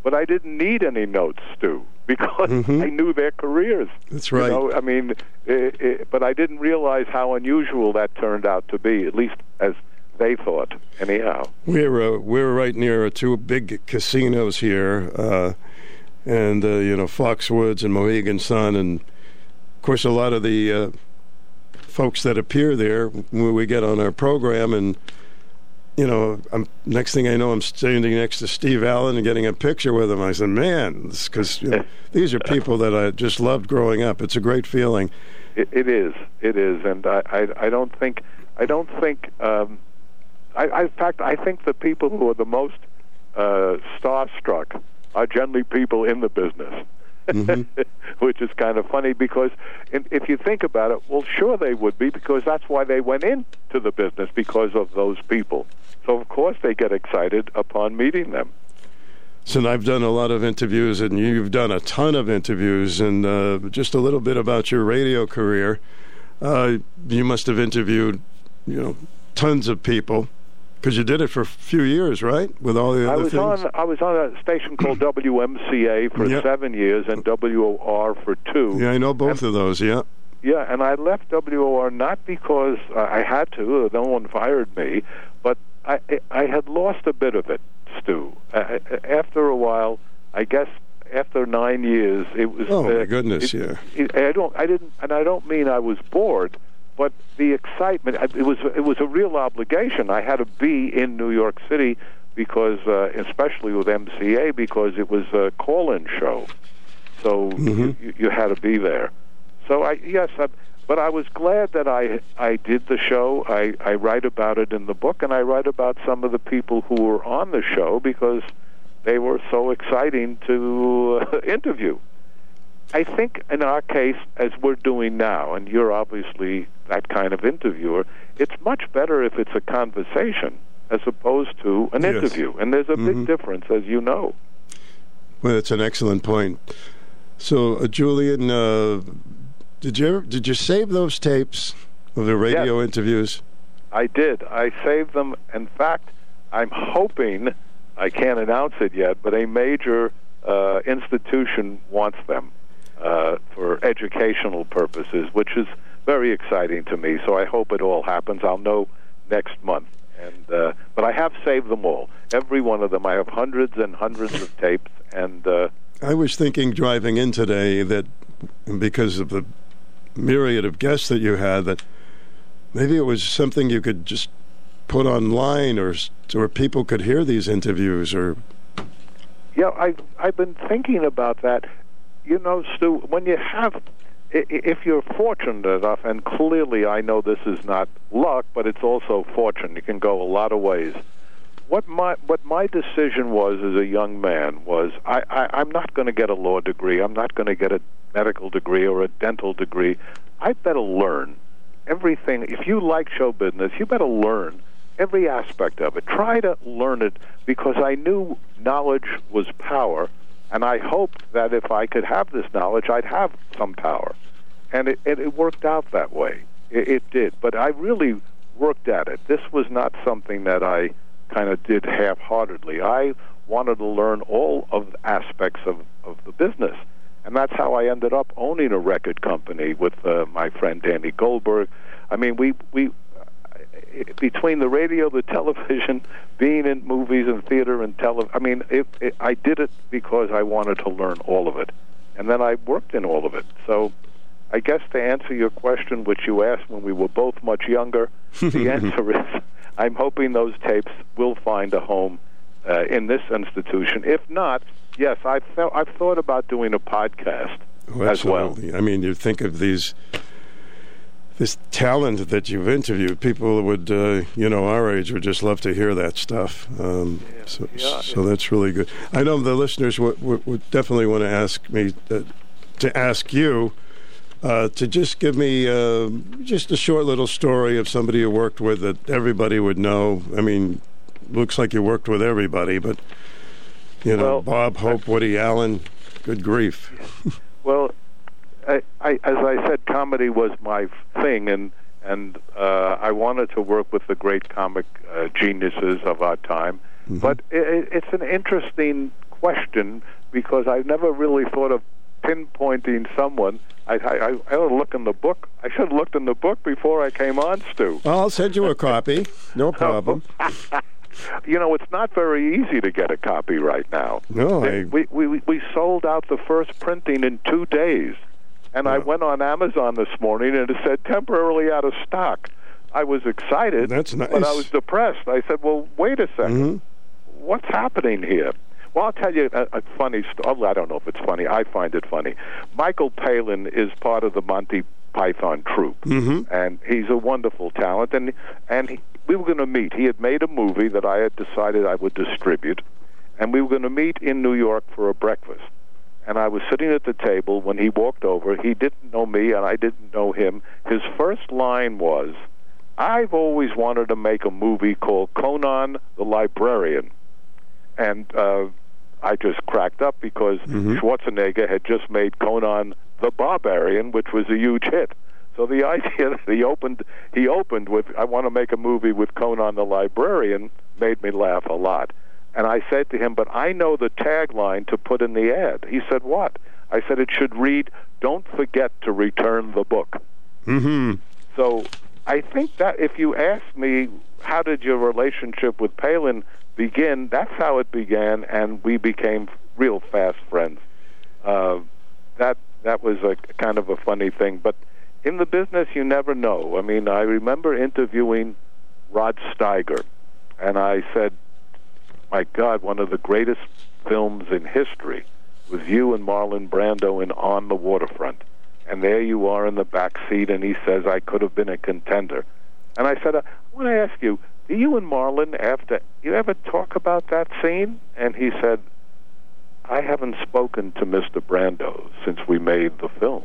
But I didn't need any notes, Stu, because Mhm. I knew their careers. That's You right. know, I mean, eh, eh, but I didn't realize how unusual that turned out to be, at least as they thought, anyhow. We're uh, we're right near two big casinos here, uh, and uh, you know Foxwoods and Mohegan Sun, and of course a lot of the uh, folks that appear there when we get on our program, and you know, I'm next thing I know, I'm standing next to Steve Allen and getting a picture with him. I said, "Man, because you know, these are people that I just loved growing up. It's a great feeling." It, it is, it is, and I, I, I don't think, I don't think, um, I, I, in fact, I think the people who are the most uh, starstruck are generally people in the business. Which is kind of funny because in, if you think about it, well, sure they would be because that's why they went into the business because of those people. So of course they get excited upon meeting them. So I've done a lot of interviews, and you've done a ton of interviews, and uh, just a little bit about your radio career. Uh, you must have interviewed, you know, tons of people because you did it for a few years, right? With all the I other was things. on I was on a station called WMCA for Yep. seven years and WOR for two. yeah, I know both of those. Yeah. Yeah, and I left WOR not because I had to. No one fired me, but I I had lost a bit of it, Stu. After a while, I guess after nine years, it was. Oh, my uh, goodness, it- yeah. it- I don't. I didn't, and I don't mean I was bored, but the excitement. I- It was. It was a real obligation. I had to be in New York City because, uh, especially with MCA, because it was a call-in show. So you, you, you had to be there. So I yes, I, but I was glad that I I did the show. I I write about it in the book, and I write about some of the people who were on the show because they were so exciting to uh, interview. I think in our case, as we're doing now, and you're obviously that kind of interviewer, it's much better if it's a conversation as opposed to an Yes. interview. And there's a Mhm. big difference, as you know. Well, that's an excellent point. So, uh, Julian, uh, did you ever, did you save those tapes of the radio interviews? I did. I saved them. In fact, I'm hoping, I can't announce it yet, but a major uh, institution wants them uh, for educational purposes, which is very exciting to me. So I hope it all happens. I'll know next month. And uh, but I have saved them all, every one of them. I have hundreds and hundreds of tapes, and uh, I was thinking driving in today that because of the myriad of guests that you had, that maybe it was something you could just put online or where people could hear these interviews or Yeah, I I've been thinking about that. You know, Stu, when you have, if you're fortunate enough, and clearly I know this is not luck, but it's also fortune. You can go a lot of ways. what my what my decision was as a young man was I, I I'm not going to get a law degree. I'm not going to get a medical degree or a dental degree. I better learn everything. If you like show business, you better learn every aspect of it. Try to learn it because I knew knowledge was power, and I hoped that if I could have this knowledge, I'd have some power. And it, it, it worked out that way. It, it did. But I really worked at it. This was not something that I kind of did half heartedly. I wanted to learn all of the aspects of, of the business. And that's how I ended up owning a record company with uh, my friend Danny Goldberg. I mean, we we between the radio, the television, being in movies and theater and tele. I mean, it, it, I did it because I wanted to learn all of it, and then I worked in all of it. So, I guess to answer your question, which you asked when we were both much younger, the answer is I'm hoping those tapes will find a home uh, in this institution. If not, yes, I've th- I've thought about doing a podcast Oh, as well. I mean, you think of these this talent that you've interviewed. People would, uh, you know, our age would just love to hear that stuff. Um, so, so that's really good. I know the listeners would, would, would definitely want to ask me uh, to ask you. Uh, to just give me uh, just a short little story of somebody you worked with that everybody would know. I mean, looks like you worked with everybody, but you know, Well, Bob Hope, Woody Allen. Good grief. Well, I, I, as I said, comedy was my thing, and and uh, I wanted to work with the great comic uh, geniuses of our time. But it, it's an interesting question because I've never really thought of pinpointing someone. I, I, I I ought to look in the book. I should have looked in the book before I came on, Stu. I'll send you a copy. No problem. you know, it's not very easy to get a copy right now. No, I- we, we we sold out the first printing in two days, and I went on Amazon this morning and it said temporarily out of stock. I was excited, That's nice. but. I was depressed. I said, "Well, wait a 2nd Mm-hmm. What's happening here?" Well, I'll tell you a, a funny story. I don't know if it's funny. I find it funny. Michael Palin is part of the Monty Python troupe Mm-hmm. and he's a wonderful talent. And and he, we were going to meet. He had made a movie that I had decided I would distribute, and we were going to meet in New York for a breakfast. And I was sitting at the table when he walked over. He didn't know me, and I didn't know him. His first line was, "I've always wanted to make a movie called Conan the Librarian," and uh, I just cracked up because Schwarzenegger had just made Conan the Barbarian, which was a huge hit. So the idea that he opened he opened with I want to make a movie with Conan the Librarian made me laugh a lot. And I said to him, "But I know the tagline to put in the ad." He said, "What?" I said, "It should read, "Don't forget to return the book." Mm-hmm. So I think that if you ask me, how did your relationship with Palin begin? That's how it began, and we became real fast friends. Uh, that that was a kind of a funny thing, but in the business, you never know. I mean, I remember interviewing Rod Steiger, and I said, "My God, one of the greatest films in history was you and Marlon Brando in On the Waterfront." And there you are in the back seat, and he says, "I could have been a contender." And I said, uh, "I want to ask you, do you and Marlon after you ever talk about that scene?" And he said, "I haven't spoken to Mr. Brando since we made the film."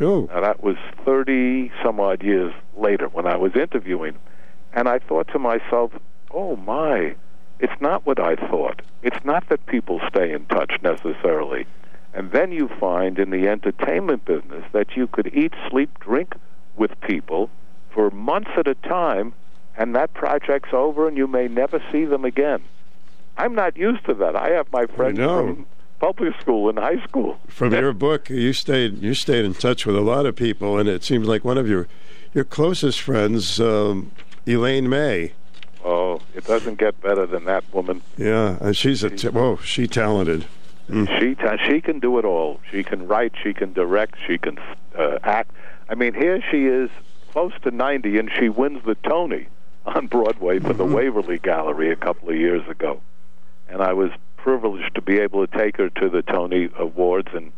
Oh. Now that was thirty some odd years later when I was interviewing, and I thought to myself, "Oh my, it's not what I thought. It's not that people stay in touch necessarily." And then you find in the entertainment business that you could eat, sleep, drink with people for months at a time, and that project's over, and you may never see them again. I'm not used to that. I have my friends from public school and high school. From your book, you stayed you stayed in touch with a lot of people, and it seems like one of your your closest friends, um, Elaine May. Oh, it doesn't get better than that woman. Yeah, and she's a t- whoa, she talented. Mm. She ta- she can do it all. She can write. She can direct. She can uh, act. I mean, here she is, close to ninety, and she wins the Tony on Broadway for the Waverly Gallery a couple of years ago. And I was privileged to be able to take her to the Tony Awards. And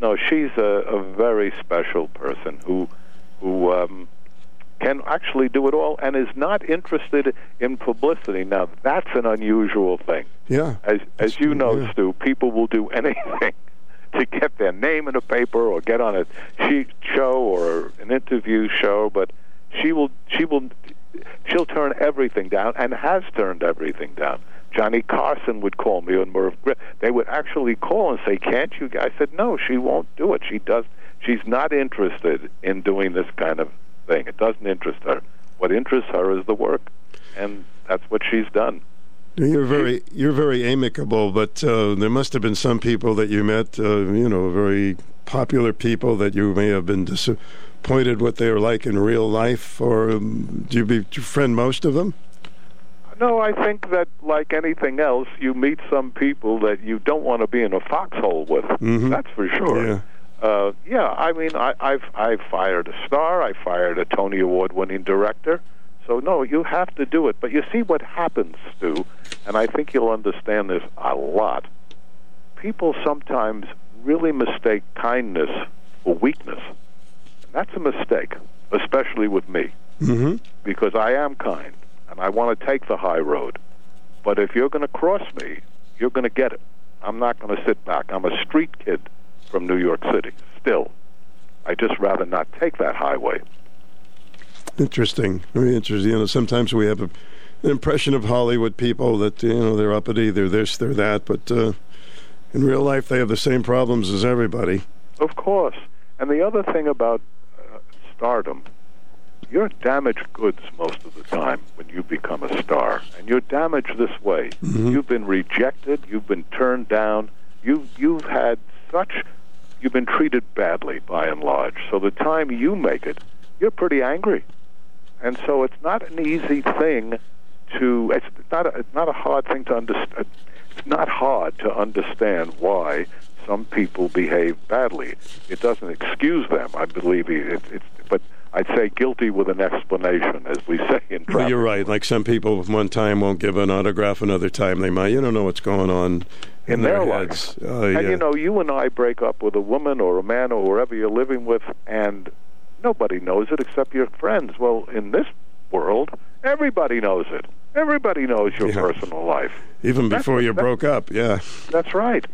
no, she's a, a very special person who who um, can actually do it all and is not interested in publicity. Now, that's an unusual thing. Yeah. As as you know, yeah. Stu, people will do anything to get their name in a paper or get on a show or an interview show, but she will she will she'll turn everything down and has turned everything down. Johnny Carson would call me and were they would actually call and say, "Can't you?" I said, "No, she won't do it. She does. She's not interested in doing this kind of thing. It doesn't interest her. What interests her is the work, and that's what she's done." You're very you're very amicable, but uh, there must have been some people that you met, uh, you know, very popular people that you may have been disappointed what they were like in real life, or um, do you be, do you friend most of them? No, I think that like anything else, you meet some people that you don't want to be in a foxhole with. Mhm. That's for sure. Yeah. Uh, yeah, I mean, I, I've I've fired a star. I fired a Tony Award-winning director. So no, you have to do it. But you see what happens, Stu, and I think you'll understand this a lot. People sometimes really mistake kindness for weakness. And that's a mistake, especially with me, Mm-hmm. because I am kind and I want to take the high road. But if you're going to cross me, you're going to get it. I'm not going to sit back. I'm a street kid from New York City. Still, I just rather not take that highway. Interesting. Very interesting. You know, sometimes we have a, an impression of Hollywood people that you know they're uppity, they're this, they're that, but uh, in real life they have the same problems as everybody. Of course. And the other thing about uh, stardom, you're damaged goods most of the time when you become a star. And you're damaged this way. You've been rejected, you've been turned down, you you've had such you've been treated badly by and large. So the time you make it, you're pretty angry. And so it's not an easy thing to it's not a, it's not a hard thing to understand. It's not hard to understand why some people behave badly. It doesn't excuse them. I believe it, it's but I'd say guilty with an explanation, as we say in But traffic. you're right. Like some people, one time won't give an autograph, another time they might. You don't know what's going on in their heads. lives. Uh, and yeah. you know, you and I break up with a woman or a man or whoever you're living with, and nobody knows it except your friends. Well, in this world, everybody knows it. Everybody knows your Yeah. personal life. even That's before you broke up. Yeah. That's right.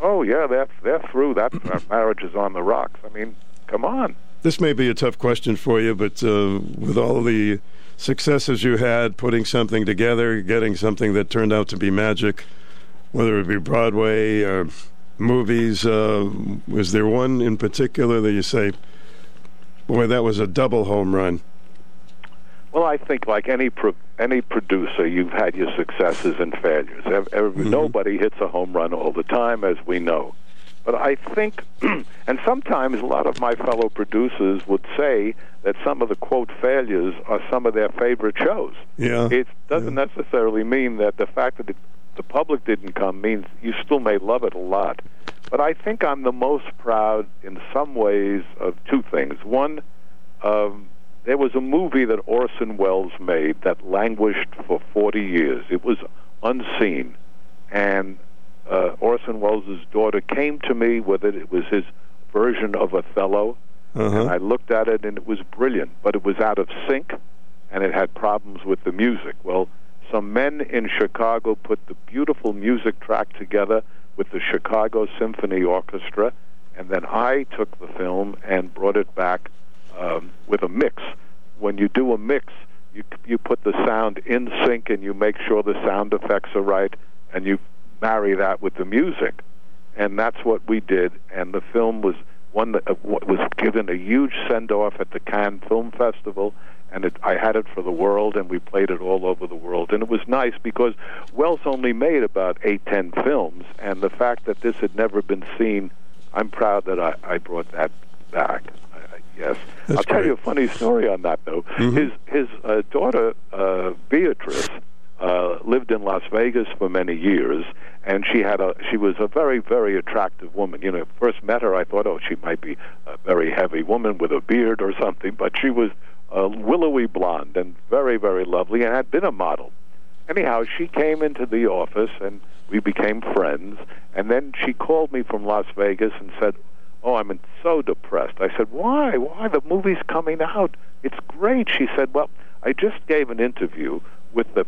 Oh yeah, they're they're through. That marriage is on the rocks. I mean, come on. This may be a tough question for you, but uh, with all the successes you had, putting something together, getting something that turned out to be magic, whether it be Broadway or movies, uh, was there one in particular that you say, boy, that was a double home run? Well, I think like any pro- any producer, you've had your successes and failures. Ev- ev- Mm-hmm. Nobody hits a home run all the time, as we know. But I think, and sometimes a lot of my fellow producers would say that some of the quote failures are some of their favorite shows. Yeah. It doesn't necessarily mean that the fact that it, the public didn't come means you still may love it a lot. But I think I'm the most proud in some ways of two things. One, um, there was a movie that Orson Welles made that languished for 40 years. It was unseen. And uh, Orson Welles' daughter came to me with it. It was his version of Othello. Uh-huh. And I looked at it, and it was brilliant, but it was out of sync, and it had problems with the music. Well, some men in Chicago put the beautiful music track together with the Chicago Symphony Orchestra, and then I took the film and brought it back um, with a mix. When you do a mix, you you put the sound in sync, and you make sure the sound effects are right, and you marry that with the music, and that's what we did. And the film was one that uh, was given a huge send off at the Cannes Film Festival, and it, I had it for the world, and we played it all over the world. And it was nice because Welles only made about eight, ten films, and the fact that this had never been seen, I'm proud that I, I brought that back. Yes, That's I'll tell great. you a funny story on that though. His his uh, daughter uh, Beatrice uh, lived in Las Vegas for many years, and she had a she was a very very attractive woman. You know, first met her, I thought, oh, she might be a very heavy woman with a beard or something, but she was a willowy blonde and very very lovely, and had been a model. Anyhow, she came into the office and we became friends, and then she called me from Las Vegas and said, Oh, I'm so depressed. I said, Why? Why? The movie's coming out. It's great. She said, Well, I just gave an interview with the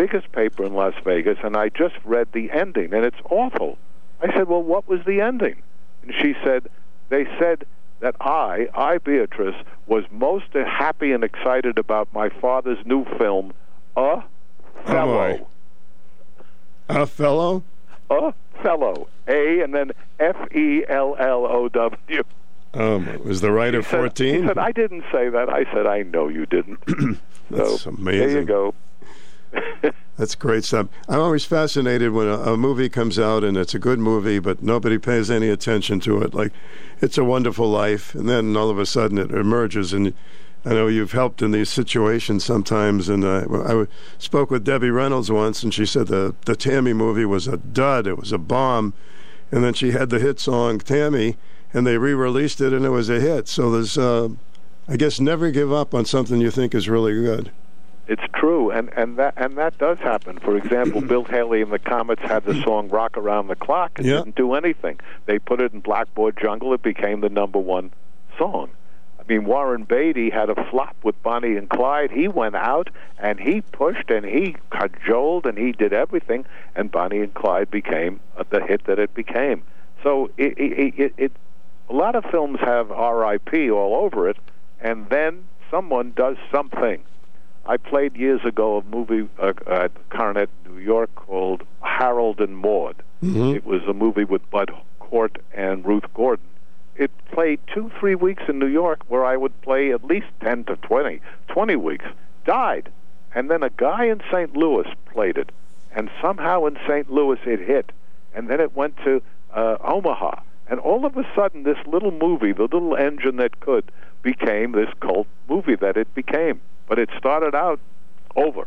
biggest paper in Las Vegas, and I just read the ending, and it's awful. I said, Well, what was the ending? And she said, They said that I, I, Beatrice, was most happy and excited about my father's new film, A Fellow. A fellow? A Fellow. A and then F E L L O W. Um, was the writer He 14? He said, I didn't say that. I said, I know you didn't. That's so, amazing. There you go. That's great stuff. I'm always fascinated when a, a movie comes out and it's a good movie, but nobody pays any attention to it. Like, It's a Wonderful Life, and then all of a sudden it emerges. And I know you've helped in these situations sometimes. And uh, I spoke with Debbie Reynolds once, and she said the the Tammy movie was a dud. It was a bomb. And then she had the hit song Tammy, and they re-released it, and it was a hit. So there's, uh, I guess, never give up on something you think is really good. It's true, and and that and that does happen. For example, Bill Haley and the Comets had the song "Rock Around the Clock" and Yeah. didn't do anything. They put it in Blackboard Jungle; it became the number one song. I mean, Warren Beatty had a flop with Bonnie and Clyde. He went out and he pushed and he cajoled and he did everything, and Bonnie and Clyde became the hit that it became. So it, it, it, it a lot of films have R.I.P. all over it, and then someone does something. I played years ago a movie uh, at Coronet, New York, called Harold and Maude. Mhm. It was a movie with Bud Cort and Ruth Gordon. It played two, three weeks in New York, where I would play at least ten to twenty, twenty weeks. Died, and then a guy in St. Louis played it, and somehow in St. Louis it hit, and then it went to uh, Omaha, and all of a sudden this little movie, the little engine that could, became this cult movie that it became. But it started out over.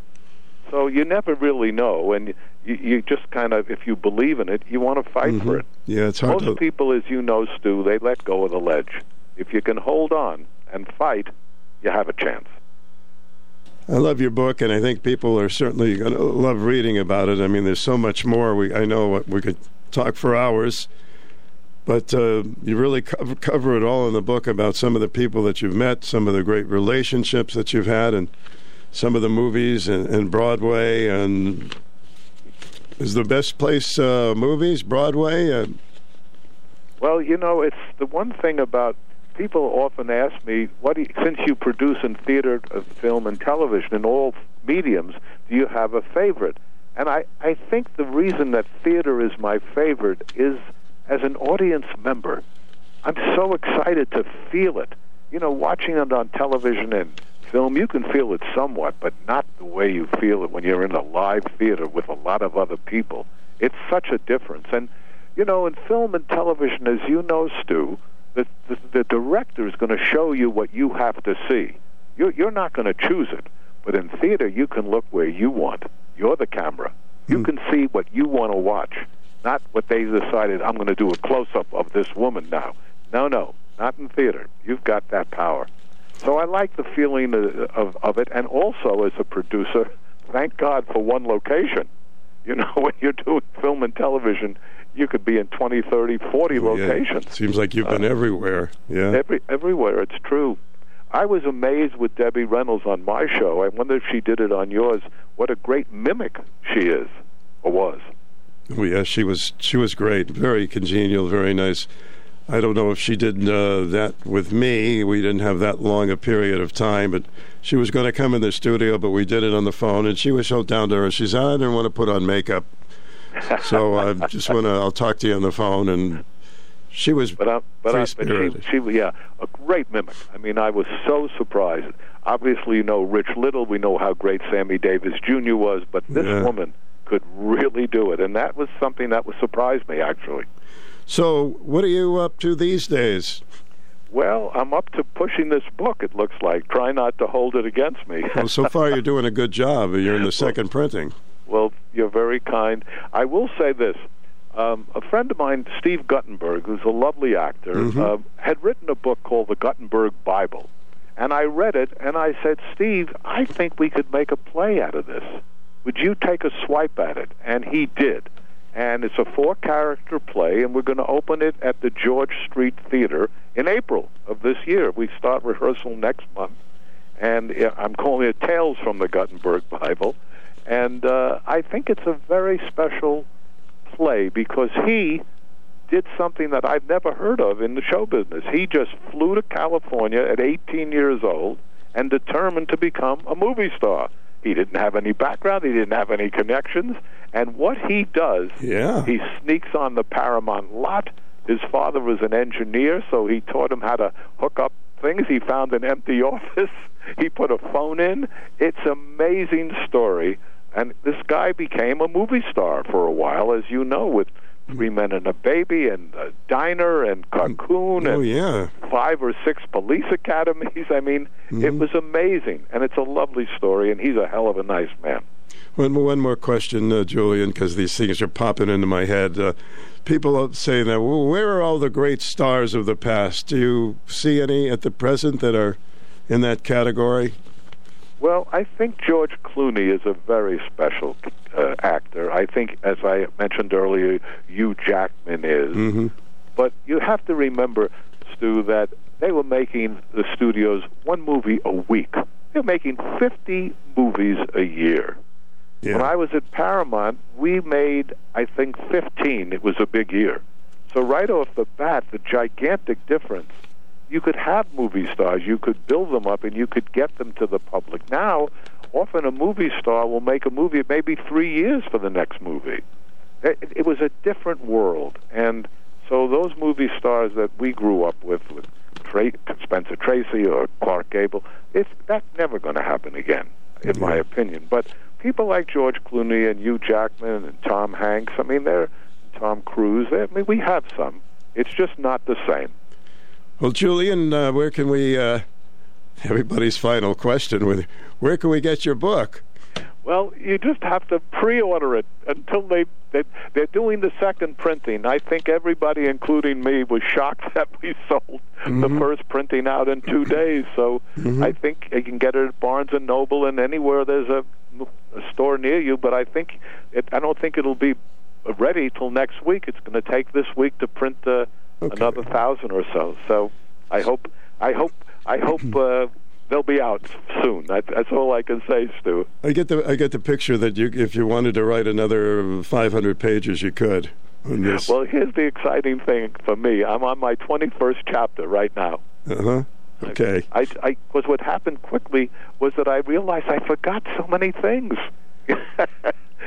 So you never really know, and you, you just kind of, if you believe in it, you want to fight for Mhm. it. Yeah, it's hard Most to. people, as you know, Stu, they let go of the ledge. If you can hold on and fight, you have a chance. I love your book, and I think people are certainly going to love reading about it. I mean, there's so much more. We I know we could talk for hours, but uh, you really cover, it all in the book about some of the people that you've met, some of the great relationships that you've had, and some of the movies and, and Broadway. And is the best place uh, movies Broadway? Uh, Well, you know, it's the one thing about people often ask me, "What do you, since you produce in theater, uh, film, and television in all mediums, do you have a favorite?" And I, I think the reason that theater is my favorite is as an audience member. I'm so excited to feel it. You know, watching it on television and film, you can feel it somewhat, but not the way you feel it when you're in a live theater with a lot of other people. It's such a difference. And, you know, in film and television, as you know, Stu, the, the, the director is going to show you what you have to see. You're, you're not going to choose it. But in theater, you can look where you want. You're the camera. You hmm. can see what you want to watch, not what they decided, I'm going to do a close up of this woman now. No, no, not in theater. You've got that power. So I like the feeling of, of, of it. And also, as a producer, thank God for one location. You know, when you're doing film and television, you could be in 20, 30, 40 locations. seems like you've been uh, everywhere. Yeah. Every, everywhere, it's true. I was amazed with Debbie Reynolds on my show. I wonder if she did it on yours. What a great mimic she is, or was. Oh, yeah, she was she was great, very congenial, very nice. I don't know if she did uh, that with me. We didn't have that long a period of time, but she was going to come in the studio, but we did it on the phone, and she was so down to earth. She said, "I didn't want to put on makeup, so I just want to. I'll talk to you on the phone." And she was But, I, but, I, but she, she, yeah, a great mimic. I mean, I was so surprised. Obviously, you know Rich Little. We know how great Sammy Davis Jr. was, but this Yeah. woman could really do it, and that was something that was surprised me actually. So, what are you up to these days? Well, I'm up to pushing this book. It looks like. Try not to hold it against me. Well, so far you're doing a good job. You're in the second printing. Well, you're very kind. I will say this. Um, a friend of mine, Steve Guttenberg, who's a lovely actor, Mhm. uh, had written a book called The Guttenberg Bible. And I read it, and I said, Steve, I think we could make a play out of this. Would you take a swipe at it? And he did. and it's a four-character play, and we're going to open it at the George Street Theater in April of this year. We start rehearsal next month, and I'm calling it Tales from the Guttenberg Bible, and uh, I think it's a very special play because he did something that I've never heard of in the show business. He just flew to California at 18 years old and determined to become a movie star. He didn't have any background, he didn't have any connections, and what he does, yeah. he sneaks on the Paramount lot. His father was an engineer, so he taught him how to hook up things. He found an empty office. He put a phone in. It's amazing story. And this guy became a movie star for a while, as you know, with Three Men and a Baby and a Diner and Cocoon Oh and yeah. five or six police academies. I mean, it was amazing, and it's a lovely story. And he's a hell of a nice man. One, one more question, uh, Julian, because these things are popping into my head. Uh, people are saying that, well, where are all the great stars of the past? Do you see any at the present that are in that category? Well, I think George Clooney is a very special uh, actor. I think, as I mentioned earlier, Hugh Jackman is. Mm-hmm. But you have to remember, Stu, that they were making the studios one movie a week. They're making 50 movies a year. When I was at Paramount, we made, I think, 15. It was a big year. So, right off the bat, the gigantic difference you could have movie stars, you could build them up, and you could get them to the public. Now, often a movie star will make a movie, maybe three years for the next movie. It, it was a different world. And so, those movie stars that we grew up with, with Tra- Spencer Tracy or Clark Gable, it's, that's never going to happen again, in my opinion. But people like George Clooney and Hugh Jackman and Tom Hanks, I mean, they're Tom Cruise. I mean, we have some. It's just not the same. Well, Julian, uh, where can we? Uh, everybody's final question: with where can we get your book? Well, you just have to pre-order it until they, they they're doing the second printing. I think everybody, including me, was shocked that we sold the first printing out in two days. So I think you can get it at Barnes and Noble and anywhere there's a, a store near you. But I think it, I don't think it'll be ready till next week. It's going to take this week to print uh, another thousand or so. So I hope I hope I hope uh, they'll be out soon. That, that's all I can say, Stu. I get the I get the picture that you, if you wanted to write another 500 pages, you could. Well, here's the exciting thing for me. I'm on my 21st chapter right now. Uh huh. Okay. I, I, was what happened quickly was that I realized I forgot so many things.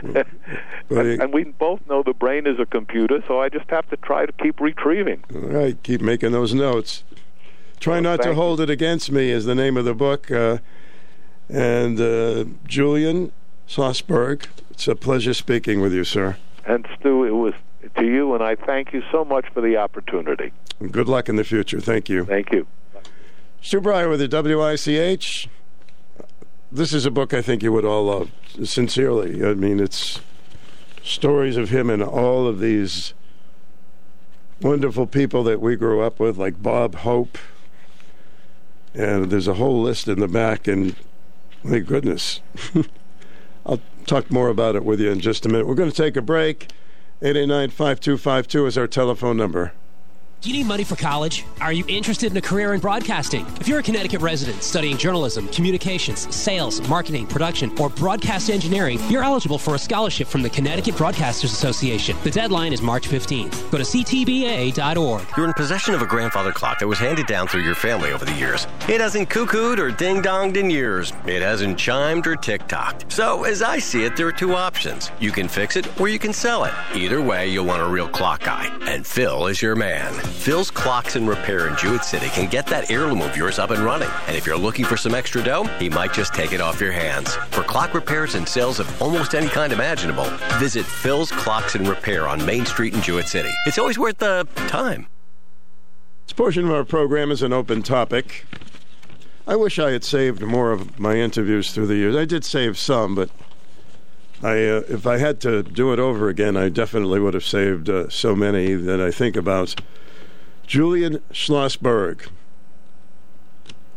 and, and we both know the brain is a computer, so I just have to try to keep retrieving. All right. Keep making those notes. Try not to hold it against me is the name of the book. Uh, and uh, Julian Schlossberg, it's a pleasure speaking with you, sir. And Stu, it was to you, and I thank you so much for the opportunity. And good luck in the future. Thank you. Thank you. Stu Bryer with the WICH. This is a book I think you would all love, sincerely. I mean, it's stories of him and all of these wonderful people that we grew up with, like Bob Hope. And there's a whole list in the back, and my goodness. I'll talk more about it with you in just a minute. We're going to take a break. 889 5252 is our telephone number. Do you need money for college? Are you interested in a career in broadcasting? If you're a Connecticut resident studying journalism, communications, sales, marketing, production, or broadcast engineering, you're eligible for a scholarship from the Connecticut Broadcasters Association. The deadline is March 15th. Go to ctba.org. You're in possession of a grandfather clock that was handed down through your family over the years. It hasn't cuckooed or ding donged in years. It hasn't chimed or tick tocked. So, as I see it, there are two options. You can fix it or you can sell it. Either way, you'll want a real clock guy. And Phil is your man. Phil's Clocks and Repair in Jewett City can get that heirloom of yours up and running. And if you're looking for some extra dough, he might just take it off your hands. For clock repairs and sales of almost any kind imaginable, visit Phil's Clocks and Repair on Main Street in Jewett City. It's always worth the time. This portion of our program is an open topic. I wish I had saved more of my interviews through the years. I did save some, but I, uh, if I had to do it over again, I definitely would have saved uh, so many that I think about. Julian Schlossberg,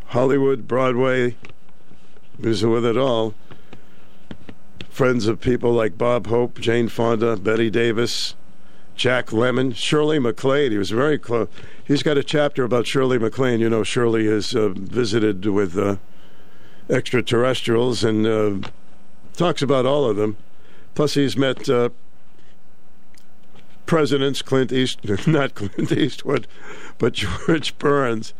Hollywood, Broadway, was with it all. friends of people like Bob Hope, Jane Fonda, Bette Davis, Jack Lemmon, Shirley MacLaine. He was very close. He's got a chapter about Shirley MacLaine. You know, Shirley has uh, visited with uh, extraterrestrials and uh, talks about all of them. Plus, he's met uh, presidents Clint East, not Clint Eastwood, but George Burns.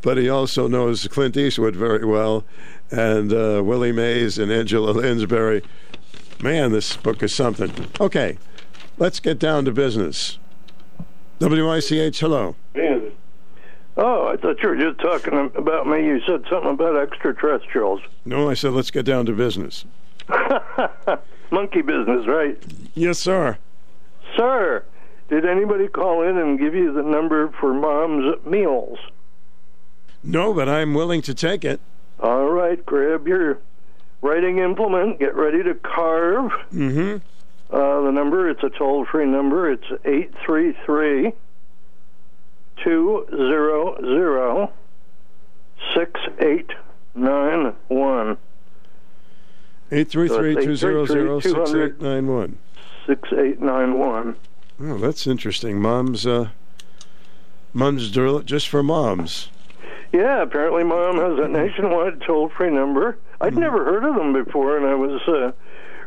But he also knows Clint Eastwood very well, and uh, Willie Mays and Angela Lansbury. Man, this book is something. Okay, let's get down to business. WICH, hello. Oh, I thought you were just talking about me. You said something about extraterrestrials. No, I said let's get down to business. Monkey business, right? Yes, sir. Sir, did anybody call in and give you the number for mom's meals? No, but I'm willing to take it. All right, grab your writing implement. Get ready to carve. Mm-hmm. Uh, the number, it's a toll free number. It's 833 200 6891. 833-200-6891. 6891. Oh, that's interesting. Mom's, uh, Mom's drill just for moms. Yeah, apparently mom has a nationwide toll free number. I'd never heard of them before, and I was uh,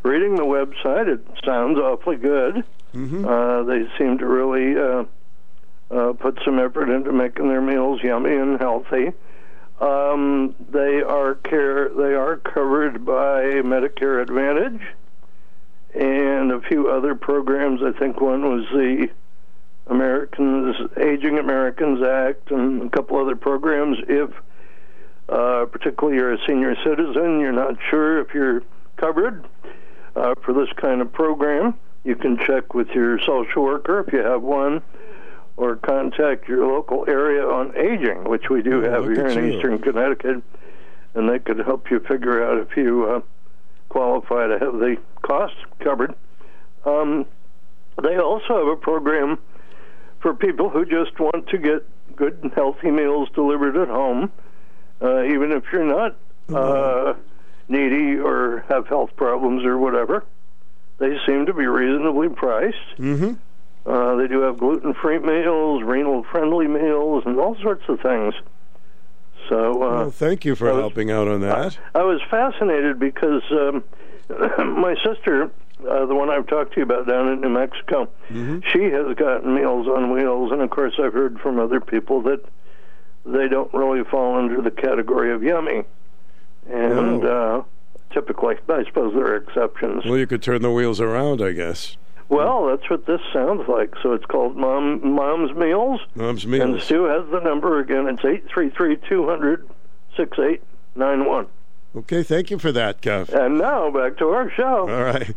reading the website. It sounds awfully good. Mm-hmm. Uh, they seem to really uh, uh, put some effort into making their meals yummy and healthy. Um, they are care. They are covered by Medicare Advantage and a few other programs. I think one was the Americans Aging Americans Act and a couple other programs. If uh, particularly you're a senior citizen, you're not sure if you're covered uh, for this kind of program. You can check with your social worker if you have one, or contact your local area on aging, which we do have look here in you. Eastern Connecticut, and they could help you figure out if you uh, qualify to have the costs covered. Um, they also have a program for people who just want to get good and healthy meals delivered at home, uh, even if you're not uh, needy or have health problems or whatever. They seem to be reasonably priced. Mm-hmm. Uh, they do have gluten-free meals, renal-friendly meals, and all sorts of things. So, uh, Well, thank you for helping out on that. I was fascinated because um, my sister, uh, the one I've talked to you about down in New Mexico, Mm-hmm. she has gotten Meals on Wheels, and of course, I've heard from other people that they don't really fall under the category of yummy. And uh, typically, I suppose there are exceptions. Well, you could turn the wheels around, I guess. Well, that's what this sounds like. So it's called Mom Mom's Meals. Mom's Meals. And meals. Stu has the number again. It's eight three three two hundred six eight nine one. Okay, thank you for that, Kev. And now back to our show. All right.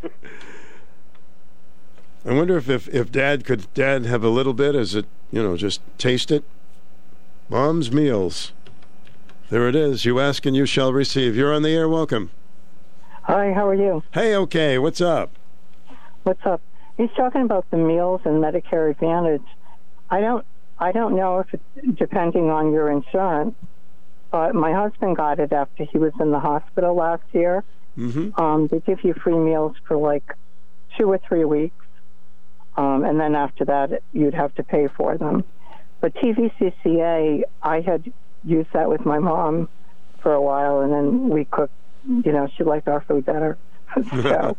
I wonder if, if if Dad could Dad have a little bit. Is it you know just taste it? Mom's meals. There it is. You ask and you shall receive. You're on the air. Welcome. Hi, how are you? Hey, okay. What's up? What's up? He's talking about the meals and Medicare Advantage. I don't I don't know if it's depending on your insurance, but my husband got it after he was in the hospital last year. Mm-hmm. Um, they give you free meals for like two or three weeks, um, and then after that you'd have to pay for them. But TVCCA, I had used that with my mom for a while, and then we cooked. You know, she liked our food better, so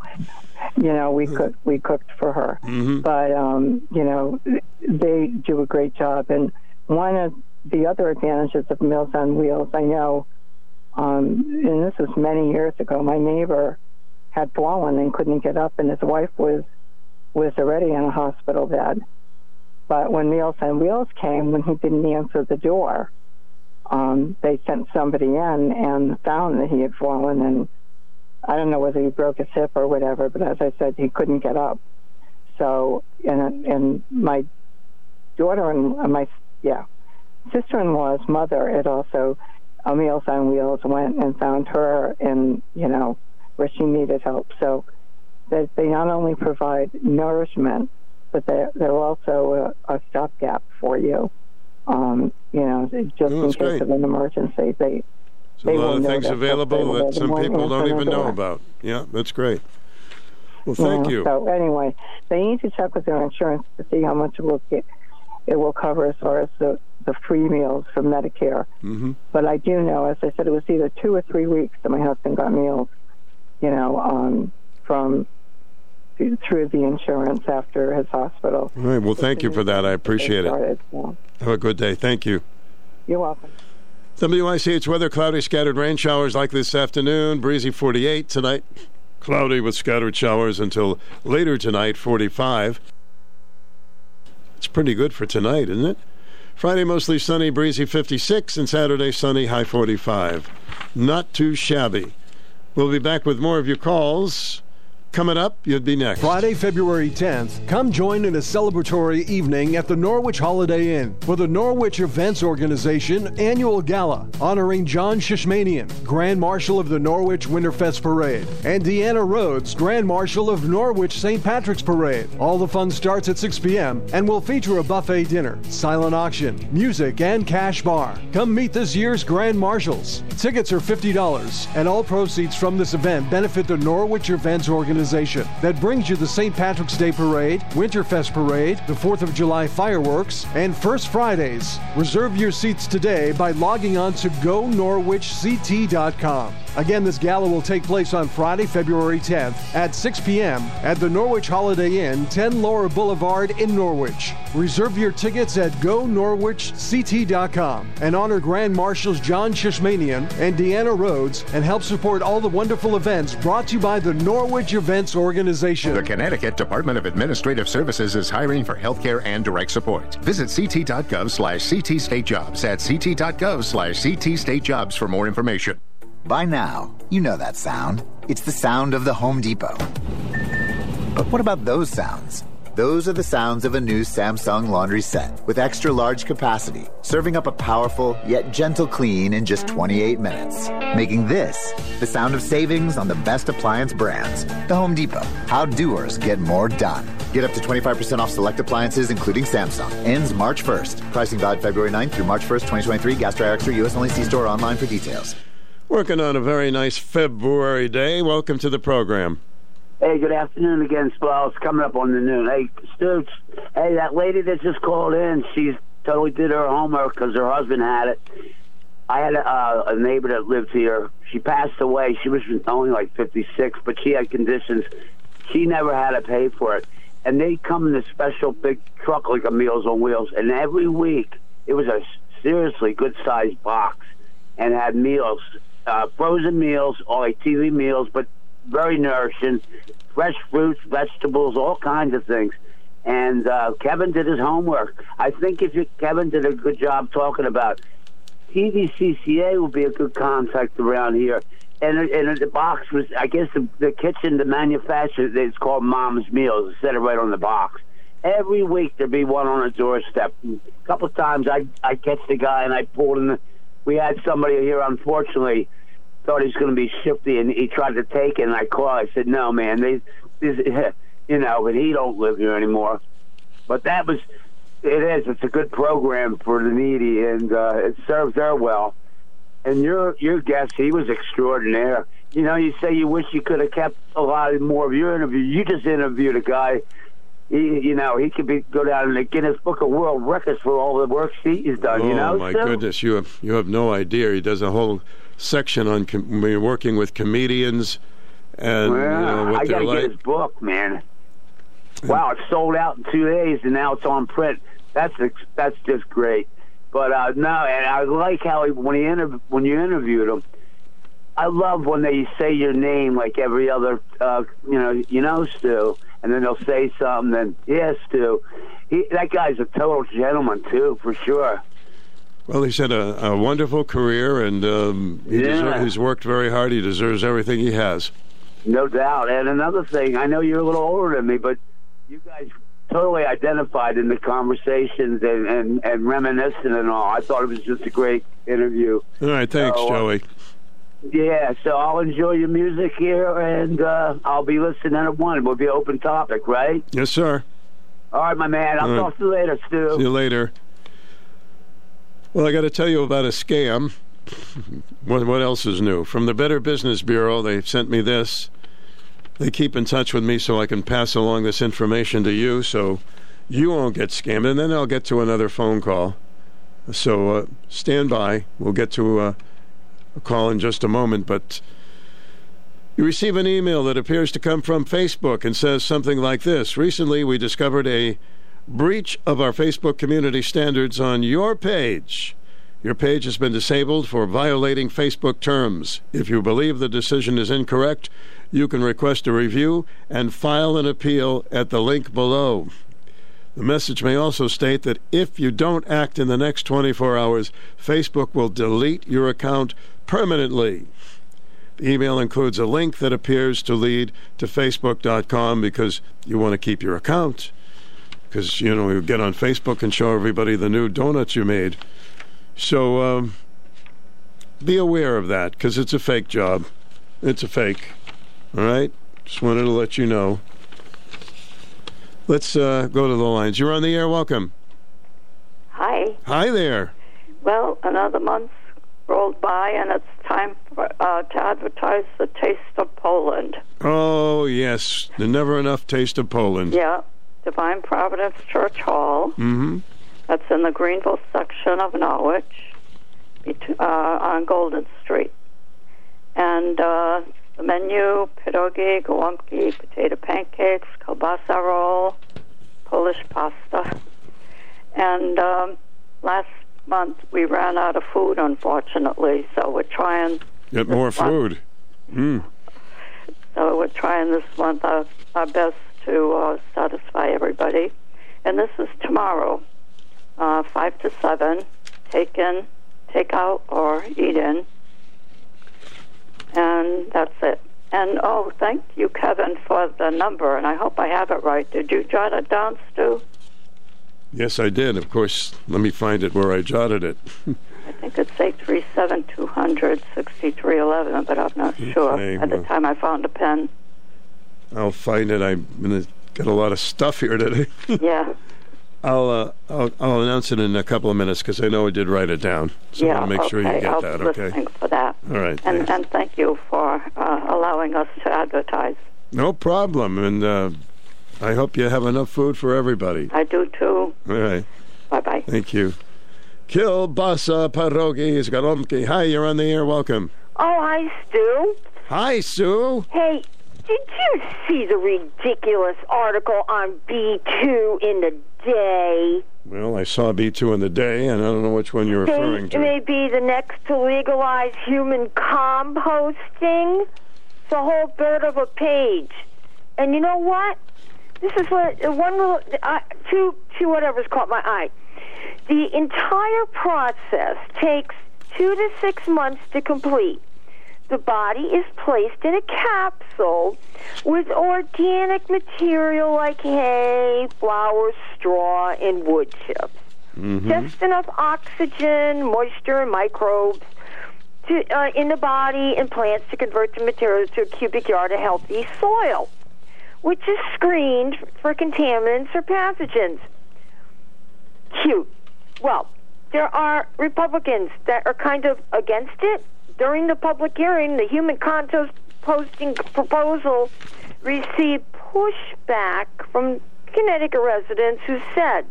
you know we cooked we cooked for her. Mm-hmm. But um, you know, they do a great job. And one of the other advantages of Meals on Wheels, I know, um, and this was many years ago. My neighbor had fallen and couldn't get up, and his wife was was already in a hospital bed. But when Meals on Wheels came, when he didn't answer the door, um, they sent somebody in and found that he had fallen, and I don't know whether he broke his hip or whatever. But as I said, he couldn't get up. So, and and my daughter and my yeah sister-in-law's mother had also uh, Meals on Wheels went and found her in you know where she needed help. So that they not only provide nourishment, but they're they're also a, a stopgap for you. Um, you know, just Oh, in case great. of an emergency, they There's a lot of things available that some people don't even know about. Yeah, that's great. Well, thank know, you. So anyway, they need to check with their insurance to see how much it will get, it will cover as far as the the free meals from Medicare. Mm-hmm. But I do know, as I said, it was either two or three weeks that my husband got meals, you know, um, from through the insurance after his hospital. All right. Well, thank you for that. I appreciate it. so. Have a good day. Thank you. You're welcome. WICH weather cloudy, scattered rain showers like this afternoon. Breezy 48 tonight. Cloudy with scattered showers until later tonight, 45. It's pretty good for tonight, isn't it? Friday mostly sunny, breezy 56, and Saturday sunny, high 45. Not too shabby. We'll be back with more of your calls. Coming up, you'd be next. Friday, February 10th, come join in a celebratory evening at the Norwich Holiday Inn for the Norwich Events Organization annual gala honoring John Shishmanian, Grand Marshal of the Norwich Winterfest Parade, and Deanna Rhodes, Grand Marshal of Norwich St. Patrick's Parade. All the fun starts at 6 p.m. and will feature a buffet dinner, silent auction, music, and cash bar. Come meet this year's Grand Marshals. Tickets are $50, and all proceeds from this event benefit the Norwich Events Organization that brings you the St. Patrick's Day Parade, Winterfest Parade, the 4th of July fireworks, and First Fridays. Reserve your seats today by logging on to GoNorwichCT.com. Again, this gala will take place on Friday, February 10th at 6 p.m. at the Norwich Holiday Inn, 10 Lower Boulevard in Norwich. Reserve your tickets at GoNorwichCT.com and honor Grand Marshals John Shishmanian and Deanna Rhodes and help support all the wonderful events brought to you by the Norwich Events Organization. The Connecticut Department of Administrative Services is hiring for healthcare and direct support. Visit ct.gov slash ctstatejobs at ct.gov slash ctstatejobs for more information. By now, you know that sound. It's the sound of the Home Depot. But what about those sounds? Those are the sounds of a new Samsung laundry set with extra large capacity, serving up a powerful yet gentle clean in just 28 minutes. Making this the sound of savings on the best appliance brands. The Home Depot. How doers get more done. Get up to 25% off select appliances, including Samsung. Ends March 1st. Pricing valid February 9th through March 1st, 2023. Gas Dry Extra. U.S. only. See store online for details. Working on a very nice February day. Welcome to the program. Hey, good afternoon again, Swell. Coming up on the noon. Hey, Stoots. Hey, that lady that just called in, she's totally did her homework because her husband had it. I had a, uh, a neighbor that lived here. She passed away. She was only like 56, but she had conditions. She never had to pay for it. And they come in a special big truck like a Meals on Wheels. And every week, it was a seriously good sized box and had meals, uh, frozen meals, or like TV meals, but very nourishing, fresh fruits, vegetables, all kinds of things. And uh, Kevin did his homework. I think if you, Kevin did a good job talking about TVCCA would be a good contact around here. And, and the box was, I guess, the, the kitchen, the manufacturer, it's called Mom's Meals. It said it right on the box. Every week there'd be one on the doorstep. A couple of times I I catch the guy and I pulled in. The, we had somebody here, unfortunately, thought he was going to be shifty, and he tried to take it. And I called. I said, "No, man, they, this, you know, but he don't live here anymore." But that was, it is. It's a good program for the needy, and uh, it serves her well. And your your guest, he was extraordinaire. You know, you say you wish you could have kept a lot more of your interview. You just interviewed a guy. He, you know, he could be go down in the Guinness Book of World Records for all the work he's done. oh you know, my Stu? goodness, you have you have no idea. He does a whole section on com- working with comedians and you know, I gotta like. get his book, man. Wow, it sold out in two days, and now it's on print. That's ex- that's just great. But uh, no, and I like how he, when he inter- when you interviewed him. I love when they say your name like every other, uh, you know, you know, Stu, and then they'll say something. Then yes, Stu, he, that guy's a total gentleman too, for sure. Well, he's had a, a wonderful career, and um, he Yeah. he's worked very hard. He deserves everything he has. No doubt. And another thing, I know you're a little older than me, but you guys totally identified in the conversations and, and, and reminiscing and all. I thought it was just a great interview. All right, thanks, So, uh, Joey. Yeah, so I'll enjoy your music here, and uh, I'll be listening at one. It will be open topic, right? Yes, sir. All right, my man. I'll All right. talk to you later, Stu. See you later. Well, I got to tell you about a scam. what, what else is new? From the Better Business Bureau, they sent me this. they keep in touch with me so I can pass along this information to you so you won't get scammed. And then I'll get to another phone call. So uh, stand by. We'll get to uh, a call in just a moment. But you receive an email that appears to come from Facebook and says something like this Recently, we discovered a breach of our Facebook community standards on your page. Your page has been disabled for violating Facebook terms. If you believe the decision is incorrect, you can request a review and file an appeal at the link below. The message may also state that if you don't act in the next 24 hours, Facebook will delete your account permanently. The email includes a link that appears to lead to Facebook.com because you want to keep your account. Because, you know, you get on Facebook and show everybody the new donuts you made. So um, be aware of that because it's a fake job. It's a fake. All right? Just wanted to let you know. Let's uh, go to the lines. You're on the air. Welcome. Hi. Hi there. Well, another month rolled by, and it's time for, uh, to advertise the Taste of Poland. Oh, yes. The never enough taste of Poland. Yeah, Divine Providence Church Hall. Mm-hmm. That's in the Greenville section of Norwich, uh, on Golden Street. And uh, the menu: pierogi, gołąbki, potato pancakes, kielbasa roll, Polish pasta. And um, last month we ran out of food, unfortunately, so we're trying. Get more month- food. Mm. So we're trying this month our, our best to uh, satisfy everybody. And this is tomorrow, uh, 5 to 7, take in, take out, or eat in. And that's it. And oh, thank you, Kevin, for the number, and I hope I have it right. Did you jot it down, Stu? Yes, I did. Of course, let me find it where I jotted it. I think it's 837 200 6311, but I'm not sure. Okay, At the time I found a pen. I'll find it. I'm going to get a lot of stuff here today. Yeah. I'll, uh, I'll I'll announce it in a couple of minutes because I know I did write it down. So yeah, I'll make sure you okay. get I'll that. Okay. listening for that. All right. And, thanks. and thank you for uh, allowing us to advertise. No problem. And uh, I hope you have enough food for everybody. I do too. All right. Bye bye. Thank you. Kielbasa pierogi Zgalomki. Hi, you're on the air. Welcome. Oh, hi, Stu. Hi, Sue. Hey, did you see the ridiculous article on B2 in the day? Well, I saw B2 in the day, and I don't know which one you're referring They to. may be the next to legalize human composting. It's a whole third of a page. And you know what? This is what uh, one little uh, two two whatever's caught my eye. The entire process takes two to six months to complete. The body is placed in a capsule with organic material like hay, flowers, straw, and wood chips. Mm-hmm. Just enough oxygen, moisture, and microbes to, uh, in the body and plants to convert the material to a cubic yard of healthy soil, which is screened for contaminants or pathogens. Cute. Well, there are Republicans that are kind of against it. During the public hearing, the human contest posting proposal received pushback from Connecticut residents who said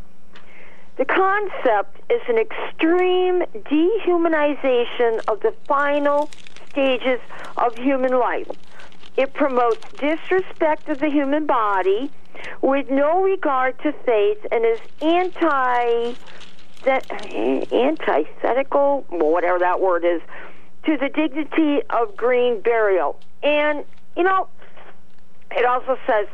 the concept is an extreme dehumanization of the final stages of human life. It promotes disrespect of the human body with no regard to faith and is anti antithetical, whatever that word is, to the dignity of green burial. And you know, it also says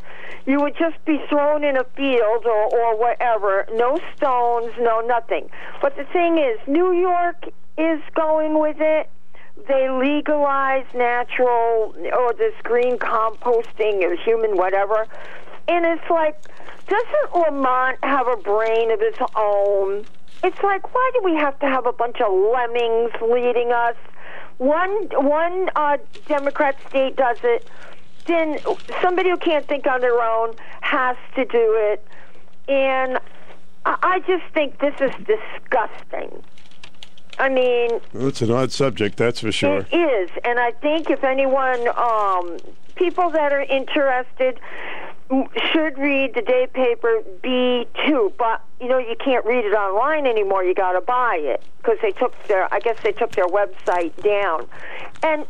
you would just be thrown in a field or, or whatever, no stones, no nothing. But the thing is, New York is going with it. They legalize natural or this green composting or human whatever. And it's like, doesn't Lamont have a brain of his own? It's like, why do we have to have a bunch of lemmings leading us? One one uh, Democrat state does it, then somebody who can't think on their own has to do it, and I, I just think this is disgusting. I mean, Well, it's an odd subject, that's for sure. it is, and I think if anyone, um, people that are interested, should read the day paper B two. But you know, you can't read it online anymore. You got to buy it because they took their, I guess they took their website down, and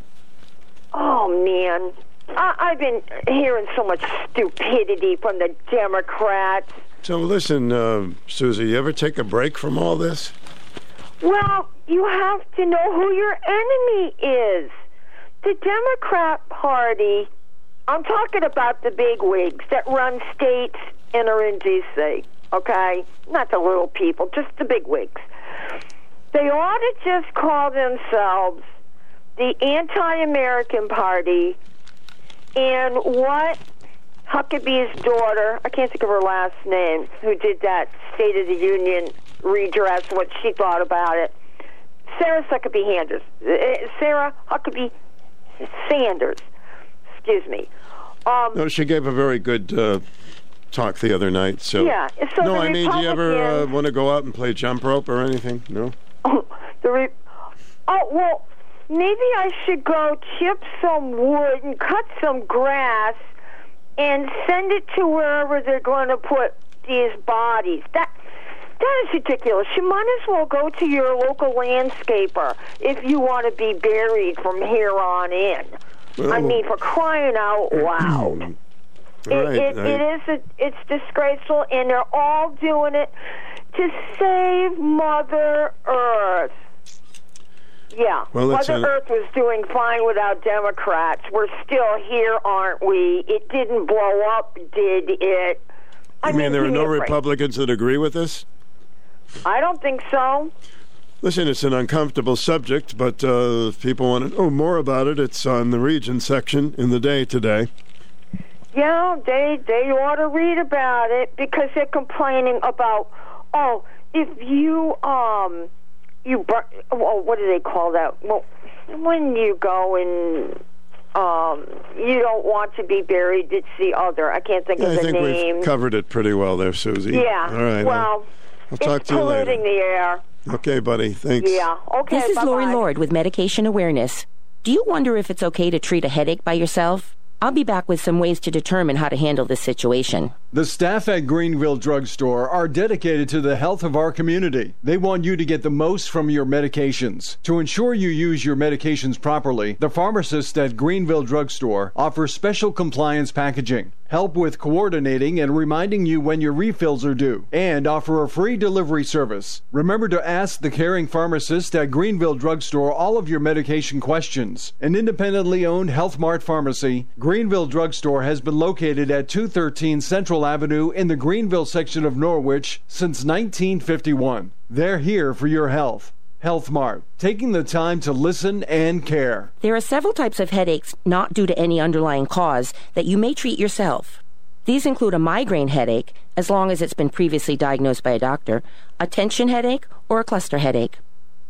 oh man. I, I've been hearing so much stupidity from the Democrats. So listen, uh, Susie, you ever take a break from all this? Well, you have to know who your enemy is. The Democrat Party, I'm talking about the big wigs that run states and are in D.C., okay? Not the little people, just the big wigs. They ought to just call themselves the Anti American Party and what Huckabee's daughter, I can't think of her last name, who did that State of the Union redress, what she thought about it. Sarah Huckabee Sanders. Uh, Sarah Huckabee Sanders. Excuse me. Um, No, she gave a very good uh, talk the other night. So Yeah, so no, I mean, do you ever uh, want to go out and play jump rope or anything? No. the re- oh well, maybe I should go chip some wood and cut some grass and send it to wherever they're going to put these bodies. That that is ridiculous. You might as well go to your local landscaper if you want to be buried from here on in. I mean, for crying out loud. It, right, it, it is a, it's disgraceful, and they're all doing it to save Mother Earth. Yeah, Well, Mother a- Earth was doing fine without Democrats. We're still here, aren't we? It didn't blow up, did it? I You mean there are no. Republicans that agree with this? I don't think so. Listen, it's an uncomfortable subject, but uh, if people want to know more about it, it's on the region section in the day today. Yeah, they they ought to read about it because they're complaining about oh, if you um you bur- well, what do they call that? Well, when you go and um you don't want to be buried, it's the other. I can't think Yeah, of I the think name. we've covered it pretty well there, Susie. yeah. All right. Well, I'll talk it's to you later. polluting the air. Okay, buddy. Thanks. Yeah. Okay. This is Lori bye-bye. Lord with Medication Awareness. Do you wonder if it's okay to treat a headache by yourself? I'll be back with some ways to determine how to handle this situation. The staff at Greenville Drugstore are dedicated to the health of our community. They want you to get the most from your medications. To ensure you use your medications properly, the pharmacists at Greenville Drugstore offer special compliance packaging, help with coordinating and reminding you when your refills are due, and offer a free delivery service. Remember to ask the caring pharmacist at Greenville Drugstore all of your medication questions. An independently owned Health Mart pharmacy, Greenville Drugstore has been located at 213 Central Avenue in the Greenville section of Norwich since 1951. They're here for your health. Health Mart, taking the time to listen and care. There are several types of headaches not due to any underlying cause that you may treat yourself. These include a migraine headache, as long as it's been previously diagnosed by a doctor, a tension headache, or a cluster headache.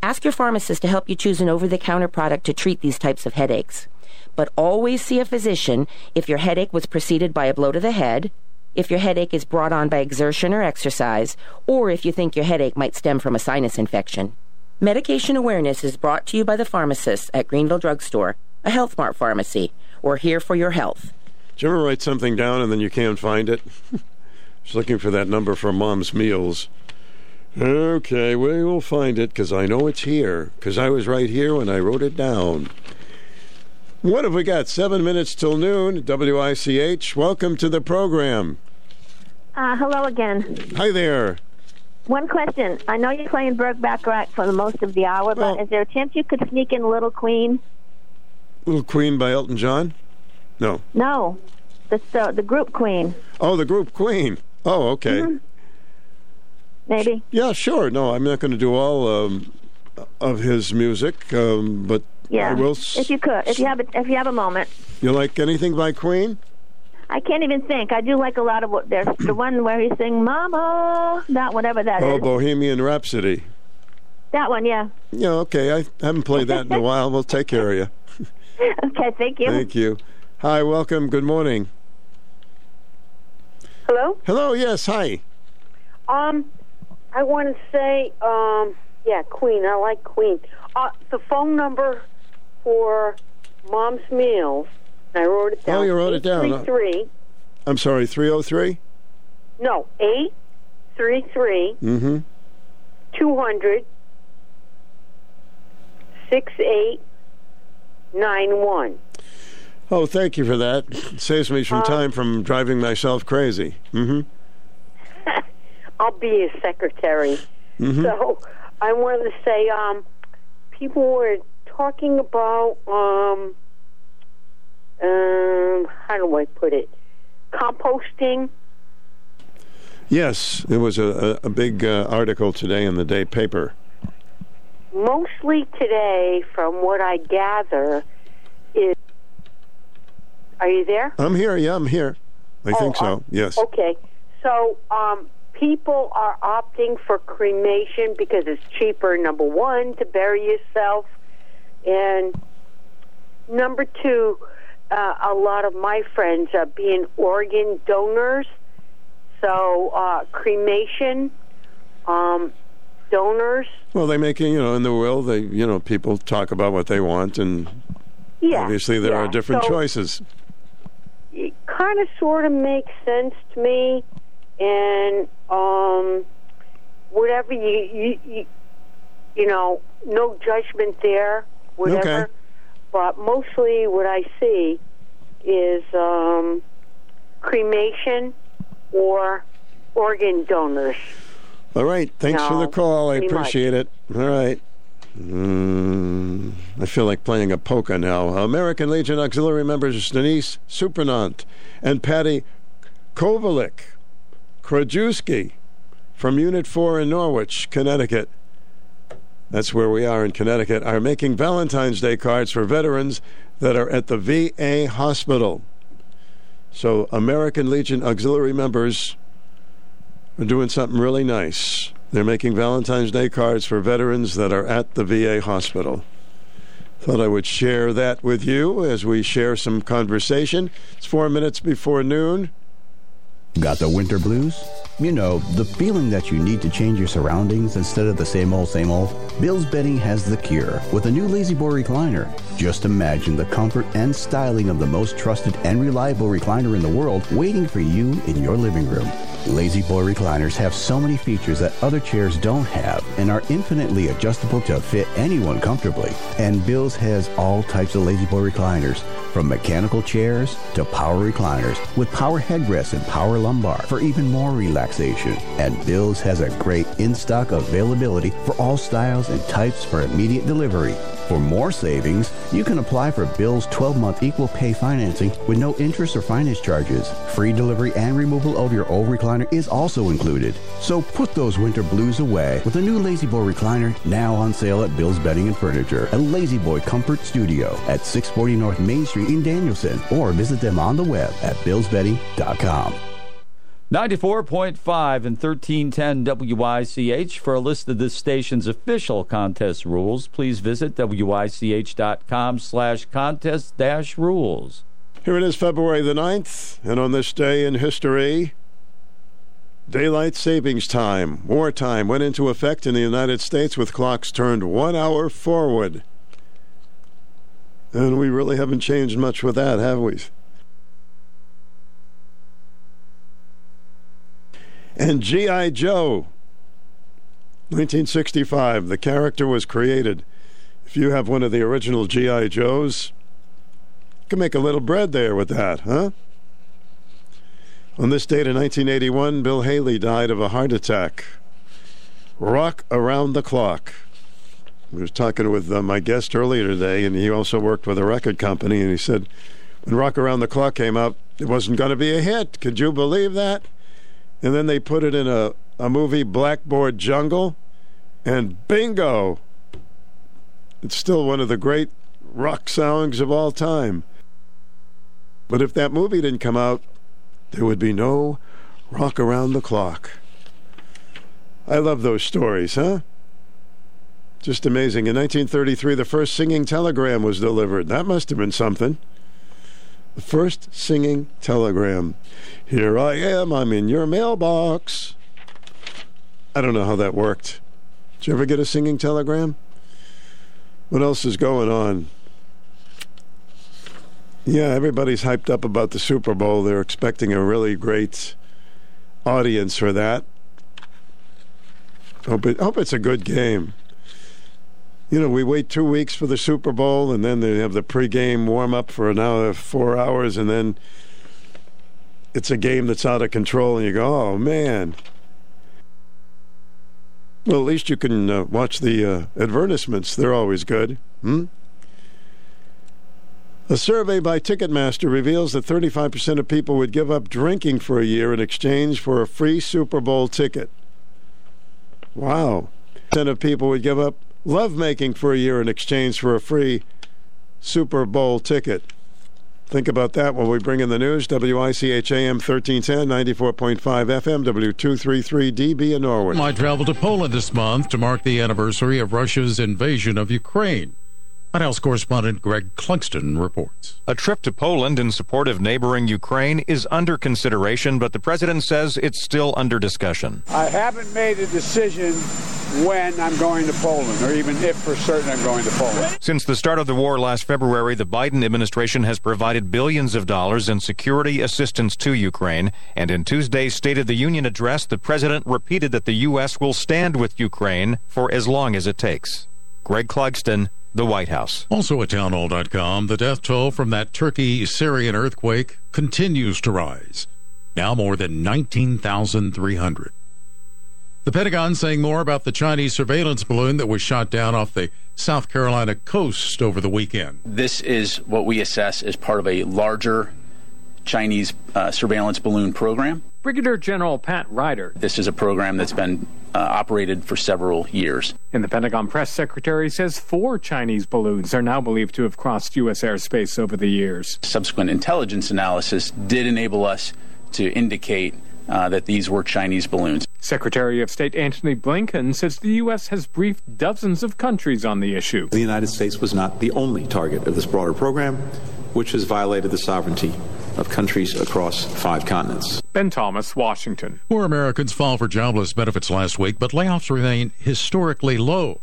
Ask your pharmacist to help you choose an over the counter product to treat these types of headaches. But always see a physician if your headache was preceded by a blow to the head, if your headache is brought on by exertion or exercise, or if you think your headache might stem from a sinus infection. Medication awareness is brought to you by the pharmacists at Greenville Drugstore, a Health Mart pharmacy. We're here for your health. Did you ever write something down and then you can't find it? Just looking for that number for Mom's Meals. Okay, we will find it because I know it's here because I was right here when I wrote it down. What have we got? Seven minutes till noon. WICH. Welcome to the program. Uh, hello again. Hi there. One question. I know you're playing Burt Bacharach for the most of the hour, but is there a chance you could sneak in Little Queen? Little Queen by Elton John? No. No, the the group Queen, Oh, the group Queen. Oh, okay. Mhm. maybe. Yeah, sure. No, I'm not going to do all um, of his music, um, but Yeah, I will. s- if you could, if you have a, if you have a moment. You like anything by Queen? I can't even think. I do like a lot of what there's the one where he sing "Mama," that whatever that is. Oh, Bohemian Rhapsody. That one, yeah. Yeah, okay. I haven't played that in a while. We'll take care of you. Okay, thank you. Thank you. Hi, welcome. Good morning. Hello? Hello, yes, hi. Um, I want to say, um, Yeah, Queen. I like Queen. Uh, the phone number for Mom's Meals. I wrote it down. Oh, you wrote it down. Three three. I'm sorry, 303? No, eight three three Mm-hmm. two hundred six eight nine one. Oh, thank you for that. It saves me some Um, time from driving myself crazy. Mm-hmm. I'll be his secretary. Mhm. So I wanted to say, um, people were talking about, um, um, how do I put it? Composting. Yes, it was a, a, a big uh, article today in the day paper. Mostly today, from what I gather, is. Are you there? I'm here. Yeah, I'm here. I Oh, think so. uh, yes. Okay. So, um, people are opting for cremation because it's cheaper, number one, to bury yourself. And number two, uh, a lot of my friends are being organ donors. So, uh, cremation, um, donors. Well, they make you know in the will. They you know people talk about what they want, and Yeah. obviously there yeah. are different So, choices. it kind of sort of makes sense to me and um whatever you you you, you know no judgment there whatever Okay. But mostly what i see is um cremation or organ donors All right. Thanks for the call. I pretty much. appreciate it. All right. Mm, I feel like playing a polka now. American Legion Auxiliary members Denise Supernant and Patty Kovalik Krajewski from Unit 4 in Norwich, Connecticut. That's where we are in Connecticut, are making Valentine's Day cards for veterans that are at the VA hospital. So, American Legion Auxiliary members are doing something really nice. They're making Valentine's Day cards for veterans that are at the VA hospital. Thought I would share that with you as we share some conversation. It's four minutes before noon. Got the winter blues? You know, the feeling that you need to change your surroundings instead of the same old, same old? Bill's Bedding has the cure with a new La-Z-Boy recliner. Just imagine the comfort and styling of the most trusted and reliable recliner in the world waiting for you in your living room. La-Z-Boy recliners have so many features that other chairs don't have and are infinitely adjustable to fit anyone comfortably. And Bill's has all types of La-Z-Boy recliners, from mechanical chairs to power recliners with power headrests and power lumbar for even more relaxation. And Bill's has a great in-stock availability for all styles and types for immediate delivery. For more savings, you can apply for Bill's 12-month equal pay financing with no interest or finance charges. Free delivery and removal of your old recliner is also included. So put those winter blues away with a new La-Z-Boy recliner now on sale at Bill's Bedding and Furniture, at La-Z-Boy Comfort Studio at 640 North Main Street in Danielson, or visit them on the web at billsbedding.com. 94.5 and 1310 WICH. For a list of this station's official contest rules, please visit WICH.com slash contest dash rules. Here it is, February the 9th, and on this day in history, daylight savings time, wartime, went into effect in the United States with clocks turned one hour forward. And we really haven't changed much with that, have we? And G.I. Joe, 1965, the character was created. If you have one of the original G.I. Joes, you can make a little bread there with that, huh? On this date in 1981, Bill Haley died of a heart attack. Rock around the clock. I was talking with uh, my guest earlier today, and he also worked with a record company, and he said when Rock Around the Clock came out, it wasn't going to be a hit. Could you believe that? And then they put it in a, a movie, Blackboard Jungle, and bingo! It's still one of the great rock songs of all time. But if that movie didn't come out, there would be no Rock Around the Clock. I love those stories, huh? Just amazing. In 1933, the first singing telegram was delivered. That must have been something. The first singing telegram. Here I am, I'm in your mailbox. I don't know how that worked. Did you ever get a singing telegram? What else is going on? Yeah, everybody's hyped up about the Super Bowl. They're expecting a really great audience for that. Hope, it, hope it's a good game. You know, we wait two weeks for the Super Bowl, and then they have the pregame warm up for an hour, four hours, and then it's a game that's out of control, and you go, "Oh man." Well, at least you can uh, watch the uh, advertisements. They're always good. Hmm? A survey by Ticketmaster reveals that 35% of people would give up drinking for a year in exchange for a free Super Bowl ticket. Wow. 10% of people would give up lovemaking for a year in exchange for a free Super Bowl ticket. Think about that when we bring in the news. WICHAM 1310, 94.5 FM, W233DB in Norwich. I travel to Poland this month to mark the anniversary of Russia's invasion of Ukraine. White House correspondent Greg Clugston reports. A trip to Poland in support of neighboring Ukraine is under consideration, but the president says it's still under discussion. I haven't made a decision when I'm going to Poland, or even if for certain I'm going to Poland. Since the start of the war last February, the Biden administration has provided billions of dollars in security assistance to Ukraine. And in Tuesday's State of the Union address, the president repeated that the U.S. will stand with Ukraine for as long as it takes. Greg Clugston, the White House. Also at townhall.com, the death toll from that Turkey Syrian earthquake continues to rise. Now more than 19,300. The Pentagon saying more about the Chinese surveillance balloon that was shot down off the South Carolina coast over the weekend. This is what we assess as part of a larger Chinese uh, surveillance balloon program. Brigadier General Pat Ryder. This is a program that's been uh, operated for several years. And the Pentagon press secretary says four Chinese balloons are now believed to have crossed U.S. airspace over the years. Subsequent intelligence analysis did enable us to indicate uh, that these were Chinese balloons. Secretary of State Antony Blinken says the U.S. has briefed dozens of countries on the issue. The United States was not the only target of this broader program, which has violated the sovereignty of countries across five continents. Ben Thomas, Washington. More Americans filed for jobless benefits last week, but layoffs remain historically low.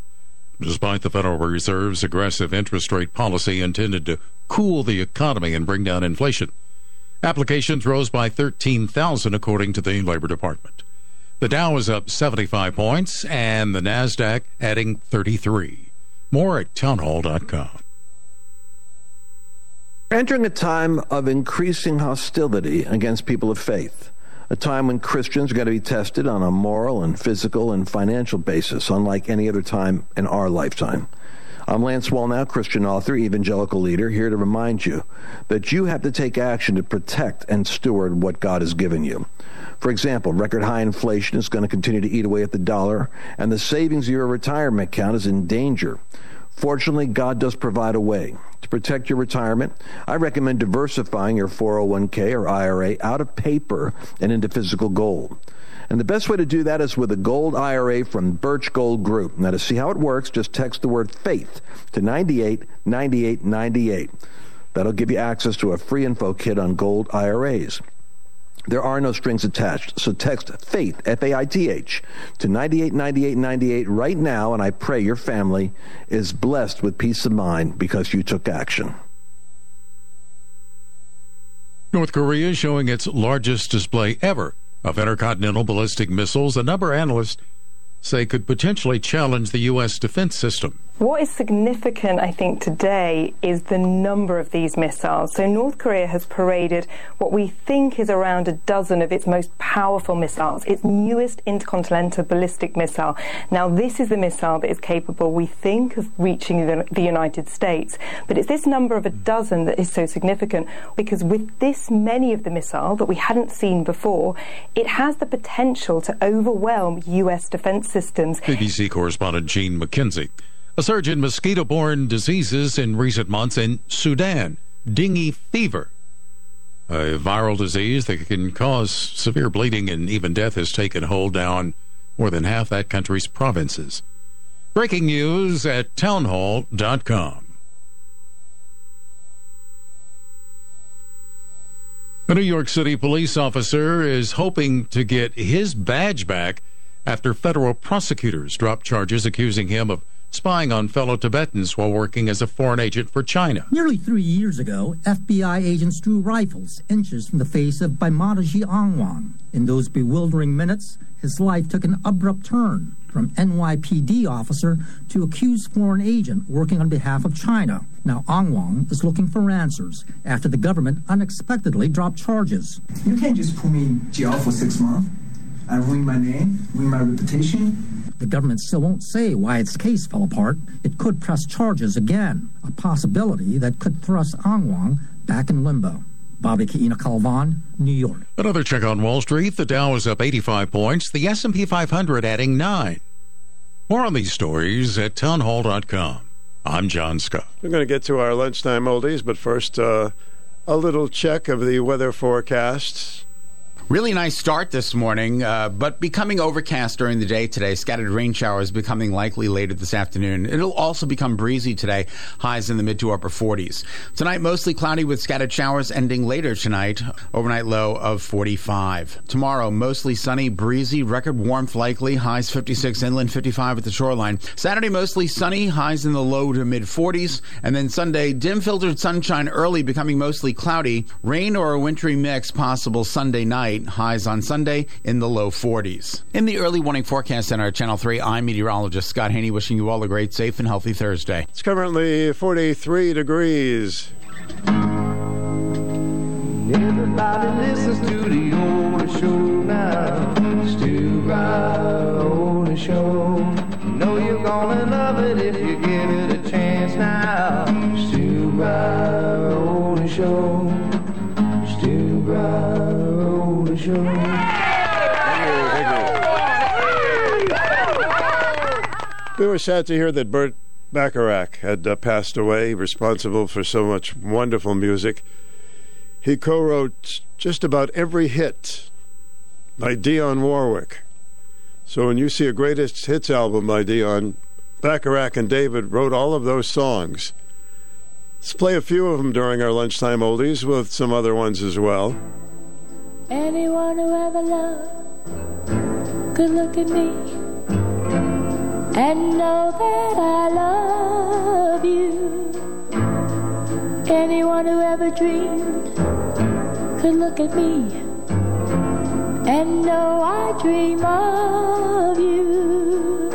Despite the Federal Reserve's aggressive interest rate policy intended to cool the economy and bring down inflation. Applications rose by 13,000, according to the Labor Department. The Dow is up 75 points, and the NASDAQ adding 33. More at townhall.com. Entering a time of increasing hostility against people of faith, a time when Christians are going to be tested on a moral and physical and financial basis, unlike any other time in our lifetime. I'm Lance Wallnau, Christian author, evangelical leader, here to remind you that you have to take action to protect and steward what God has given you. For example, record high inflation is going to continue to eat away at the dollar, and the savings of your retirement account is in danger. Fortunately, God does provide a way. To protect your retirement, I recommend diversifying your 401k or IRA out of paper and into physical gold. And the best way to do that is with a gold IRA from Birch Gold Group. Now, to see how it works, just text the word faith to 98 98 98. That'll give you access to a free info kit on gold IRAs. There are no strings attached. So text FAITH, F A I T H, to 989898 right now, and I pray your family is blessed with peace of mind because you took action. North Korea showing its largest display ever of intercontinental ballistic missiles, a number analysts say could potentially challenge the U.S. defense system. What is significant, I think, today is the number of these missiles. So, North Korea has paraded what we think is around a dozen of its most powerful missiles, its newest intercontinental ballistic missile. Now, this is the missile that is capable, we think, of reaching the, the United States. But it's this number of a dozen that is so significant because with this many of the missile that we hadn't seen before, it has the potential to overwhelm U.S. defense systems. BBC correspondent Jean Mackenzie. A surge in mosquito borne diseases in recent months in Sudan. Dengue fever, a viral disease that can cause severe bleeding and even death, has taken hold down more than half that country's provinces. Breaking news at townhall.com. A New York City police officer is hoping to get his badge back after federal prosecutors dropped charges accusing him of spying on fellow Tibetans while working as a foreign agent for China. Nearly three years ago, FBI agents drew rifles inches from the face of Baimadajie Angwang. In those bewildering minutes, his life took an abrupt turn from NYPD officer to accused foreign agent working on behalf of China. Now Angwang is looking for answers after the government unexpectedly dropped charges. You can't just put me in jail for six months and ruin my name, ruin my reputation. The government still won't say why its case fell apart. It could press charges again, a possibility that could thrust Angwang back in limbo. Bobby Caina Calvan, New York. Another check on Wall Street. The Dow is up 85 points. The S&P 500 adding 9. More on these stories at townhall.com. I'm John Scott. We're going to get to our lunchtime oldies, but first, uh, a little check of the weather forecasts. Really nice start this morning, uh, but becoming overcast during the day today. Scattered rain showers becoming likely later this afternoon. It'll also become breezy today, highs in the mid to upper 40s. Tonight, mostly cloudy with scattered showers ending later tonight, overnight low of 45. Tomorrow, mostly sunny, breezy, record warmth likely, highs 56 inland, 55 at the shoreline. Saturday, mostly sunny, highs in the low to mid 40s. And then Sunday, dim filtered sunshine early, becoming mostly cloudy, rain or a wintry mix possible Sunday night highs on Sunday in the low 40s. In the early warning forecast center at Channel 3, I'm meteorologist Scott Haney wishing you all a great, safe, and healthy Thursday. It's currently 43 degrees. Everybody listens to the old show now. Stu old show. Know you're gonna love it if you give it a chance now. Stu old show. Show. We were sad to hear that Burt Bacharach had uh, passed away, responsible for so much wonderful music. He co wrote just about every hit by Dionne Warwick. So when you see a greatest hits album by Dionne, Bacharach and David wrote all of those songs. Let's play a few of them during our lunchtime oldies with some other ones as well. Anyone who ever loved could look at me and know that I love you. Anyone who ever dreamed could look at me and know I dream of you.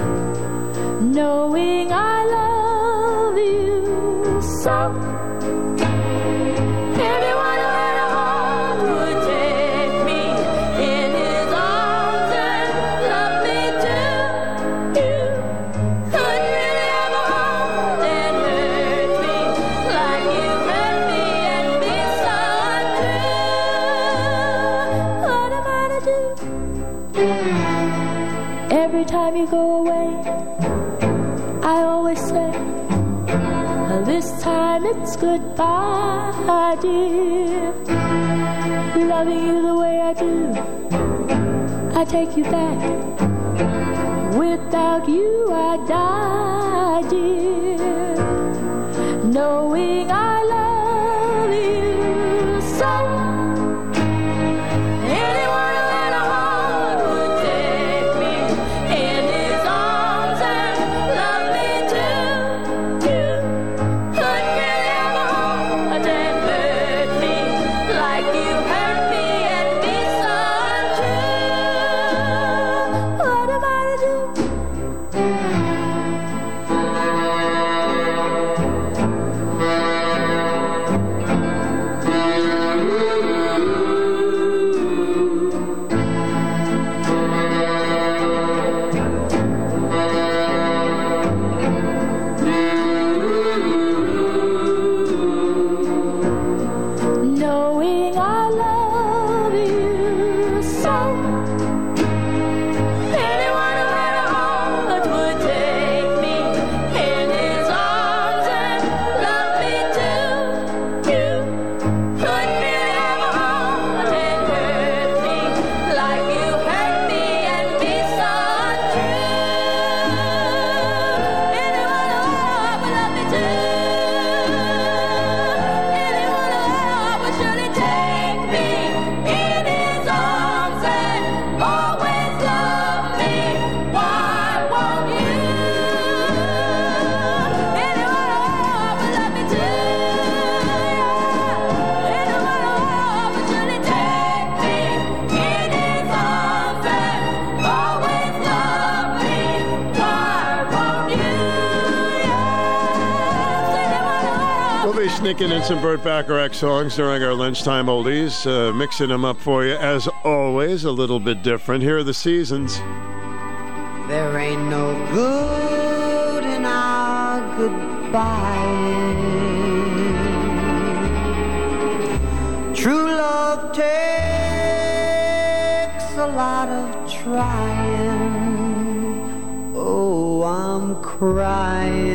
Knowing I love you so. Anyone always say, this time it's goodbye, dear. Loving you the way I do, I take you back. Without you, I die, dear. Knowing some Burt Bacharach songs during our lunchtime oldies, uh, mixing them up for you as always, a little bit different. Here are the seasons. There ain't no good in our goodbye. True love takes a lot of trying. Oh, I'm crying.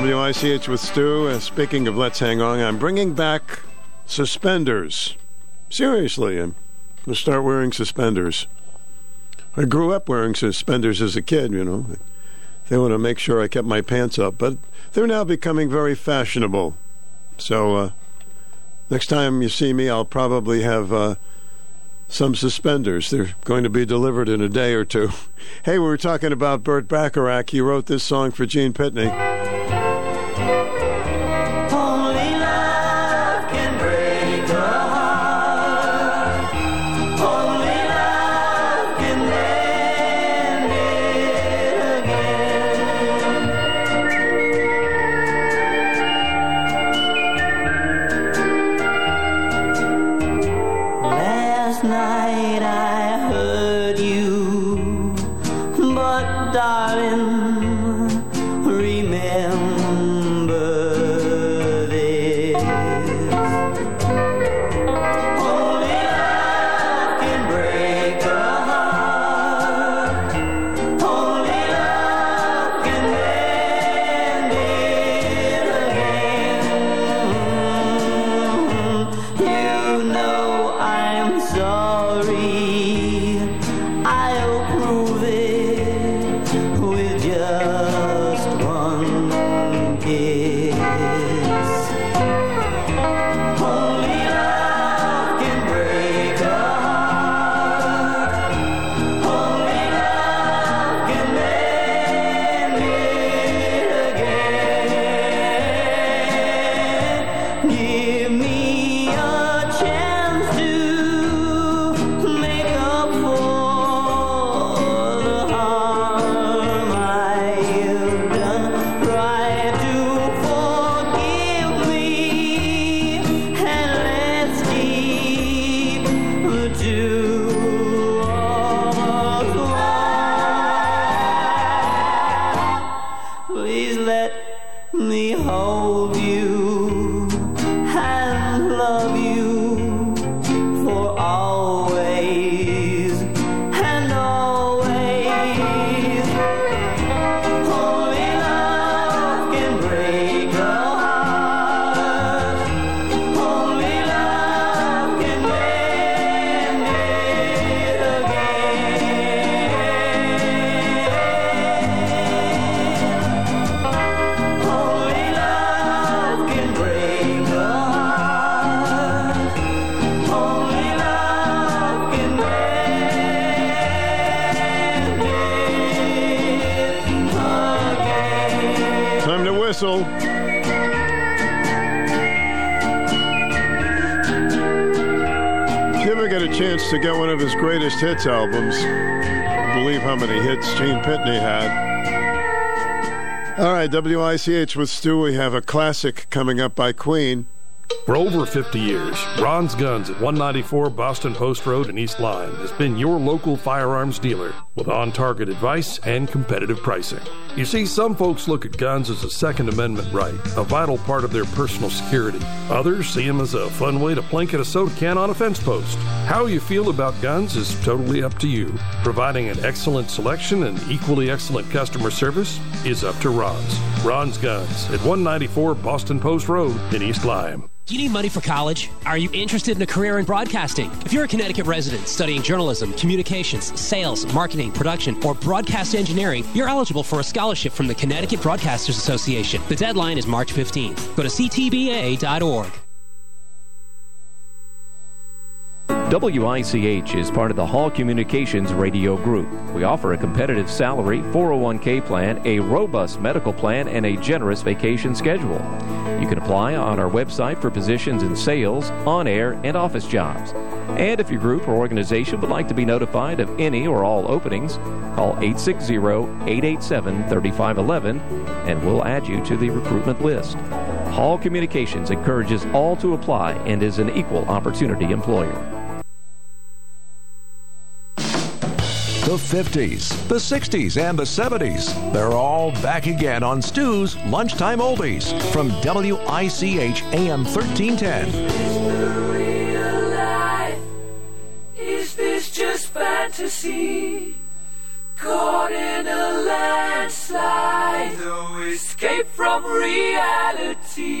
WICH with Stu. Uh, speaking of Let's Hang On, I'm bringing back suspenders. Seriously, I'm going to start wearing suspenders. I grew up wearing suspenders as a kid, you know. They want to make sure I kept my pants up, but they're now becoming very fashionable. So uh, next time you see me, I'll probably have uh, some suspenders. They're going to be delivered in a day or two. hey, we were talking about Burt Bacharach. He wrote this song for Gene Pitney. Greatest hits albums, believe how many hits Gene Pitney had. All right, WICH with Stu. We have a classic coming up by Queen. For over 50 years, Ron's Guns at 194 Boston Post Road in East Lyme has been your local firearms dealer with on target advice and competitive pricing. You see, some folks look at guns as a Second Amendment right, a vital part of their personal security. Others see them as a fun way to plink at a soda can on a fence post. How you feel about guns is totally up to you. Providing an excellent selection and equally excellent customer service is up to Ron's. Ron's Guns at 194 Boston Post Road in East Lyme. You need money for college? Are you interested in a career in broadcasting? If you're a Connecticut resident studying journalism, communications, sales, marketing, production, or broadcast engineering, you're eligible for a scholarship from the Connecticut Broadcasters Association. The deadline is March 15th. Go to ctba.org. WICH is part of the Hall Communications Radio Group. We offer a competitive salary, 401k plan, a robust medical plan, and a generous vacation schedule. You can apply on our website for positions in sales, on air, and office jobs. And if your group or organization would like to be notified of any or all openings, call 860 887 3511 and we'll add you to the recruitment list. Hall Communications encourages all to apply and is an equal opportunity employer. The 50s, the 60s, and the 70s. They're all back again on Stu's Lunchtime Oldies from WICH AM 1310. real life? Is this just fantasy? Caught in a landslide, no escape from reality.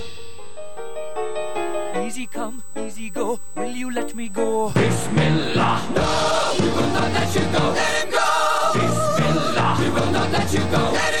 Easy come, easy go, will you let me go? Bismillah, no, we will not let you go. Let him go. Bismillah, we will not let you go. Let him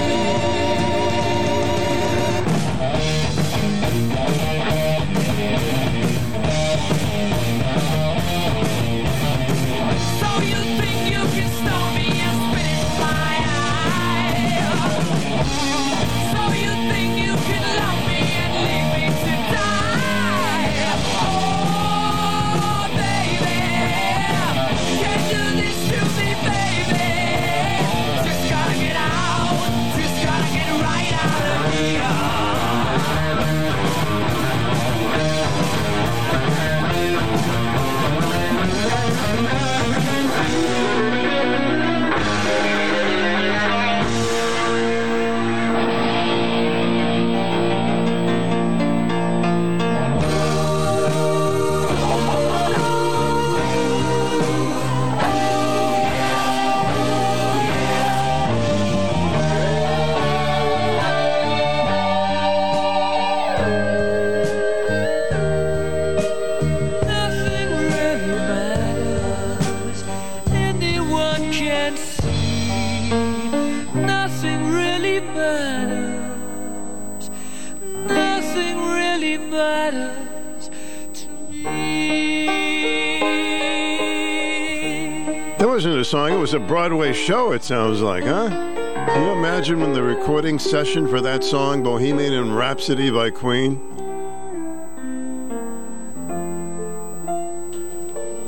Was a Broadway show, it sounds like, huh? Can you imagine when the recording session for that song, Bohemian Rhapsody by Queen?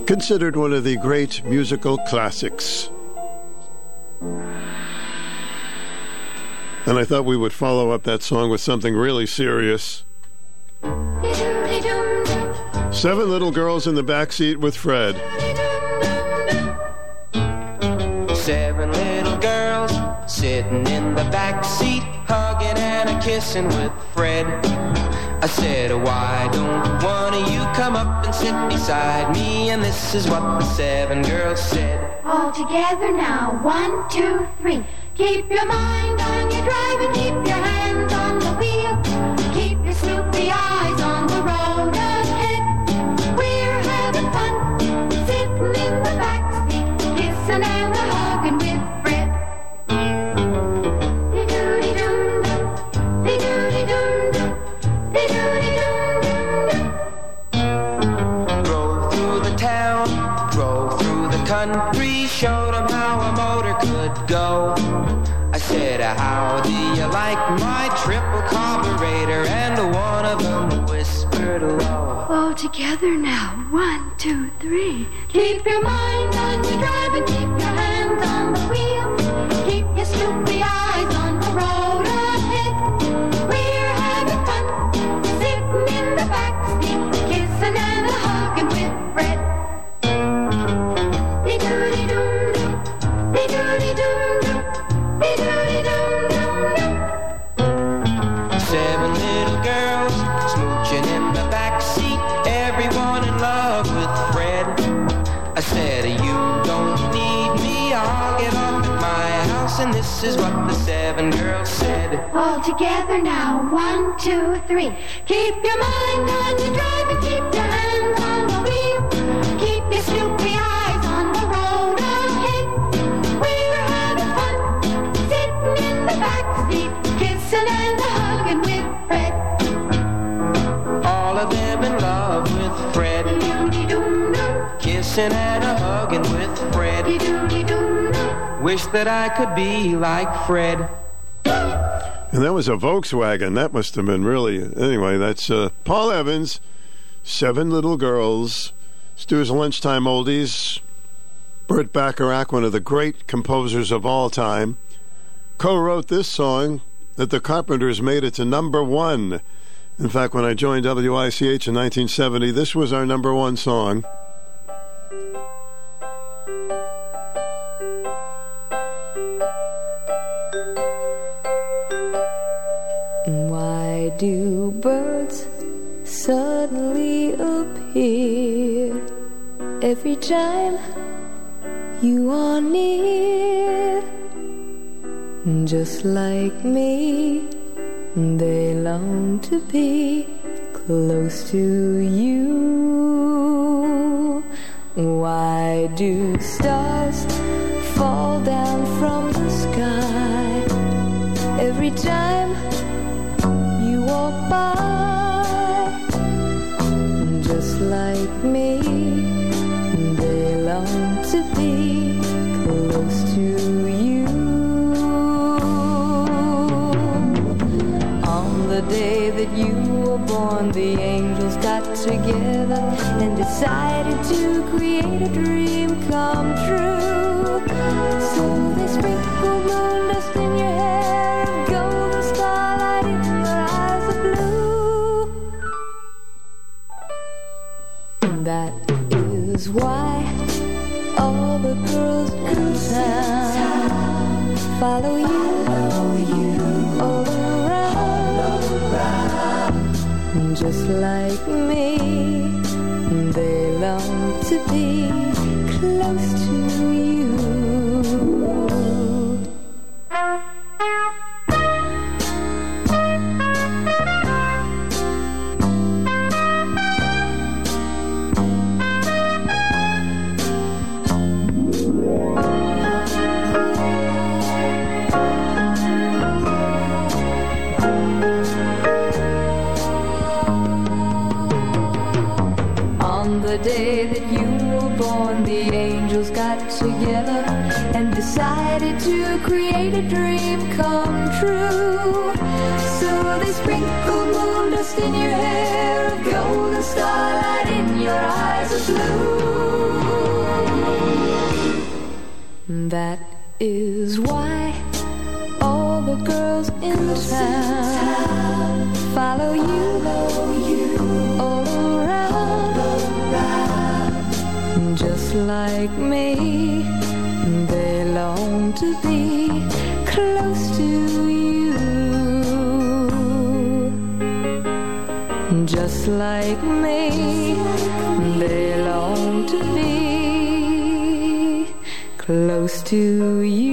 Considered one of the great musical classics. And I thought we would follow up that song with something really serious. Seven little girls in the back seat with Fred. Kissing with Fred. I said, Why don't one of you come up and sit beside me? And this is what the seven girls said. All together now, one, two, three. Keep your mind on your driving, keep together now, one, two, three. Keep your mind together now, one, two, three. Keep your mind on your driving, keep your hands on the wheel. Keep your snoopy eyes on the road ahead. We're having fun, sitting in the back seat, kissing and hugging with Fred. All of them in love with Fred. Kissing and a hugging with Fred. Wish that I could be like Fred. And that was a Volkswagen. That must have been really. Anyway, that's uh, Paul Evans, Seven Little Girls, Stu's Lunchtime Oldies, Burt Bacharach, one of the great composers of all time, co wrote this song that the Carpenters made it to number one. In fact, when I joined WICH in 1970, this was our number one song. Do birds suddenly appear every time you are near? Just like me, they long to be close to you. Why do stars fall down from the sky every time born, the angels got together and decided to create a dream come true. Just like me. They long to be create a dream come true. So they sprinkled moon dust in your hair, of golden starlight in your eyes of blue. That is why all the girls in the town follow you, all around, just like me. They long to be just like me. They long to be close to you.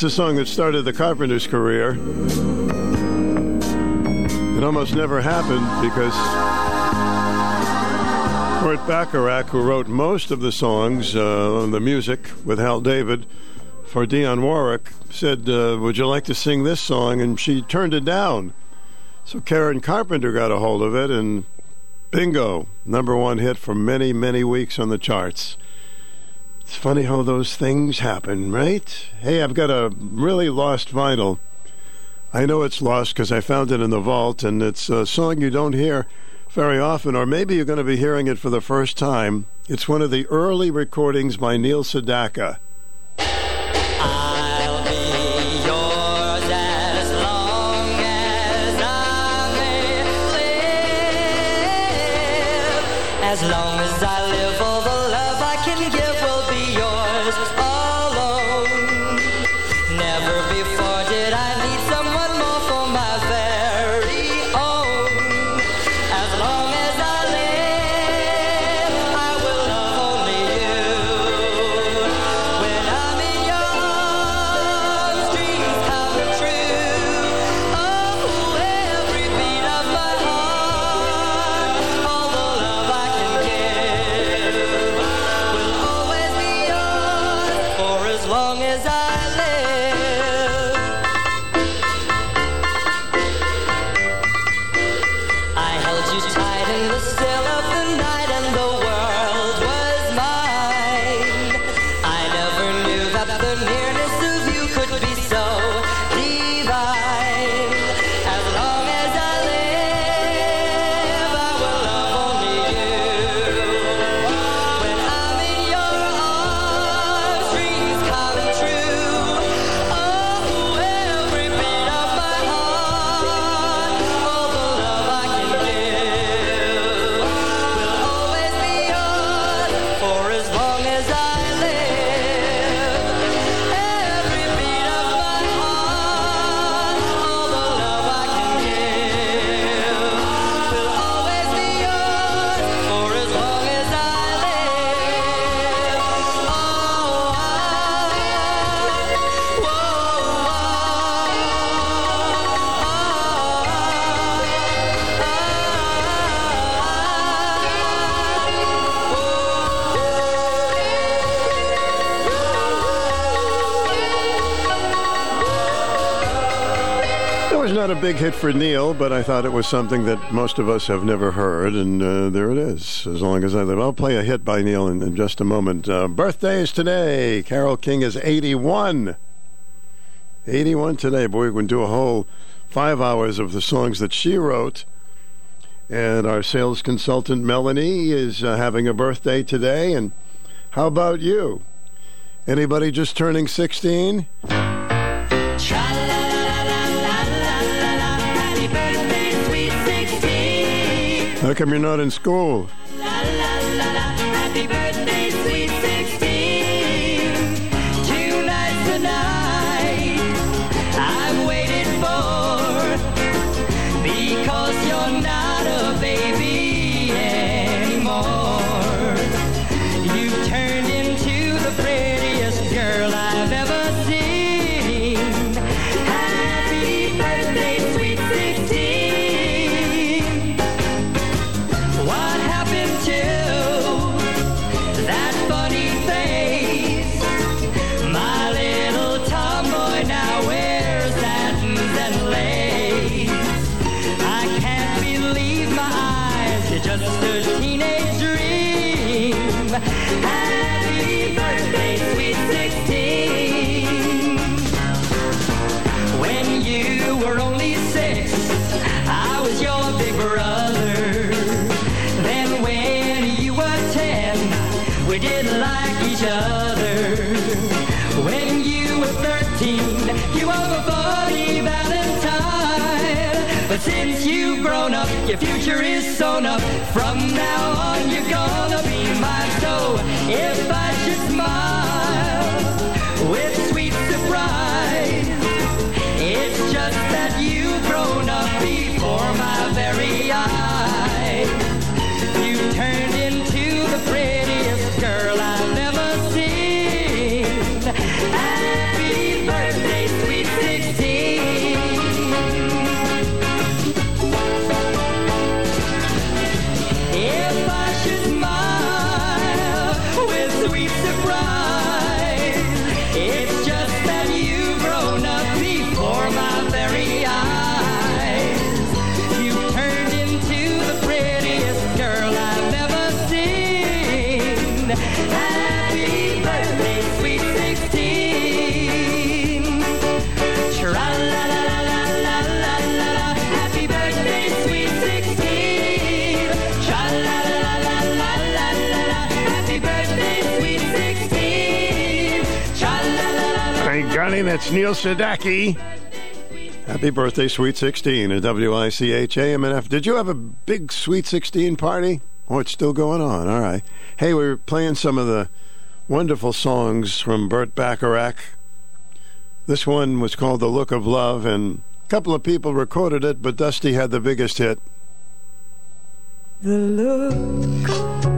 It's a song that started the Carpenters' career. It almost never happened because Burt Bacharach, who wrote most of the songs uh, the music with Hal David for Dionne Warwick, said, uh, Would you like to sing this song? And she turned it down. So Karen Carpenter got a hold of it, and bingo, number one hit for many, many weeks on the charts. It's funny how those things happen, right? Hey, I've got a really lost vinyl. I know it's lost because I found it in the vault, and it's a song you don't hear very often, or maybe you're going to be hearing it for the first time. It's one of the early recordings by Neil Sedaka. Big hit for Neil, but I thought it was something that most of us have never heard, and uh, there it is. As long as I live, I'll play a hit by Neil in, in just a moment. Uh, birthdays today. Carole King is 81. 81 today. Boy, we can do a whole five hours of the songs that she wrote. And our sales consultant Melanie is uh, having a birthday today. And how about you? Anybody just turning 16? How come you're not in school? Your future is sewn up. From now on, that's Neil Sedaka. Happy birthday, Sweet 16 at WICH AMNF. Did you have a big Sweet 16 party? Oh, it's still going on. All right. Hey, we were playing some of the wonderful songs from Burt Bacharach. This one was called The Look of Love, and a couple of people recorded it, but Dusty had the biggest hit. The look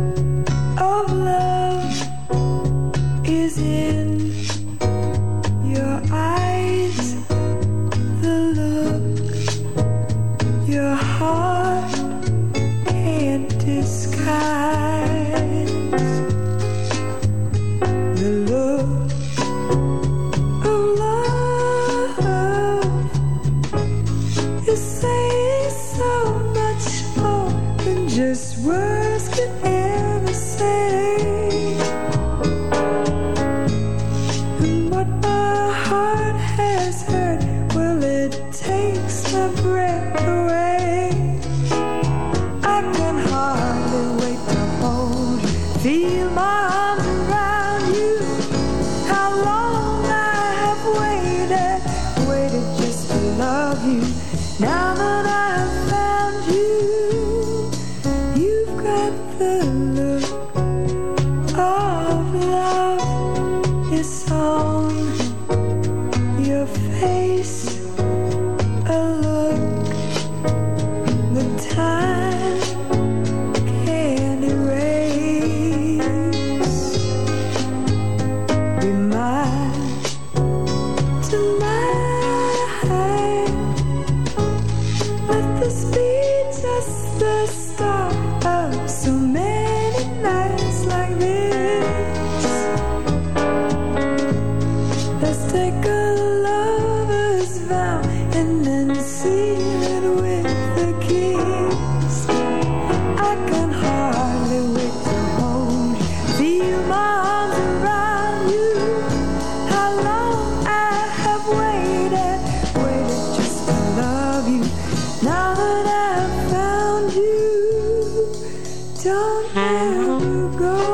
go.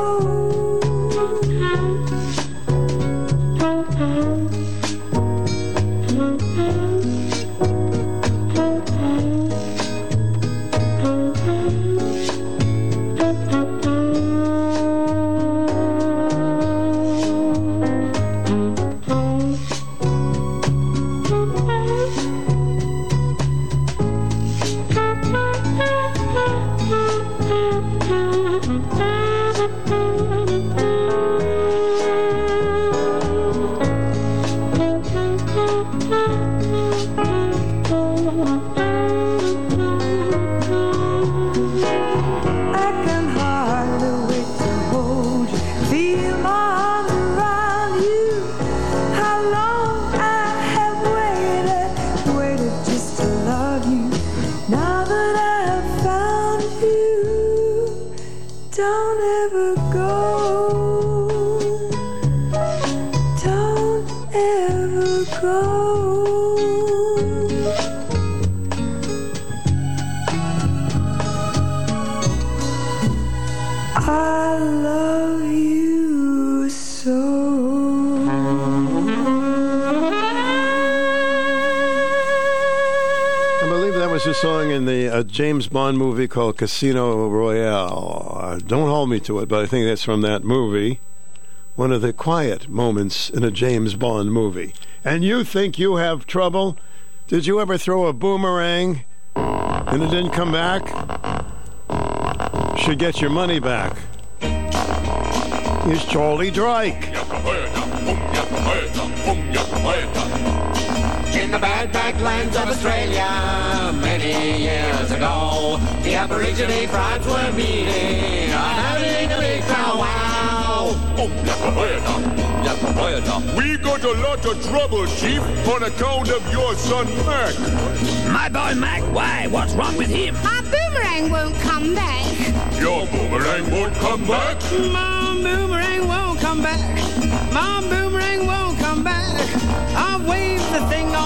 Bond movie called Casino Royale. Uh, don't hold me to it, but I think that's from that movie. One of the quiet moments in a James Bond movie. And you think you have trouble? Did you ever throw a boomerang and it didn't come back? Should get your money back. Here's Charlie Drake. In the bad backlands of Australia, many years ago, the Aborigine tribes were meeting, are having a big powwow. Oh, we got a lot of trouble, Chief, on account of your son Mac. My boy Mac, why? What's wrong with him? Our boomerang won't come back. Your boomerang won't come back. My boomerang won't come back. My boomerang won't come back. I've waved the thing all over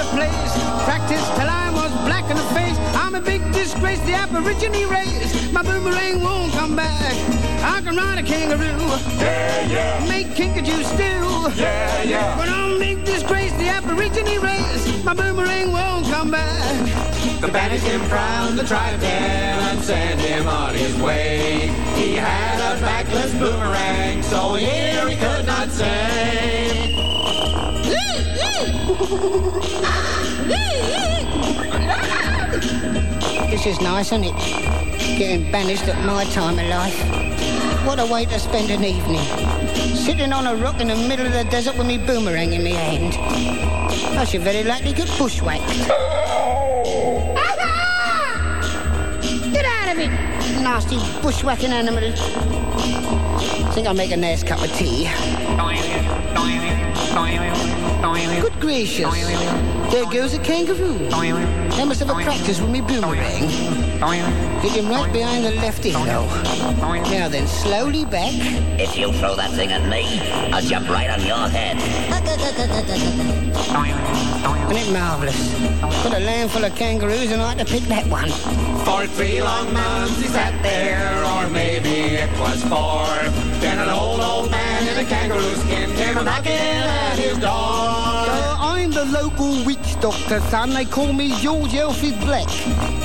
the place. Practiced till I was black in the face. I'm a big disgrace, the Aborigine race. My boomerang won't come back. I can ride a kangaroo. Yeah, yeah. Make kinkajou stew. Yeah, yeah. But I'm a big disgrace, the Aborigine race. My boomerang won't come back. The banished him from the tribe and sent him on his way. He had a backless boomerang, so here he could not say. This is nice, isn't it? Getting banished at my time of life. What a way to spend an evening. Sitting on a rock in the middle of the desert with me boomerang in my hand. I should very likely get bushwhacked. Get out of it, nasty bushwhacking animal. Think I'll make a nice cup of tea. Good gracious. There goes a kangaroo. I must have a practice with me boomerang. Get him right behind the left ear. Now then, slowly back. If you throw that thing at me, I'll jump right on your head. Isn't it marvellous? Got a land full of kangaroos and I had to pick that one. For three long months he sat there, or maybe it was four. Then an old, old man in a kangaroo skin came a knocking at his door. Oh, I'm the the local witch doctor, son. They call me George Elfie Black.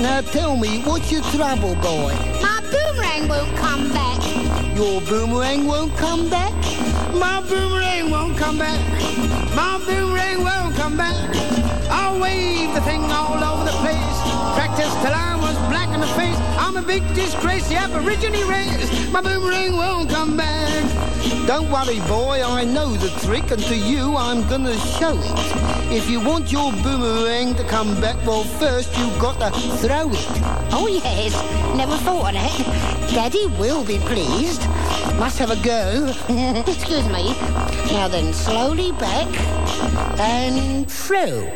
Now tell me, what's your trouble, boy? My boomerang won't come back. Your boomerang won't come back? My boomerang won't come back. My boomerang won't come back. I'll wave the thing all over the place. Practice till I was black in the face. I'm a big disgrace, the aborigine race. My boomerang won't come back. Don't worry, boy, I know the trick, and to you I'm gonna show it. If you want your boomerang to come back, well, first you've got to throw it. Oh, yes. Never thought of that. Daddy will be pleased. Must have a go. Excuse me. Now then, slowly back and through.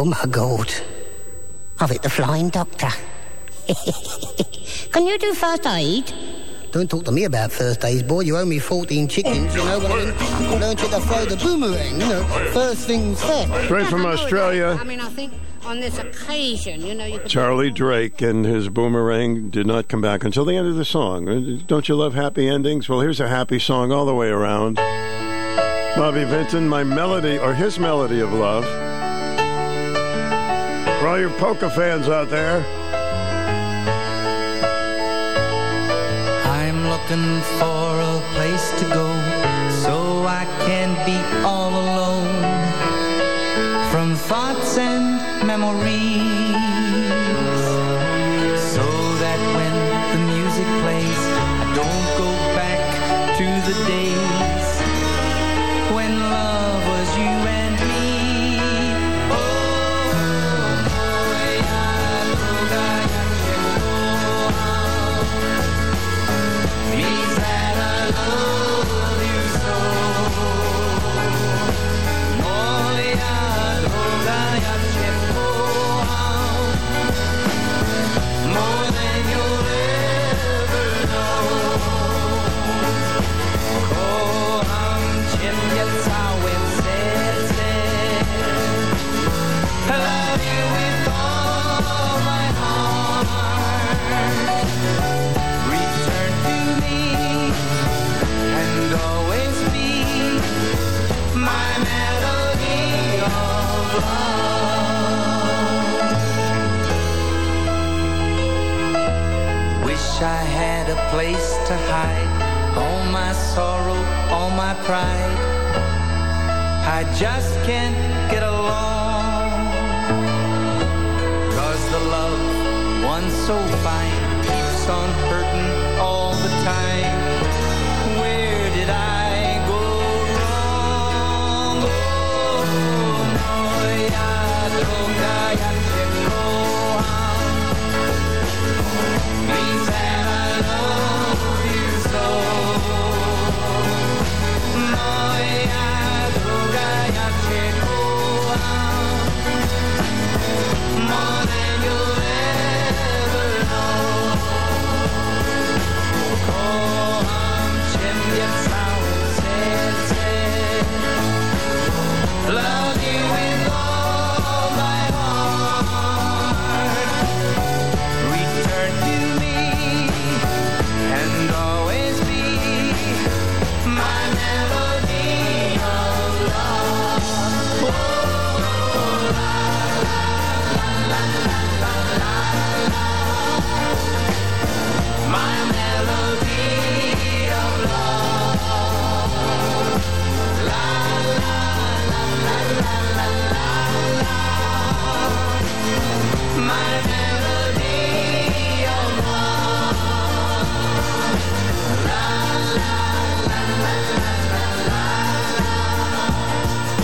Oh my God. I've hit the flying doctor. Can you do first aid? Don't talk to me about first days, boy. You owe me 14 chickens, you know what I mean? Learned you to throw the boomerang, you know. First things first. Straight from Australia. I mean, I think on this occasion, you know, you could... Charlie Drake and his boomerang did not come back until the end of the song. Uh, Don't you love happy endings? Well, here's a happy song all the way around. Bobby Vinton, my melody, or his melody of love. All your polka fans out there, I'm looking for a place to go so I can be all alone from thoughts and memories. I had a place to hide all my sorrow, all my pride. I just can't get along. Cause the love, once so fine, keeps on hurting all the time. Where did I go wrong? Oh, moja droga, jak cię kocham. More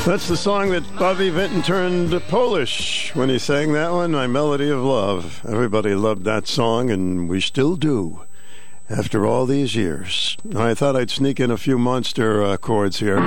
that's the song that Bobby Vinton turned Polish when he sang that one, My Melody of Love. Everybody loved that song, and we still do after all these years. I thought I'd sneak in a few monster uh, chords here.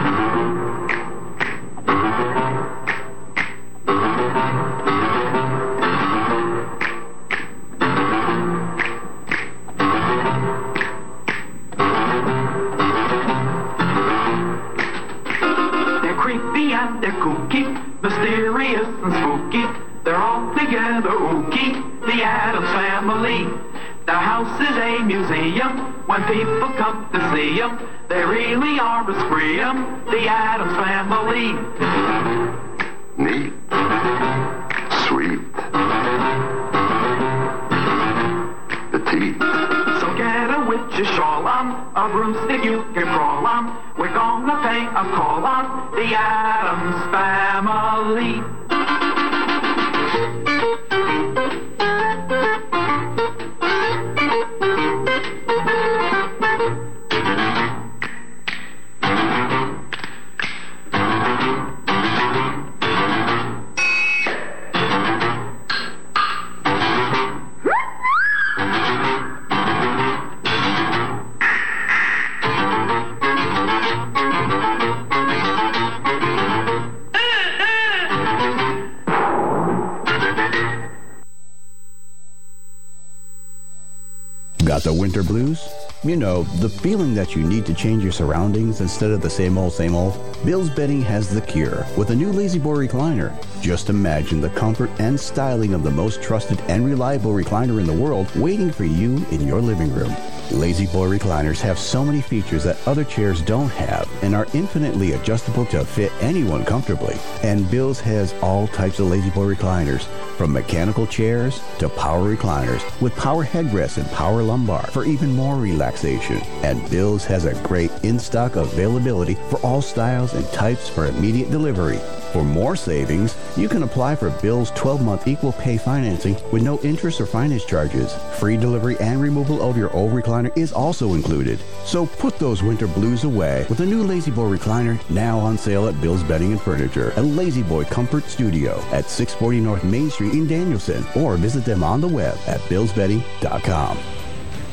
That you need to change your surroundings instead of the same old, same old? Bill's Bedding has the cure with a new La-Z-Boy recliner. Just imagine the comfort and styling of the most trusted and reliable recliner in the world waiting for you in your living room. La-Z-Boy recliners have so many features that other chairs don't have and are infinitely adjustable to fit anyone comfortably. And Bill's has all types of La-Z-Boy recliners, from mechanical chairs to power recliners with power headrests and power lumbar for even more relaxation. And Bill's has a great in-stock availability for all styles and types for immediate delivery. For more savings, you can apply for Bill's 12-month equal pay financing with no interest or finance charges. Free delivery and removal of your old recliner is also included. So put those winter blues away with a new La-Z-Boy recliner now on sale at Bill's Bedding and Furniture, a La-Z-Boy Comfort Studio at 640 North Main Street in Danielson, or visit them on the web at billsbedding.com.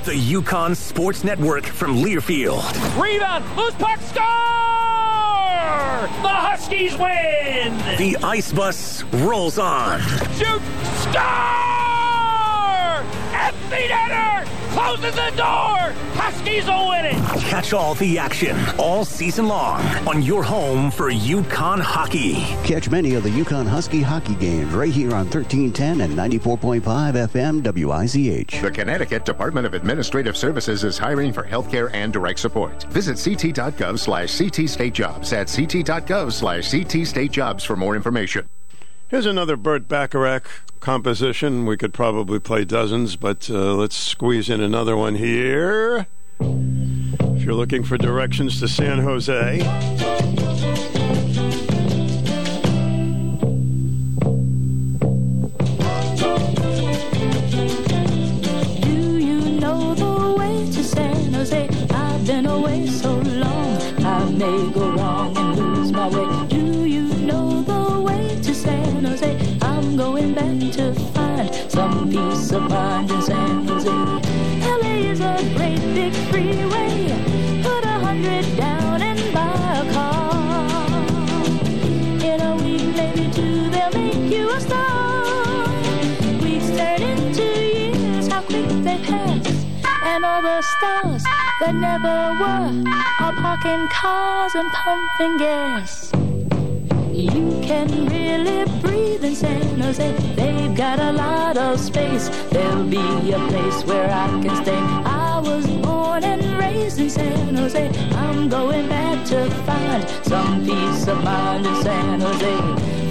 The UConn Sports Network from Learfield. Rebound. Loose puck. Score! The Huskies win. The Ice Bus rolls on. Shoot. Score! Empty netter. Closes the door. Huskies will win it. Catch all the action all season long on your home for UConn hockey. Catch many of the UConn Husky hockey games right here on 1310 and 94.5 FM WICH. The Connecticut Department of Administrative Services is hiring for healthcare and direct support. Visit ct.gov slash ctstatejobs at ct.gov slash ctstatejobs for more information. Here's another Burt Bacharach composition. We could probably play dozens, but uh, let's squeeze in another one here. If you're looking for directions to San Jose, Do you know the way to San Jose? I've been away so long, I may go wrong and lose my way. Of in San Jose. LA is a great big freeway. Put a hundred down and buy a car. In a week, maybe two, they'll make you a star. Weeks turn into years, how quick they pass. And all the stars that never were are parking cars and pumping gas. You can really breathe in San Jose. They've got a lot of space. There'll be a place where I can stay. I was born and raised in San Jose. I'm going back to find some peace of mind in San Jose.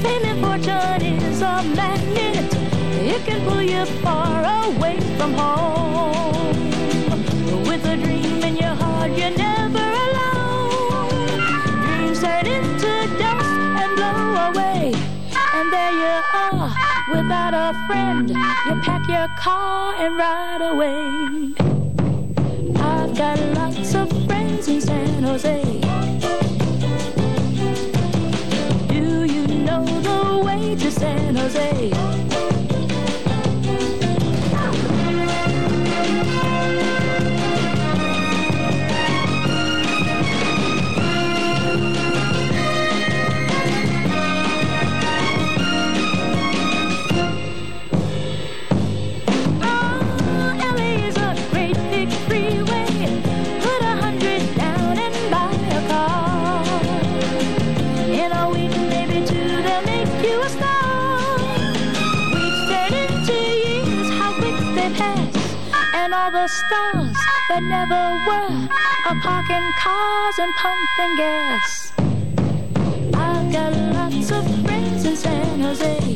Fame and fortune is a magnet. It can pull you far away from home. With a dream in your heart, you're you are, without a friend. You pack your car and ride away. I've got lots of friends in San Jose. Do you know the way to San Jose? All the stars that never were are parking cars and pumping gas. I've got lots of friends in San Jose.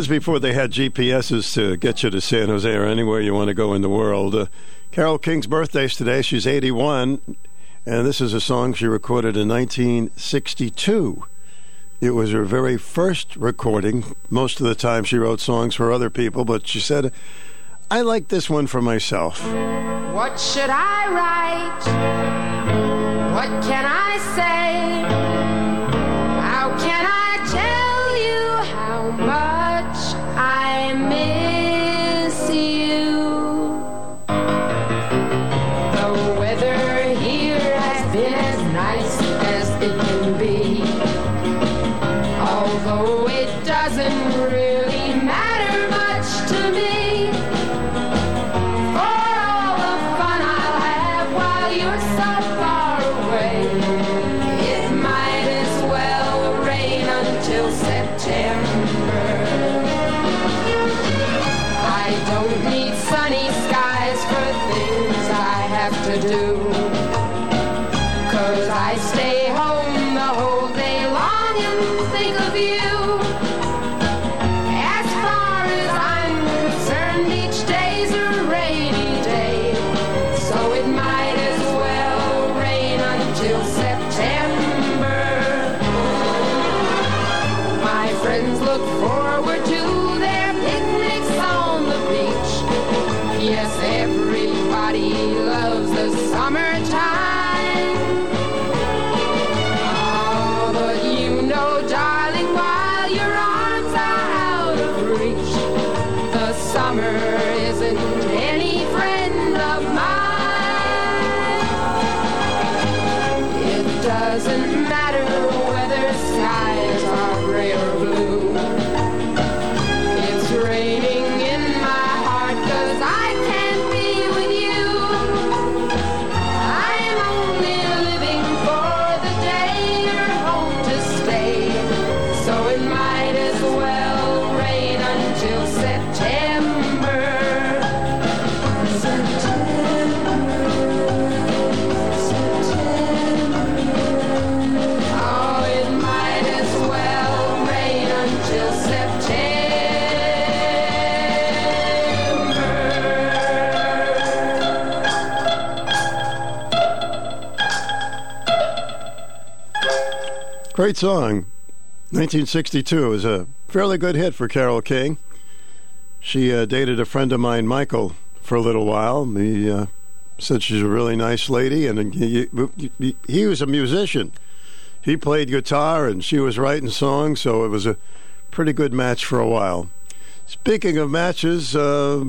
That's before they had GPSs to get you to San Jose or anywhere you want to go in the world. Uh, Carole King's birthday's today. She's 81, and this is a song she recorded in 1962. It was her very first recording. Most of the time, she wrote songs for other people, but she said, I like this one for myself. What should I write? What can I say? Great song. 1962 was a fairly good hit for Carole King. She uh, dated a friend of mine, Michael, for a little while. He uh, said she's a really nice lady, and he, he, he was a musician. He played guitar, and she was writing songs, so it was a pretty good match for a while. Speaking of matches, uh,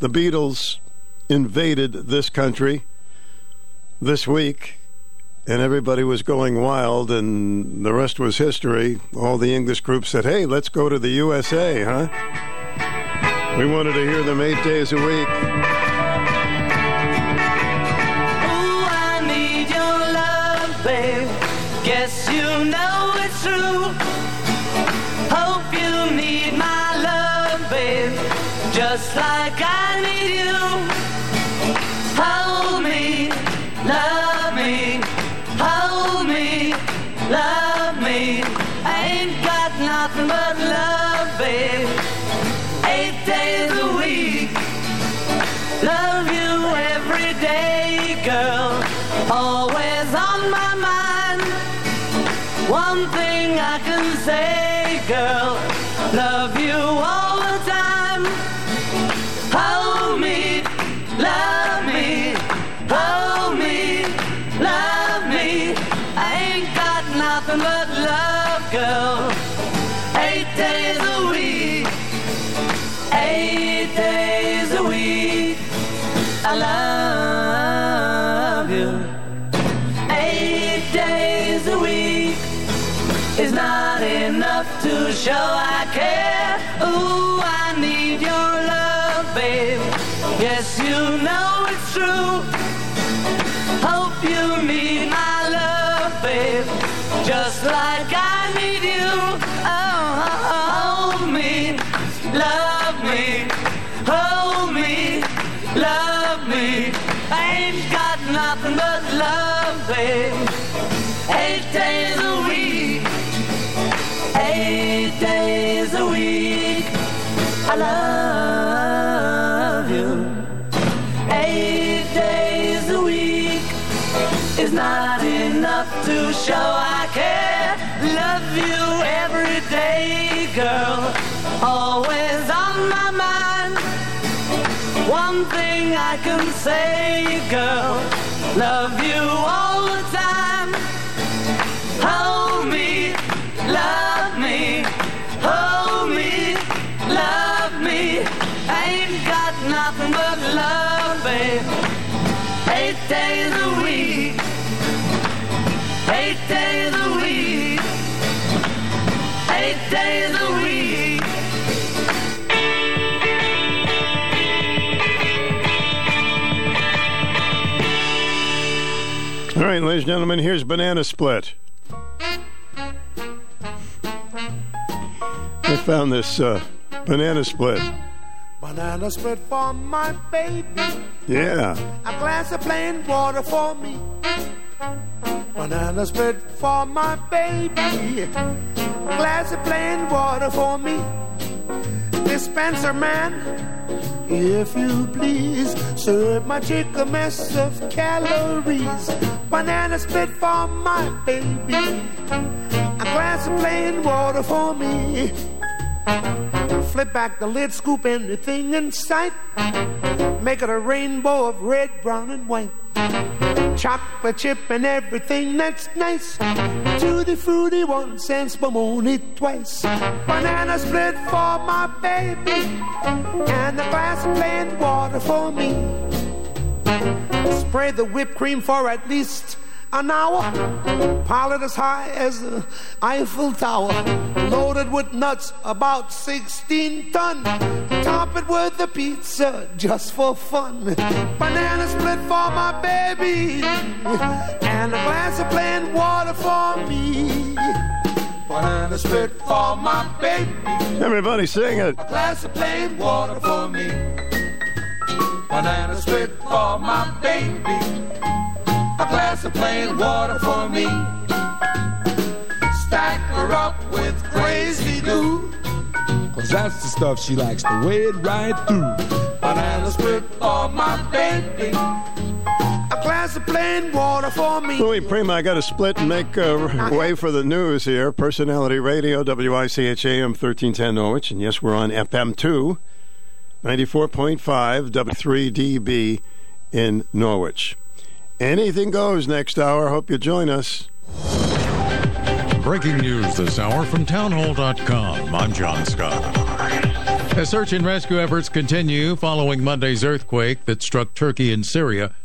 the Beatles invaded this country this week, and everybody was going wild, and the rest was history. All the English groups said, hey, let's go to the USA, huh? We wanted to hear them eight days a week. Ooh, I Always on my mind. One thing I can say, girl. Love show enough to show I care. Love you every day, girl. Always on my mind. One thing I can say, girl. Love you all the time. Hold me, love me, hold me, love me. Ain't got nothing but love, babe. Eight days All right, ladies and gentlemen, here's Banana Split. I found this uh, Banana Split. Banana split for my baby. Yeah. A glass of plain water for me. Banana split for my baby. Glass of plain water for me. Dispenser man, if you please, serve my chick a mess of calories. Banana split for my baby. A glass of plain water for me. Flip back the lid, scoop anything in sight. Make it a rainbow of red, brown, and white. Chocolate chip and everything that's nice. Tutti fruity once and spumoni twice. Banana split for my baby. And a glass of plain water for me. Spray the whipped cream for at least an hour. Pile it as high as the Eiffel Tower. Loaded with nuts, about 16 ton. Top it with a pizza just for fun. Banana split for my baby. And a glass of plain water for me. Banana split for my baby. Everybody sing it. A glass of plain water for me. Banana split for my baby. A glass of plain water for me. Stack her up with crazy glue. Cause that's the stuff she likes to wade right through. Banana split for my baby. A glass of plain water for me. Louis Prima, I got to split and make uh, way for the news here. Personality Radio, WICHAM 1310 Norwich. And yes, we're on FM2, 94.5, W3DB in Norwich. Anything goes next hour. Hope you join us. Breaking news this hour from townhall.com. I'm John Scott. As search and rescue efforts continue following Monday's earthquake that struck Turkey and Syria,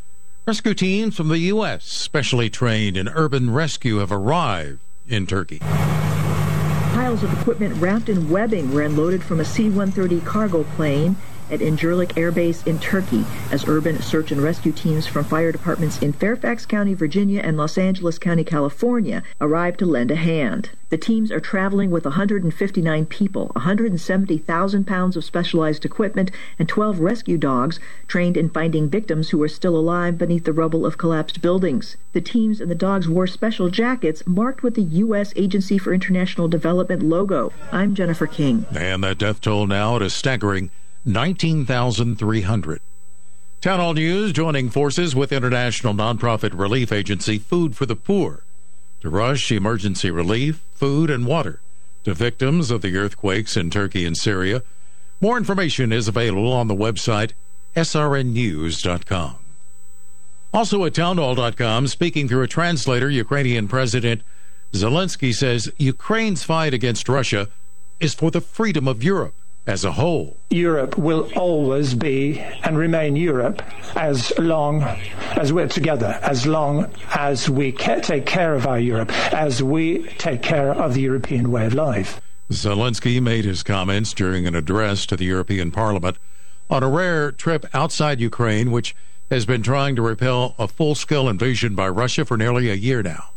rescue teams from the U.S., specially trained in urban rescue, have arrived in Turkey. Piles of equipment wrapped in webbing were unloaded from a C-130 cargo plane at Incirlik Air Base in Turkey as urban search and rescue teams from fire departments in Fairfax County, Virginia and Los Angeles County, California arrived to lend a hand. The teams are traveling with 159 people, 170,000 pounds of specialized equipment, and 12 rescue dogs trained in finding victims who are still alive beneath the rubble of collapsed buildings. The teams and the dogs wore special jackets marked with the U.S. Agency for International Development logo. I'm Jennifer King. And that death toll now a staggering 19,300. Town Hall News joining forces with international nonprofit relief agency Food for the Poor to rush emergency relief, food, and water to victims of the earthquakes in Turkey and Syria. More information is available on the website srnnews.com. Also at townhall.com, speaking through a translator, Ukrainian President Zelensky says Ukraine's fight against Russia is for the freedom of Europe as a whole. Europe will always be and remain Europe as long as we're together, as long as we take care of our Europe, as we take care of the European way of life. Zelensky made his comments during an address to the European Parliament on a rare trip outside Ukraine, which has been trying to repel a full scale invasion by Russia for nearly a year now.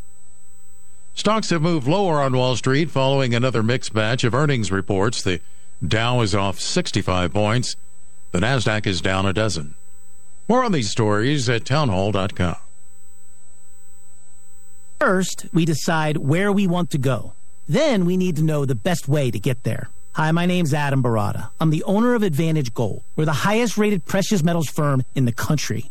Stocks have moved lower on Wall Street following another mixed batch of earnings reports. The Dow is off 65 points. The NASDAQ is down a dozen. More on these stories at townhall.com. First, we decide where we want to go. Then we need to know the best way to get there. Hi, my name's Adam Baratta. I'm the owner of Advantage Gold. We're the highest rated precious metals firm in the country.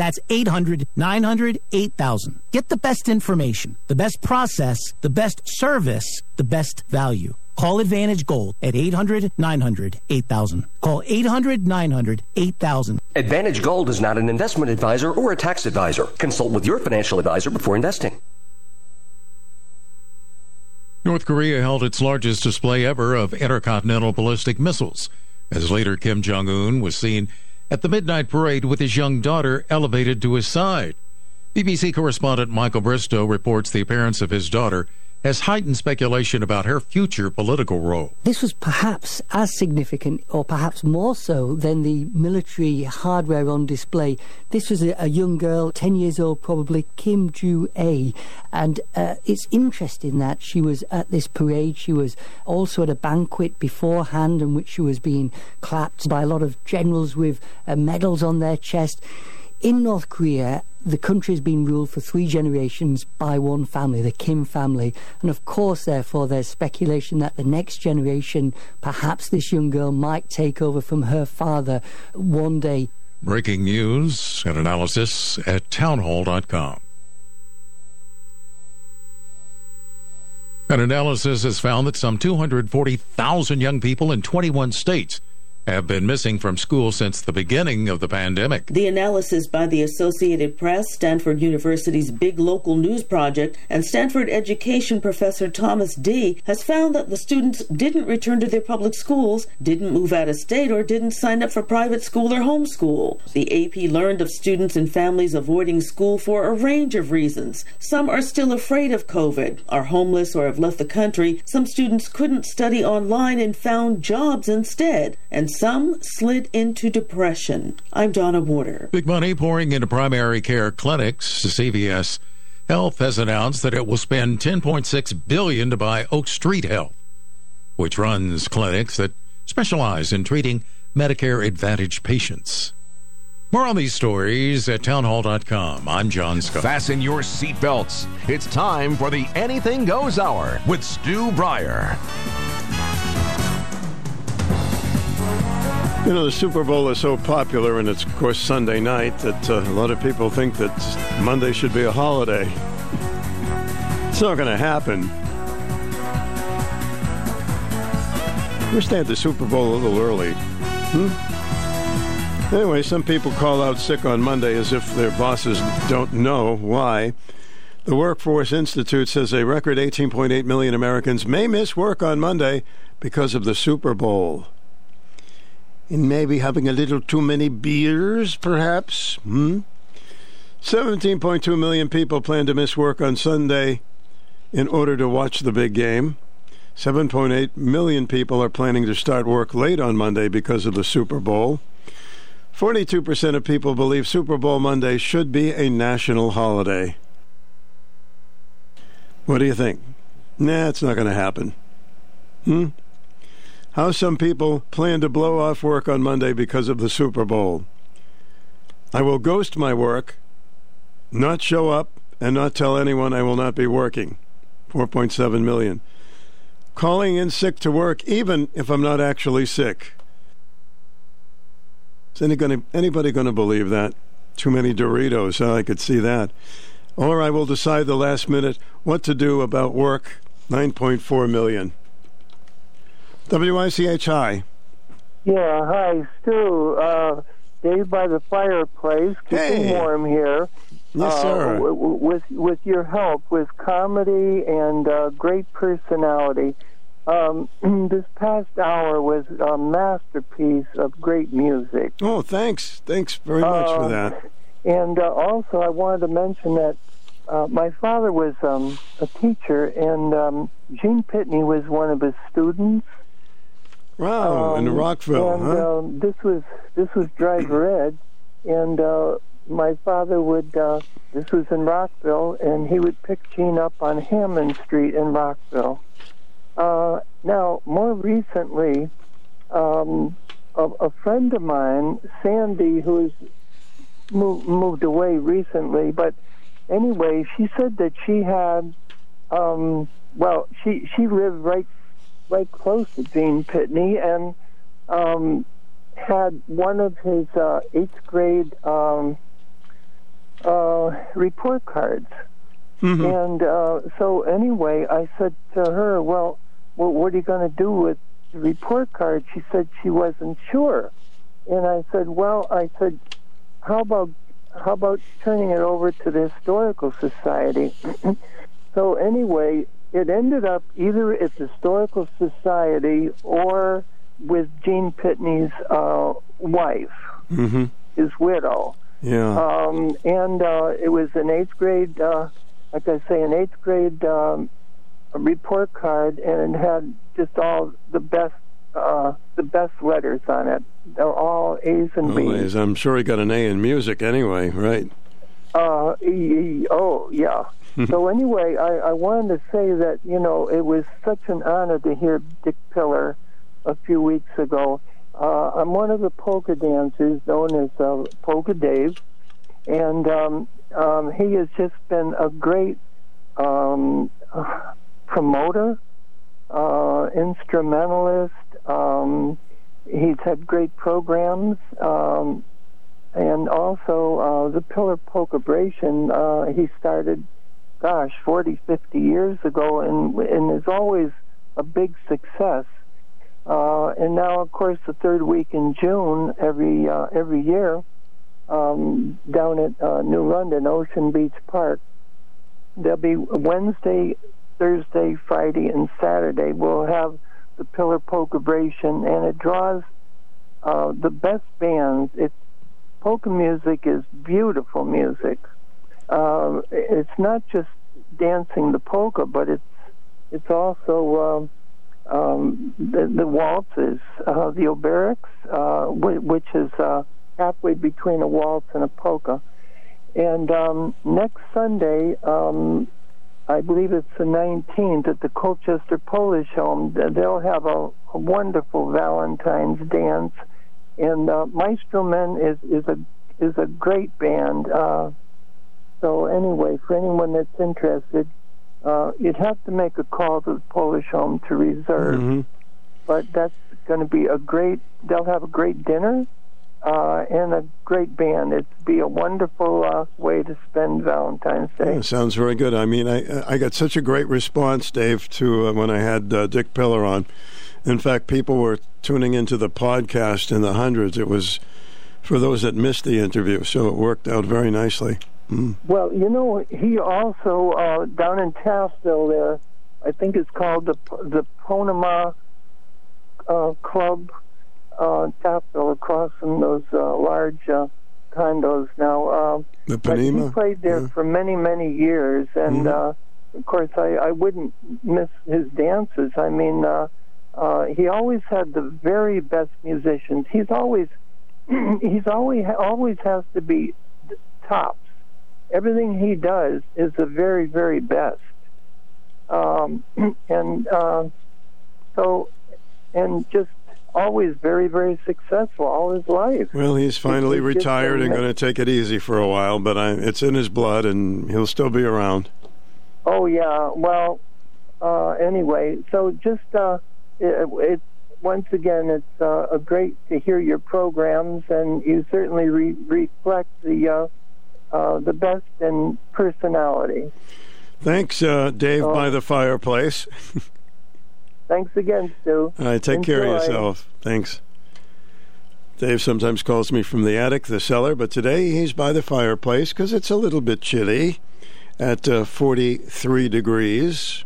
That's 800 900 8000. Get the best information, the best process, the best service, the best value. Call Advantage Gold at 800 900 8000. Call 800 900 8000. Advantage Gold is not an investment advisor or a tax advisor. Consult with your financial advisor before investing. North Korea held its largest display ever of intercontinental ballistic missiles as leader Kim Jong un was seen at the midnight parade with his young daughter elevated to his side. BBC correspondent Michael Bristow reports the appearance of his daughter has heightened speculation about her future political role. This was perhaps as significant, or perhaps more so, than the military hardware on display. This was a, a young girl, 10 years old probably, Kim Ju A. And uh, it's interesting that she was at this parade. She was also at a banquet beforehand in which she was being clapped by a lot of generals with uh, medals on their chest. In North Korea, the country has been ruled for three generations by one family, the Kim family. And of course, therefore, there's speculation that the next generation, perhaps this young girl, might take over from her father one day. Breaking news and analysis at townhall.com. An analysis has found that some 240,000 young people in 21 states have been missing from school since the beginning of the pandemic. The analysis by the Associated Press, Stanford University's big local news project, and Stanford education professor Thomas Dee has found that the students didn't return to their public schools, didn't move out of state, or didn't sign up for private school or homeschool. The AP learned of students and families avoiding school for a range of reasons. Some are still afraid of COVID, are homeless, or have left the country. Some students couldn't study online and found jobs instead. And some slid into depression. I'm Donna Warder. Big money pouring into primary care clinics. CVS Health has announced that it will spend 10.6 billion to buy Oak Street Health, which runs clinics that specialize in treating Medicare Advantage patients. More on these stories at townhall.com. I'm John Scott. Fasten your seatbelts. It's time for the Anything Goes Hour with Stu Bryer. You know, the Super Bowl is so popular, and it's, of course, Sunday night, that uh, a lot of people think that Monday should be a holiday. It's not going to happen. We're staying at the Super Bowl a little early. Hmm? Anyway, some people call out sick on Monday as if their bosses don't know why. The Workforce Institute says a record 18.8 million Americans may miss work on Monday because of the Super Bowl and maybe having a little too many beers, perhaps. Hmm? 17.2 million people plan to miss work on Sunday in order to watch the big game. 7.8 million people are planning to start work late on Monday because of the Super Bowl. 42% of people believe Super Bowl Monday should be a national holiday. What do you think? Nah, it's not going to happen. Hmm? How some people plan to blow off work on Monday because of the Super Bowl. I will ghost my work, not show up, and not tell anyone I will not be working. 4.7 million. Calling in sick to work, even if I'm not actually sick. Is any anybody going to believe that? Too many Doritos. Huh? I could see that. Or I will decide the last minute what to do about work. 9.4 million. WICH, hi. Yeah, hi, Stu. Uh, Dave by the fireplace, keeping Hey. warm here. Yes, Uh, sir. w- w- with with your help, with comedy and uh, great personality. Um, this past hour was a masterpiece of great music. Oh, thanks. Thanks very much for Uh, that. And uh, also, I wanted to mention that uh, my father was um, a teacher, and um, Gene Pitney was one of his students. Wow, in Um, Rockville, and huh? um, this was this was Driver Ed, and uh, my father would. Uh, this was in Rockville, and he would pick Gene up on Hammond Street in Rockville. Uh, now, more recently, um, a, a friend of mine, Sandy, who's moved, moved away recently, but anyway, she said that she had, um, well, she she lived right right close to Gene Pitney and um, had one of his uh, eighth grade um, uh, report cards. And uh, so, anyway, I said to her, "Well, well what are you going to do with the report card?" She said she wasn't sure, and I said, "Well, I said, how about how about turning it over to the historical society?" so anyway, it ended up either at the historical society or with Gene Pitney's uh, wife, Mm-hmm. his widow. Yeah. Um, and uh, it was an eighth grade, uh, like I say, an eighth grade um, report card, and it had just all the best, uh, the best letters on it. They're all A's and B's. Always. I'm sure he got an A in music anyway, right? Uh, e- e- oh, yeah. so anyway, I, I wanted to say that you know it was such an honor to hear Dick Pillar a few weeks ago. Uh, I'm one of the polka dancers known as uh, Polka Dave, and um, um, he has just been a great um, promoter, uh, instrumentalist. Um, he's had great programs. Um, and also uh, the Pillar Polkabration, uh, he started, gosh, 40, 50 years ago, and and is always a big success. Uh, and now, of course, the third week in June every uh, every year, um, down at uh, New London Ocean Beach Park, there'll be Wednesday, Thursday, Friday, and Saturday. We'll have the Pillar Polkabration, and it draws uh, the best bands. It's polka music is beautiful music. Uh, it's not just dancing the polka, but it's it's also um, um, the, the waltzes, uh, the obereks, uh, wh- which is uh, halfway between a waltz and a polka. And um, next Sunday, um, I believe it's the 19th at the Colchester Polish Home. They'll have a, a wonderful Valentine's dance and uh, Maestro Men is is a is a great band. Uh, so anyway, for anyone that's interested, uh, you'd have to make a call to the Polish Home to reserve. Mhm. But that's going to be a great. They'll have a great dinner uh, and a great band. It'd be a wonderful uh, way to spend Valentine's Day. Yeah, sounds very good. I mean, I I got such a great response, Dave, to uh, when I had uh, Dick Pillar on. In fact, people were tuning into the podcast in the hundreds. It was for those that missed the interview, so it worked out very nicely. Mm. Well, you know, he also uh, down in Taftville there, I think it's called the the Ponemah uh, Club, uh, Taftville, across from those uh, large uh, condos now. Uh, The but he played there for many, many years, and Mhm. uh, of course, I, I wouldn't miss his dances. I mean, uh, uh, he always had the very best musicians. He's always he's always always has to be tops. Everything he does is the very, very best. Um, and uh, so, and just always very, very successful all his life. Well, he's finally It's retired and going to take it easy for a while, but I, it's in his blood, and he'll still be around. Oh yeah. Well, uh, anyway, so just uh, it, it once again, it's uh, great to hear your programs, and you certainly re- reflect the uh, the best in personality. Thanks, uh, Dave, Oh. by the fireplace. Thanks again, Stu. All right, take care of yourself. Thanks. Dave sometimes calls me from the attic, the cellar, but today he's by the fireplace because it's a little bit chilly at uh, 43 degrees.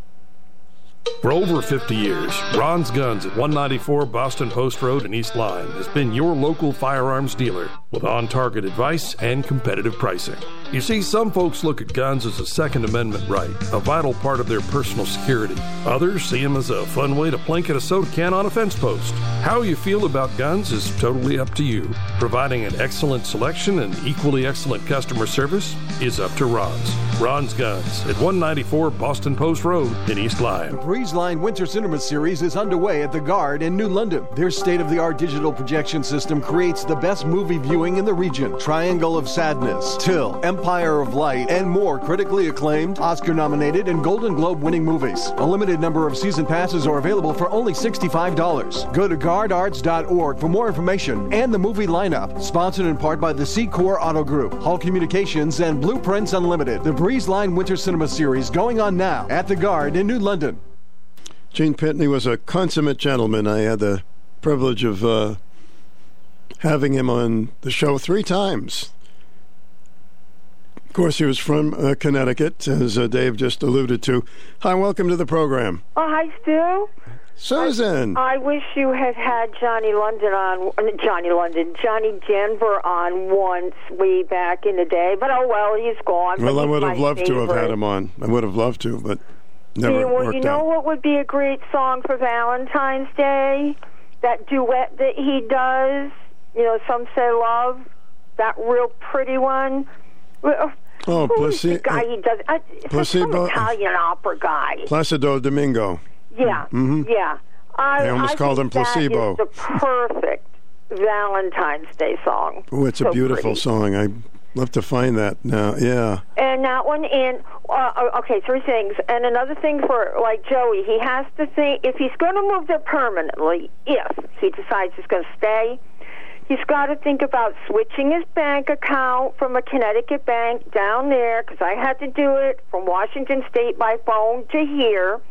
For over 50 years, Ron's Guns at 194 Boston Post Road in East Lyme has been your local firearms dealer with on target advice and competitive pricing. You see, some folks look at guns as a Second Amendment right, a vital part of their personal security. Others see them as a fun way to plink at a soda can on a fence post. How you feel about guns is totally up to you. Providing an excellent selection and equally excellent customer service is up to Ron's. Ron's Guns at 194 Boston Post Road in East Lyme. Breezeline Winter Cinema Series is underway at the Garde in New London. Their state of the art digital projection system creates the best movie viewing in the region Triangle of Sadness, Till, Empire of Light, and more critically acclaimed, Oscar nominated, and Golden Globe winning movies. A limited number of season passes are available for only $65. Go to gardearts.org for more information and the movie lineup. Sponsored in part by the C Auto Group, Hall Communications, and Blueprints Unlimited. The Breezeline Winter Cinema Series going on now at the Garde in New London. Gene Pitney was a consummate gentleman. I had the privilege of uh, having him on the show three times. Of course, he was from uh, Connecticut, as uh, Dave just alluded to. Hi, welcome to the program. Oh, hi, Stu. Susan. I wish you had had Johnny London on, Johnny London, Johnny Denver on once way back in the day. But oh well, he's gone. well, I would have loved to have had him on. I would have loved to, but never well, worked you know out. what would be a great song for Valentine's Day? That duet that he does. You know, some say love. That real pretty one. Well, Oh, who's the Placi- guy he does? Uh, some Italian opera guy. Placido Domingo. Yeah, Mhm. yeah. I, They almost I called him placebo. The perfect Valentine's Day song. Oh, it's a beautiful pretty. song. I love to find that now. Yeah. And that one, and uh, okay, three things. And another thing for like Joey, he has to think if he's going to move there permanently, if he decides he's going to stay, he's got to think about switching his bank account from a Connecticut bank down there because I had to do it from Washington State by phone to here.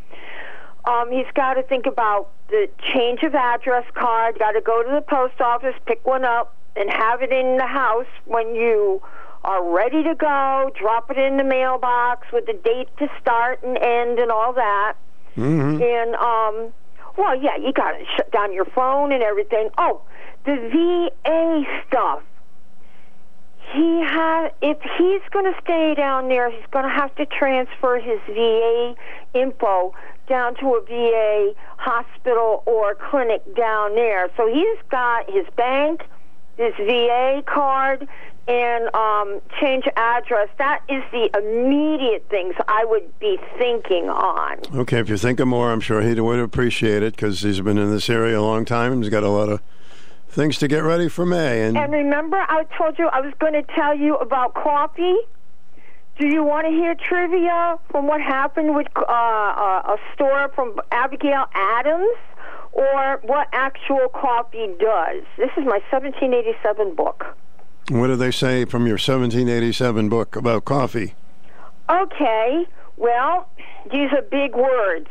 Um, he's got to think about the change of address card. Got to go to the post office, pick one up, and have it in the house when you are ready to go. Drop it in the mailbox with the date to start and end and all that. Mm-hmm. And um, well, yeah, you got to shut down your phone and everything. Oh, the VA stuff. He had if he's going to stay down there, he's going to have to transfer his VA info down to a VA hospital or clinic down there. So he's got his bank, his VA card, and um, change address. That is the immediate things I would be thinking on. Okay, if you think of more, I'm sure he would appreciate it because he's been in this area a long time and he's got a lot of things to get ready for May. And And remember, I told you I was going to tell you about coffee. Do you want to hear trivia from what happened with uh, uh, a store from Abigail Adams, or what actual coffee does? This is my 1787 book. what do they say from your 1787 book about coffee? Okay, well, these are big words.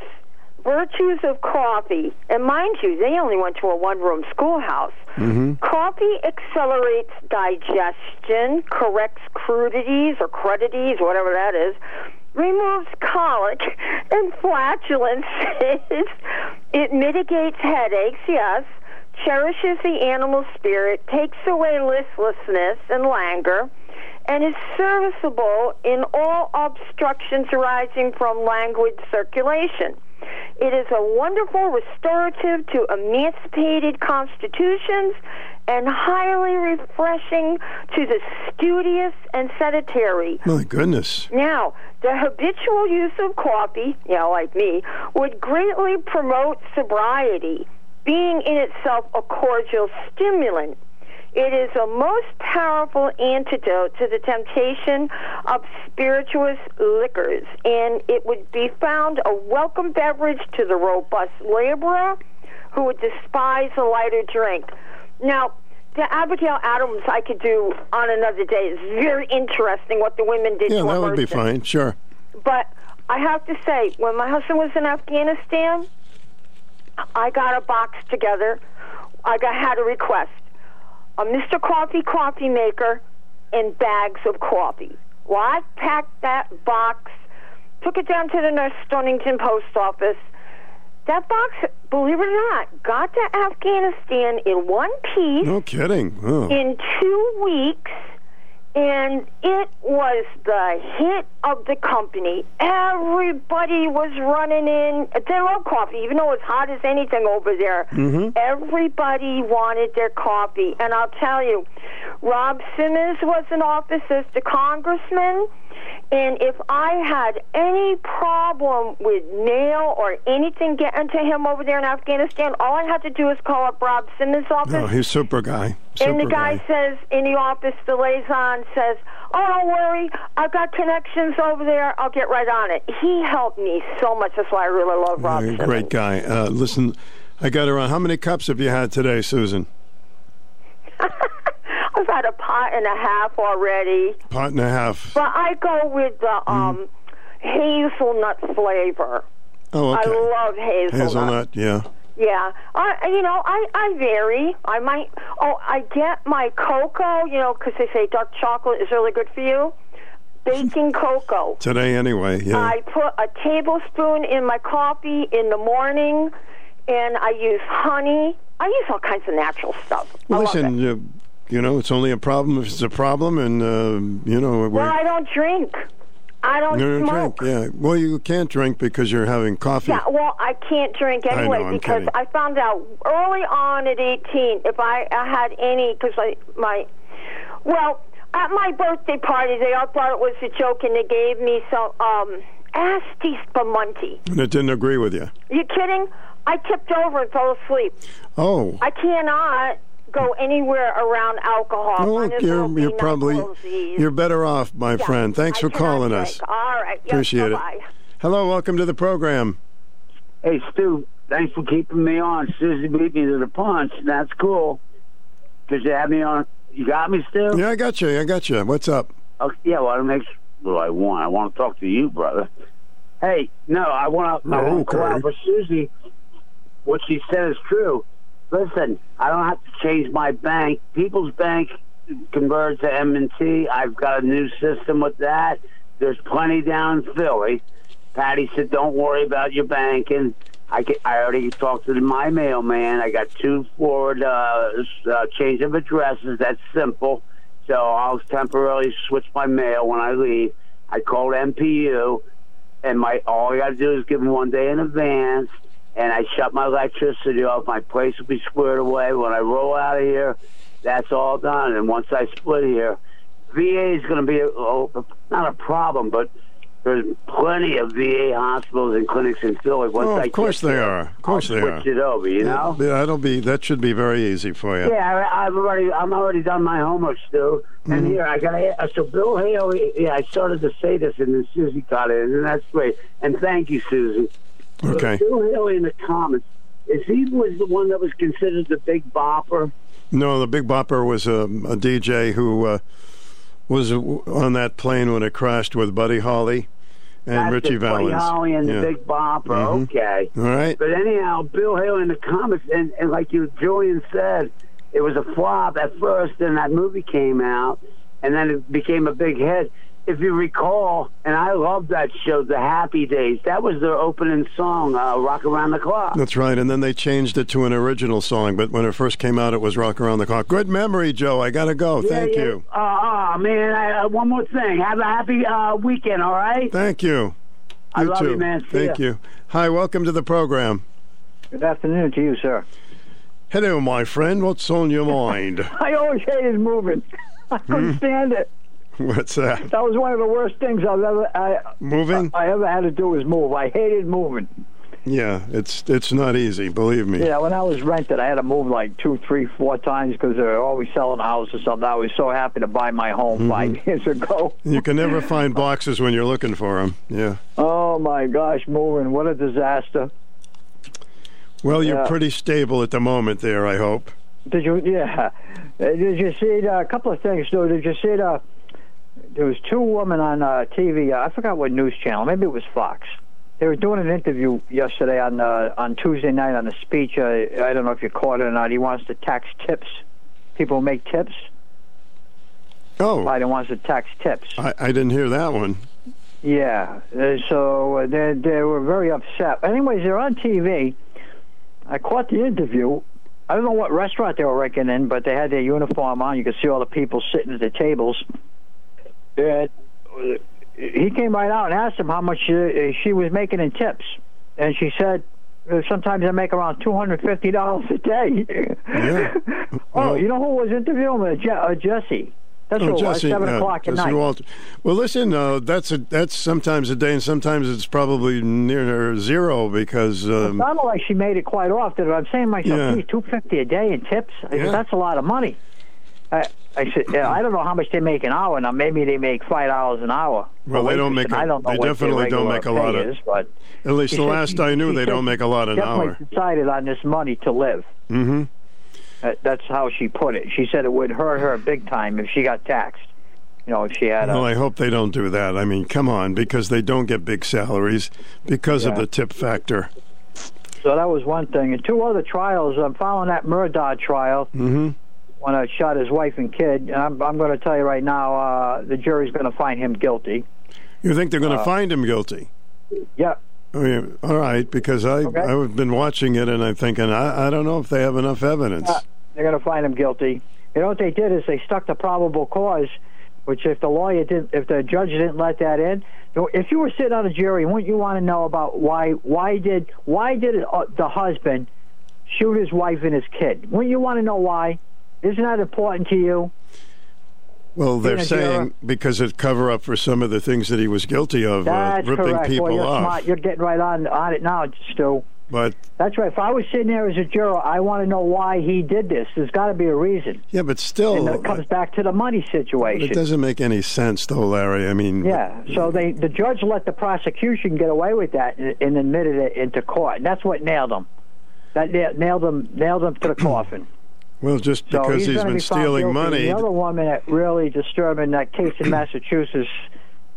Virtues of coffee. And mind you, they only went to a one room schoolhouse. Mm-hmm. Coffee accelerates digestion, corrects crudities or crudities, whatever that is, removes colic and flatulences. it mitigates headaches, yes, cherishes the animal spirit, takes away listlessness and languor, and is serviceable in all obstructions arising from languid circulation. It is a wonderful restorative to emancipated constitutions and highly refreshing to the studious and sedentary. My goodness. Now, the habitual use of coffee, you know, like me, would greatly promote sobriety, being in itself a cordial stimulant. It is a most powerful antidote to the temptation of spirituous liquors, and it would be found a welcome beverage to the robust laborer who would despise a lighter drink. Now, the Abigail Adams I could do on another day. It's very interesting what the women did Yeah, that would be fine. Sure. But I have to say, when my husband was in Afghanistan, I got a box together. I got had a request: a Mr. Coffee coffee maker and bags of coffee. Well, I packed that box, took it down to the North Stonington post office. That box, believe it or not, got to Afghanistan in one piece No kidding. Oh. in two weeks, and it was the hit of the company. Everybody was running in. They love coffee, even though it's hot as anything over there. Mhm. Everybody wanted their coffee, and I'll tell you, Rob Simmons was an office as the congressman. And if I had any problem with mail or anything getting to him over there in Afghanistan, all I had to do is call up Rob Simmons' office. No, he's super guy. Super And the guy, says in the office, the liaison says, "Oh, don't worry, I've got connections over there. I'll get right on it." He helped me so much. That's why I really love Rob. Simmons. great guy. Uh, listen, I got around. How many cups have you had today, Susan? I've had a pot and a half already, Pot and a half. but I go with the Mm-hmm. um, hazelnut flavor. Oh, okay. I love hazelnut. Hazelnut, yeah. Yeah, I you know I I vary. I might oh I get my cocoa you know because they say dark chocolate is really good for you. Baking cocoa. Today, anyway, yeah. I put a tablespoon in my coffee in the morning, and I use honey. I use all kinds of natural stuff. I Well, listen, you, know, it's only a problem if it's a problem, and, uh, you know. Well, I don't drink. I don't you don't smoke. drink, yeah. Well, you can't drink because you're having coffee. Yeah, well, I can't drink I know, anyway because kidding. I found out early on at 18 if I, I had any because I my well at my birthday party they all thought it was a joke and they gave me some um Asti Spumante. And it didn't agree with you. You kidding? I tipped over and fell asleep. Oh. I cannot go anywhere around alcohol. Well, look, you're, you're probably rosies. you're better off, my Yeah, friend. Thanks I for calling drink. us. All right. Yes, Appreciate bye-bye. it. Hello, welcome to the program. Hey, Stu, thanks for keeping me on. Susie beat me to the punch. That's cool. Because you had me on. You got me, Stu? Yeah, I got you. I got you. What's up? Oh, yeah, well, I make what I want. I want to talk to you, brother. Hey, no, I want to I oh, want to call Okay. out for Susie. What she said is true. Listen, I don't have to change my bank. People's Bank converted to M&T. I've got a new system with that. There's plenty down in Philly. Patty said, "Don't worry about your banking." I I already talked to my mailman. I got two forward uh, uh, change of addresses. That's simple. So I'll temporarily switch my mail when I leave. I called NPU, and my all I got to do is give them one day in advance, and I shut my electricity off. My place will be squared away when I roll out of here. That's all done. And once I split here, VA is going to be a, a, not a problem, but there's plenty of VA hospitals and clinics in Philly. Once Oh, I of course they there, are. Of course I'll they switch are. it over. You know. Yeah, that'll be that should be very easy for you. Yeah, I, I've already I'm already done my homework, Stu. And Mhm. here I got uh, so Bill Haley. Yeah, I started to say this, and then Susie got it, and that's great. And thank you, Susie. Okay. Bill Haley in the comments is he was the one that was considered the big bopper. No, the Big Bopper was a, a DJ who uh, was on that plane when it crashed with Buddy Holly and That's Richie it, Buddy Holly and Yeah. the Big Bopper. Mhm. Okay. All right. But anyhow, Bill Haley in the comments, and, and like you, Julian said, it was a flop at first. Then that movie came out, and then it became a big hit. If you recall, and I love that show, The Happy Days. That was their opening song, uh, "Rock Around the Clock." That's right, and then they changed it to an original song. But when it first came out, it was "Rock Around the Clock." Good memory, Joe. I gotta go. Yeah, Thank yeah. you. Uh, oh man, I, uh, one more thing. Have a happy uh, weekend. All right. Thank you. I you love too. you, man. See Thank ya. you. Hi, welcome to the program. Good afternoon to you, sir. Hello, my friend. What's on your mind? I always hated moving. I couldn't Hmm? stand it. What's that? That was one of the worst things I've ever I, Moving? I ever had to do was move. I hated moving. Yeah, it's it's not easy. Believe me. Yeah, when I was rented, I had to move like two, three, four times because they were always selling a house or something. I was so happy to buy my home Mm-hmm. five years ago. You can never find boxes when you're looking for them. Yeah. Oh my gosh, moving! What a disaster! Well, you're Yeah. pretty stable at the moment there, I hope. Did you? Yeah. Uh, Did you see the- a couple of things? Though, did you see the? There was two women on uh, TV. I forgot what news channel. Maybe it was Fox. They were doing an interview yesterday on uh, on Tuesday night on a speech. Uh, I don't know if you caught it or not. He wants to tax tips. People make tips. Oh. Biden wants to tax tips. I, I didn't hear that one. Yeah, uh, so uh, they they were very upset. Anyways, they're on TV. I caught the interview. I don't know what restaurant they were working in, but they had their uniform on. You could see all the people sitting at the tables. And uh, he came right out and asked him how much uh, she was making in tips, and she said. uh, Sometimes I make around two hundred fifty dollars a day. oh, you know who was interviewing? Uh, Je- uh, Jesse. That's Oh, who it was. Jesse, Seven yeah, o'clock at Jesse night. Watters. Well, listen, uh, that's a, that's sometimes a day, and sometimes it's probably near zero because um, It sounded like she made it quite often. But I'm saying to myself, Yeah. two fifty a day in tips. Yeah. That's a lot of money. I, I said, yeah, I don't know how much they make an hour. Now maybe they make five dollars an hour. well, they don't make. And I don't know they definitely don't make a lot of. Is, but at least the last I knew, they don't make a lot an definitely hour. decided on this money to live. Mm-hmm. Uh, that's how she put it. She said it would hurt her big time if she got taxed. You know, if she had a Well, I hope they don't do that. I mean, come on, because they don't get big salaries because of the tip factor. So that was one thing. And two other trials. I'm following that Murdaugh trial. Mm-hmm. When I shot his wife and kid. And I'm, I'm going to tell you right now, uh, the jury's going to find him guilty. You think they're going to Uh, find him guilty? Yeah. I mean, all right, because I I've been watching it and I'm thinking I, I don't know if they have enough evidence. Uh, they're going to find him guilty. You know what they did is they stuck the probable cause, which if the lawyer didn't, if the judge didn't let that in, if you were sitting on a jury, wouldn't you want to know about why why did why did uh, the husband shoot his wife and his kid? Wouldn't you want to know why? Isn't that important to you? Well, they're saying because it cover up for some of the things that he was guilty of, uh, ripping correct. people well, you're off. smart. You're getting right on on it now, Stu. But That's right. If I was sitting there as a juror, I want to know why he did this. There's got to be a reason. yeah, but still, and it comes back to the money situation. it doesn't make any sense, though, Larry. I mean, Yeah. So they the judge let the prosecution get away with that and, and admitted it into court, and that's what nailed him. That na- nailed him nailed him to the coffin. Well, just So because he's he's been be stealing money. The other woman that really disturbing that case in Massachusetts,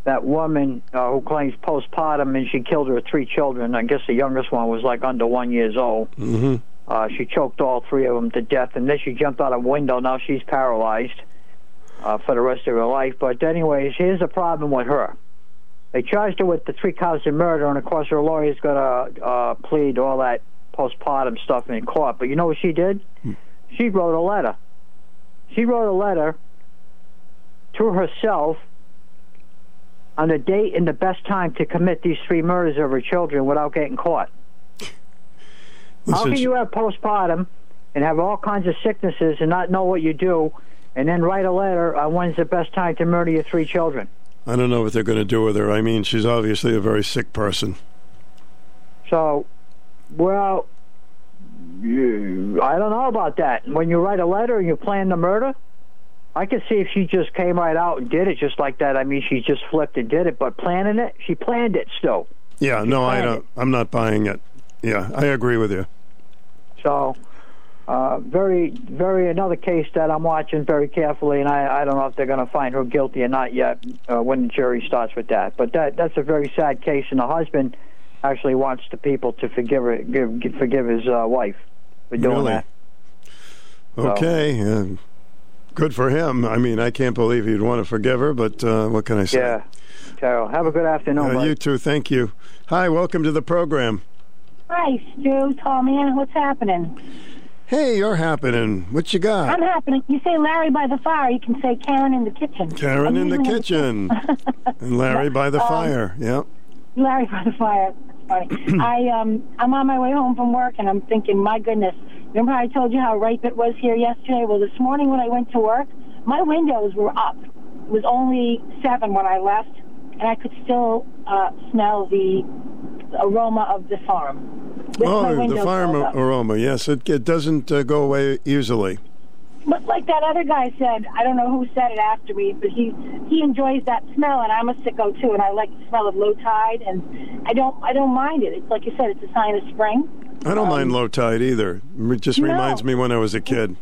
that woman uh, who claims postpartum and she killed her three children. I guess the youngest one was like under one years old. Mm-hmm. Uh, she choked all three of them to death, and then she jumped out a window. Now she's paralyzed uh, for the rest of her life. But anyways, here's the problem with her. They charged her with the three counts of murder, and of course her lawyer's going to uh, plead all that postpartum stuff in court. But you know what she did? She wrote a letter. She wrote a letter to herself on the date and the best time to commit these three murders of her children without getting caught. How can you have postpartum and have all kinds of sicknesses and not know what you do, and then write a letter on when's the best time to murder your three children? I don't know what they're going to do with her. I mean, she's obviously a very sick person. So, well, you, I don't know about that. When you write a letter and you plan the murder, I could see if she just came right out and did it just like that. I mean, she just flipped and did it, but planning it, she planned it still. Yeah, no, i don't i'm not buying it. Yeah, I agree with you. So, uh, very, very another case that I'm watching very carefully, and I, I don't know if they're going to find her guilty or not yet uh, when the jury starts with that. But that that's a very sad case, and the husband actually wants the people to forgive her, give, give, forgive his uh, wife for doing Really? that. Okay, uh, good for him. I mean, I can't believe he'd want to forgive her, but uh, what can I say? Yeah, Carol. Have a good afternoon. Uh, you too. Thank you. Hi, welcome to the program. Hi, Stu, Tommy, what's happening? Hey, you're happening. What you got? I'm happening. You say Larry by the fire, you can say Karen in the kitchen. Karen I'm in the kitchen and Larry by the Um, fire. Yep. Larry by the fire. That's funny. I um I'm on my way home from work and I'm thinking, my goodness. Remember I told you how ripe it was here yesterday? Well, this morning when I went to work, my windows were up. It was only seven when I left, and I could still uh, smell the aroma of the farm. With Oh, the farm aroma. Yes, it, it doesn't uh, go away easily. But like that other guy said, I don't know who said it after me, but he he enjoys that smell, and I'm a sicko too, and I like the smell of low tide, and I don't I don't mind it. It's like you said, it's a sign of spring. I don't mind low tide either. It just No. reminds me when I was a kid.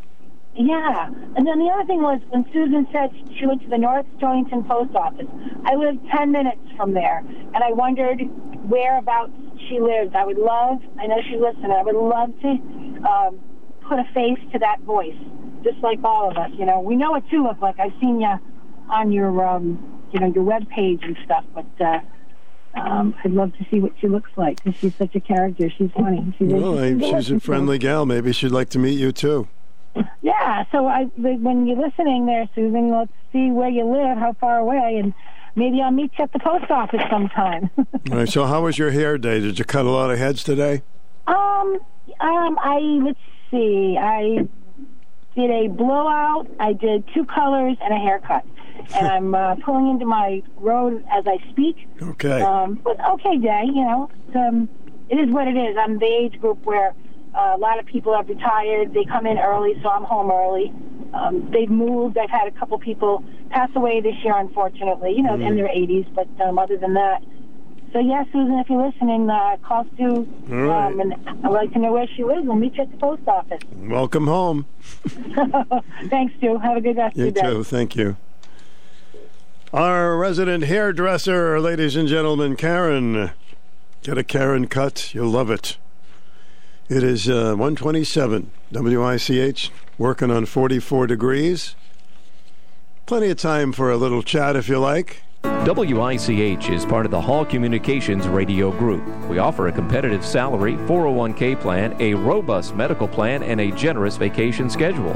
Yeah. And then the other thing was when Susan said she went to the North Stonington post office. I live 10 minutes from there, and I wondered whereabouts she lived. I would love, I know she's listening, I would love to um, put a face to that voice, just like all of us. You know, we know what you look like. I've seen you on your, um, you know, your web page and stuff, but uh, um, I'd love to see what she looks like because she's such a character. She's funny. She's, Well, I, she's she's a friendly gal. Maybe she'd like to meet you too. Yeah, so I, when you're listening there, Susan, let's see where you live, how far away, and maybe I'll meet you at the post office sometime. All right. So, how was your hair day? Did you cut a lot of heads today? um, um, I let's see, I did a blowout, I did two colors and a haircut, and I'm uh, pulling into my road as I speak. Okay. Um, but okay day, you know. It's, um, it is what it is. I'm the age group where uh, a lot of people have retired. They come in early, so I'm home early. Um, they've moved. I've had a couple people pass away this year, unfortunately. You know, in Mm. their 80s. But um, other than that, so yeah, Susan, if you're listening, uh, call Stu, All right. um, and I'd like to know where she lives. We'll meet you at the post office. Welcome home. Thanks, Stu. Have a good rest You of your day. too. Thank you. Our resident hairdresser, ladies and gentlemen, Karen. Get a Karen cut. You'll love it. It is uh, 127 WICH, working on 44 degrees. Plenty of time for a little chat if you like. WICH is part of the Hall Communications Radio Group. We offer a competitive salary, 401k plan, a robust medical plan, and a generous vacation schedule.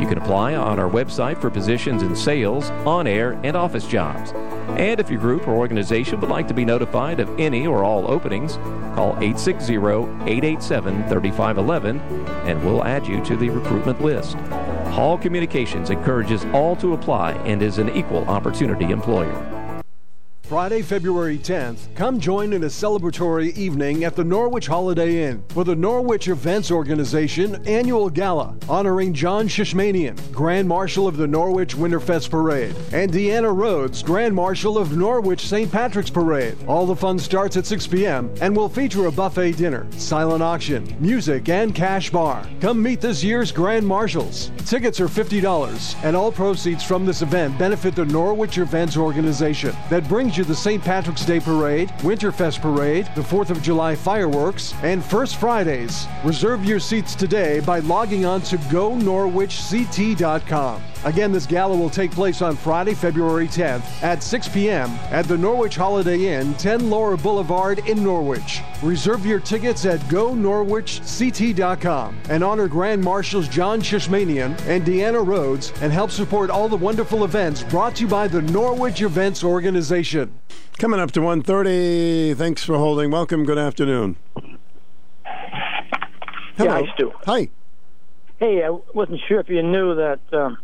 You can apply on our website for positions in sales, on air, and office jobs. And if your group or organization would like to be notified of any or all openings, call 860 887 3511 and we'll add you to the recruitment list. Hall Communications encourages all to apply and is an equal opportunity employer. Friday, February 10th, come join in a celebratory evening at the Norwich Holiday Inn for the Norwich Events Organization annual gala honoring John Shishmanian, Grand Marshal of the Norwich Winterfest Parade, and Deanna Rhodes, Grand Marshal of Norwich St. Patrick's Parade. All the fun starts at 6 p.m. and will feature a buffet dinner, silent auction, music, and cash bar. Come meet this year's Grand Marshals. Tickets are $50, and all proceeds from this event benefit the Norwich Events Organization that brings you the St. Patrick's Day Parade, Winterfest Parade, the 4th of July fireworks, and First Fridays. Reserve your seats today by logging on to GoNorwichCT.com. Again, this gala will take place on Friday, February 10th at 6 p.m. at the Norwich Holiday Inn, 10 Laura Boulevard in Norwich. Reserve your tickets at GoNorwichCT.com and honor Grand Marshals John Shishmanian and Deanna Rhodes and help support all the wonderful events brought to you by the Norwich Events Organization. Coming up to 1.30. Thanks for holding. Welcome. Good afternoon. Yeah, hi, Stu. Hi. Hey, I wasn't sure if you knew that um,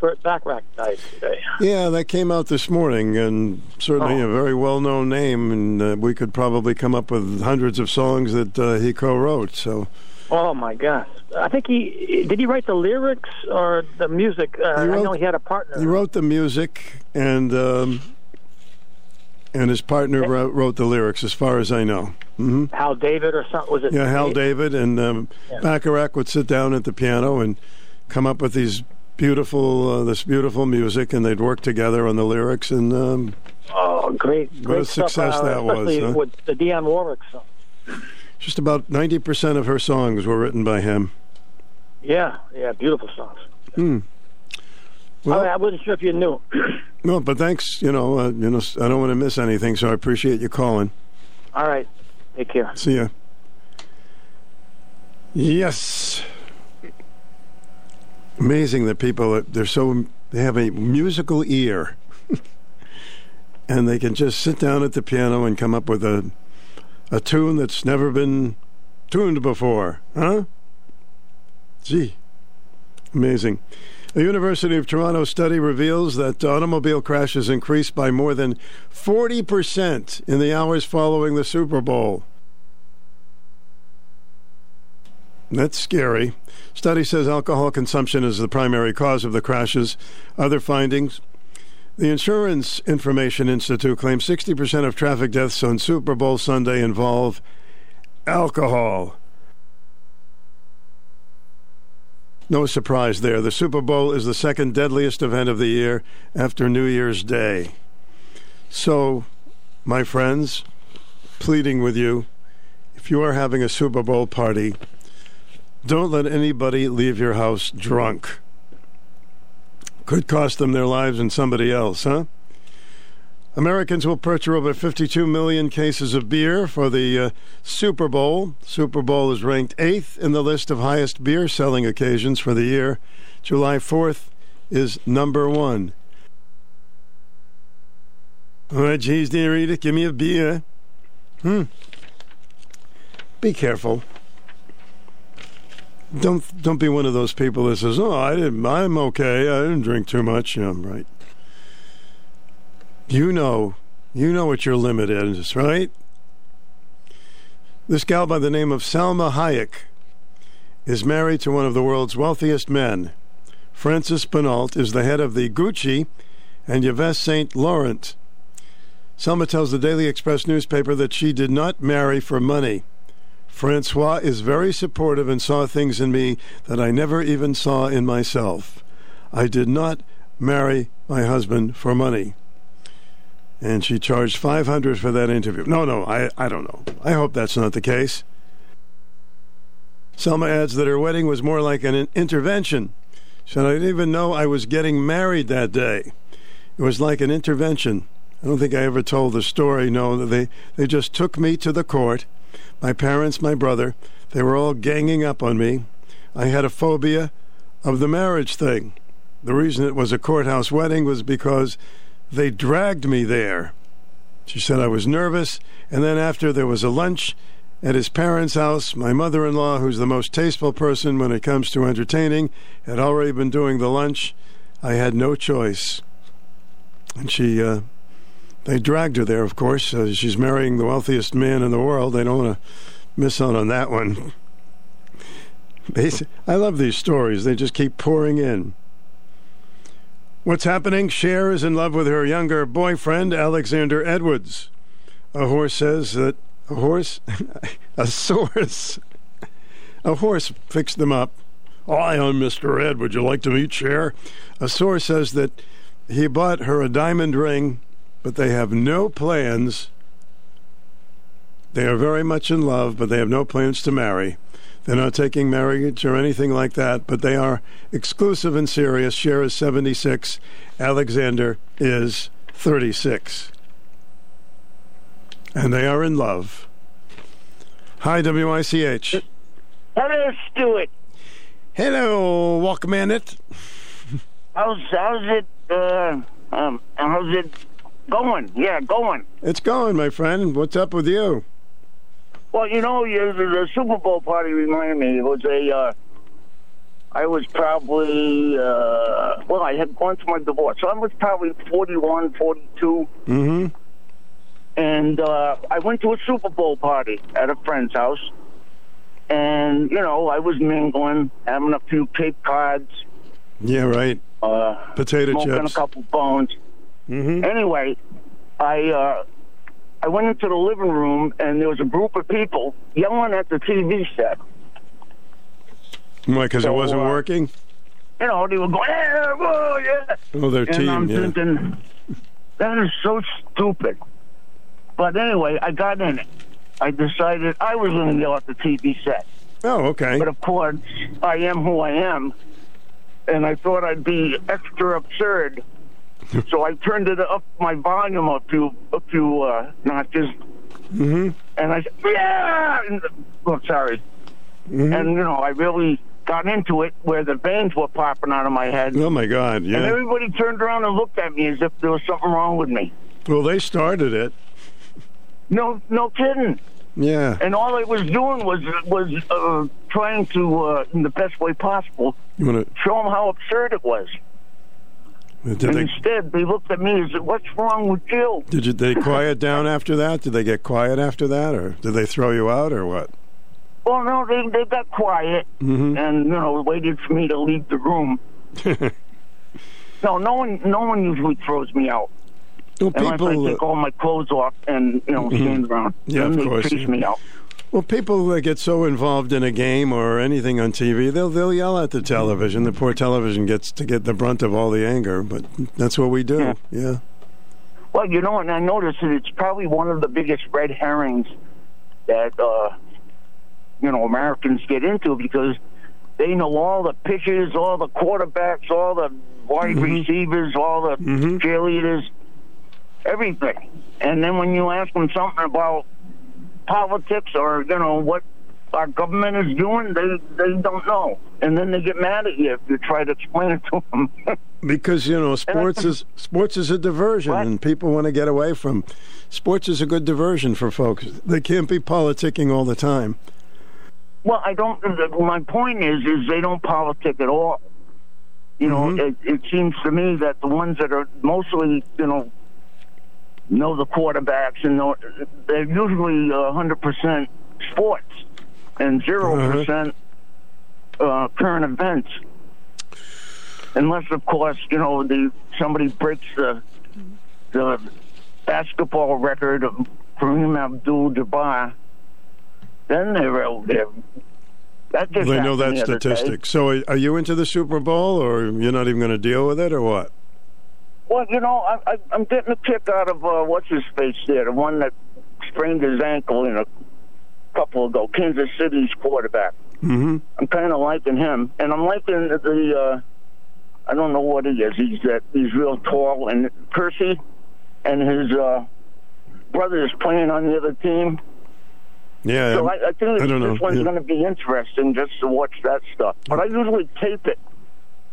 Died today. Yeah, that came out this morning, and certainly Oh. a very well-known name, and uh, we could probably come up with hundreds of songs that uh, he co-wrote. So Oh my gosh! I think he did. He write the lyrics or the music. Uh, I know he had a partner. he wrote the music, and um, and his partner wrote, wrote the lyrics, as far as I know. hmm Hal David or something. Was it? Yeah, Hal David and um, Yeah. Bacharach would sit down at the piano and come up with these beautiful, uh, this beautiful music, and they'd work together on the lyrics. And um, Oh, great! What great a stuff, success uh, that was, huh? with the Dionne Warwick song. just about ninety percent of her songs were written by him. Yeah, yeah, beautiful songs. Hmm. Well, I wasn't sure if you knew. No, but thanks. You know, uh, you know, I don't want to miss anything, so I appreciate you calling. All right, take care. See ya. Yes. Amazing that people they're so they have a musical ear, and they can just sit down at the piano and come up with a a tune that's never been tuned before, huh? Gee, amazing. A University of Toronto study reveals that automobile crashes increased by more than 40% in the hours following the Super Bowl. That's scary. Study says alcohol consumption is the primary cause of the crashes. Other findings the Insurance Information Institute claims 60% of traffic deaths on Super Bowl Sunday involve alcohol. No surprise there. The Super Bowl is the second deadliest event of the year after New Year's Day. So, my friends, pleading with you, if you are having a Super Bowl party, don't let anybody leave your house drunk. Could cost them their lives and somebody else, huh? Americans will purchase over 52 million cases of beer for the uh, Super Bowl. Super Bowl is ranked eighth in the list of highest beer selling occasions for the year. July 4th is number one. All right, geez, dear Rita, give me a beer. Hmm. Be careful. Don't don't be one of those people that says, "Oh, I didn't. I'm okay. I didn't drink too much." I'm right. You know, you know what your limit is, right? This gal by the name of Salma Hayek is married to one of the world's wealthiest men. Francis Pinault is the head of the Gucci and Yves Saint Laurent. Selma tells the Daily Express newspaper that she did not marry for money. Francois is very supportive and saw things in me that I never even saw in myself. I did not marry my husband for money and she charged 500 for that interview. No, no, I, I don't know. I hope that's not the case. Selma adds that her wedding was more like an intervention. She said, I didn't even know I was getting married that day. It was like an intervention. I don't think I ever told the story. No, they, they just took me to the court. My parents, my brother, they were all ganging up on me. I had a phobia of the marriage thing. The reason it was a courthouse wedding was because they dragged me there. She said I was nervous, and then after there was a lunch at his parents' house, my mother in law, who's the most tasteful person when it comes to entertaining, had already been doing the lunch. I had no choice. And she, uh, they dragged her there, of course. Uh, she's marrying the wealthiest man in the world. They don't want to miss out on that one. I love these stories, they just keep pouring in. What's happening? Cher is in love with her younger boyfriend, Alexander Edwards. A horse says that a horse, a source, a horse fixed them up. Hi, I'm Mr. Ed. Would you like to meet Cher? A source says that he bought her a diamond ring, but they have no plans. They are very much in love, but they have no plans to marry. They're not taking marriage or anything like that, but they are exclusive and serious. Cher is 76. Alexander is 36. And they are in love. Hi, WICH. Hello, Stuart. Hello, Walkman it. How's, how's it, uh, um, how's it going? Yeah, going. It's going, my friend. What's up with you? Well, you know, the Super Bowl party reminded me. It was a. Uh, I was probably uh, well, I had gone through my divorce, so I was probably 41, 42. Mm-hmm. And uh, I went to a Super Bowl party at a friend's house, and you know, I was mingling, having a few Cape Cods. Yeah, right. Uh, Potato smoking chips. a couple bones. Mm-hmm. Anyway, I uh, I went into the living room and there was a group of people yelling at the TV set. Why? Because So, it wasn't uh, working. You know, they were going, yeah, whoa, yeah. Oh, their and team. I'm yeah. thinking, that is so stupid. But anyway, I got in it. I decided I was going to yell at the TV set. Oh, okay. But of course, I am who I am, and I thought I'd be extra absurd. So I turned it up my volume a few a few uh, notches, Mm-hmm. and I said, "Yeah!" And, oh, sorry. Mm-hmm. And you know, I really got into it where the veins were popping out of my head. Oh my God! And everybody turned around and looked at me as if there was something wrong with me. Well, they started it. No, no kidding. Yeah. And all I was doing was was uh, trying to, uh, in the best way possible, You want show them how absurd it was. Did and they? instead, they looked at me and said, "What's wrong with you?" Did you? They quiet down after that? Did they get quiet after that, or did they throw you out, or what? Well, no, they they got quiet Mhm. and you know waited for me to leave the room. No, no one, no one usually throws me out. Well, Unless I take all my clothes off and you know Mhm. stand around. Yeah, then of they course, chase yeah. me out. Well, people that get so involved in a game or anything on TV, they'll they'll yell at the television. The poor television gets to get the brunt of all the anger, but that's what we do. Yeah. yeah. Well, you know, and I noticed that it's probably one of the biggest red herrings that uh, you know Americans get into because they know all the pitchers, all the quarterbacks, all the wide mm-hmm. receivers, all the mm-hmm. cheerleaders, everything. And then when you ask them something about politics or you know what our government is doing, they they don't know, and then they get mad at you if you try to explain it to them. because you know, sports is sports is a diversion, what? and people want to get away from. Sports is a good diversion for folks. They can't be politicking all the time. Well, I don't. My point is, is they don't politic at all. You know, mm-hmm. it, it seems to me that the ones that are mostly, you know, know the quarterbacks and know, they're usually hundred percent sports and 0 uh-huh. percent uh, current events. Unless, of course, you know the somebody breaks the the basketball record of Kareem Abdul-Jabbar, then they're they're that just they know that statistic. So, are you into the Super Bowl, or you're not even going to deal with it, or what? Well, you know, I, I, I'm getting a kick out of uh, what's his face there, the one that sprained his ankle in a couple ago, Kansas City's quarterback. Mm-hmm. I'm kind of liking him, and I'm liking the. Uh, I don't know what he is. He's that he's real tall, and Kelce, and his uh, brother is playing on the other team. Yeah, so I, I think I this know. one's yeah. going to be interesting just to watch that stuff. But I usually tape it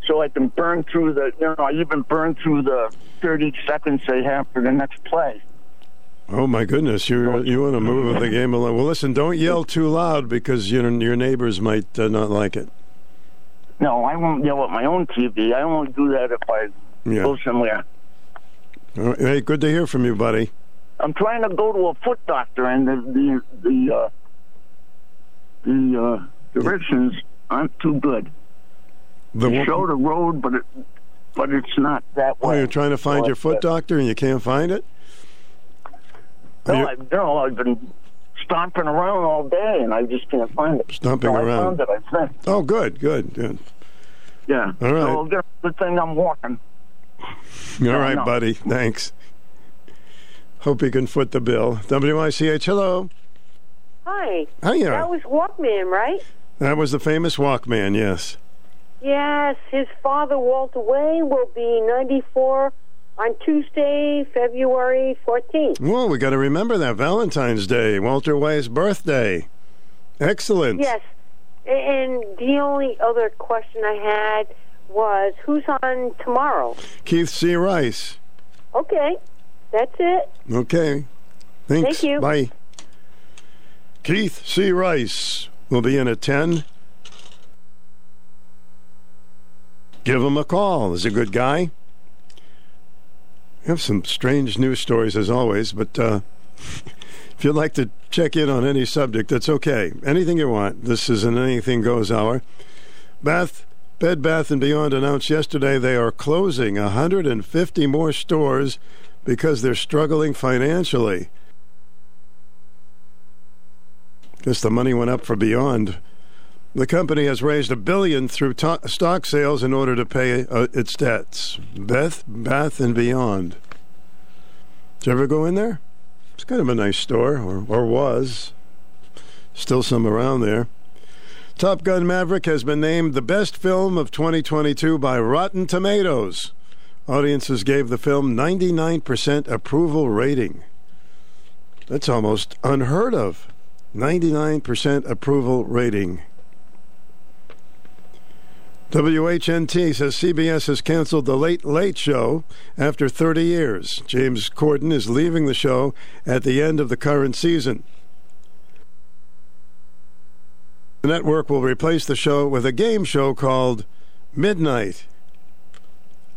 so I can burn through the. You know, I even burn through the 30 seconds they have for the next play. Oh my goodness! You you want to move the game along? Well, listen, don't yell too loud because your your neighbors might uh, not like it. No, I won't yell at my own TV. I won't do that if I yeah. go somewhere. Right. Hey, good to hear from you, buddy. I'm trying to go to a foot doctor, and the the the uh, the uh, directions aren't too good. The they show the road, but it but it's not that way. Oh, you're trying to find so your foot doctor, and you can't find it. No, I, no, I've been stomping around all day, and I just can't find it. Stomping so around. I found it, I think. Oh, good, good, good. Yeah. All right. So good thing I'm walking. All no, right, no. buddy. Thanks. Hope you can foot the bill. WICH, hello. Hi. Hiya. That was Walkman, right? That was the famous Walkman, yes. Yes, his father, Walter Way, will be 94 on Tuesday, February 14th. Well, we got to remember that Valentine's Day, Walter Way's birthday. Excellent. Yes. And the only other question I had was who's on tomorrow? Keith C. Rice. Okay. That's it. Okay. Thanks. Thank you. Bye. Keith C. Rice will be in at 10. Give him a call. He's a good guy. We have some strange news stories as always, but uh, if you'd like to check in on any subject, that's okay. Anything you want. This is an Anything Goes hour. Bath, Bed Bath and Beyond announced yesterday they are closing 150 more stores because they're struggling financially. Guess the money went up for Beyond. The company has raised a billion through to- stock sales in order to pay uh, its debts. Beth, Bath, and Beyond. Did you ever go in there? It's kind of a nice store, or, or was. Still some around there. Top Gun Maverick has been named the best film of 2022 by Rotten Tomatoes. Audiences gave the film 99% approval rating. That's almost unheard of. 99% approval rating. WHNT says CBS has canceled The Late Late Show after 30 years. James Corden is leaving the show at the end of the current season. The network will replace the show with a game show called Midnight.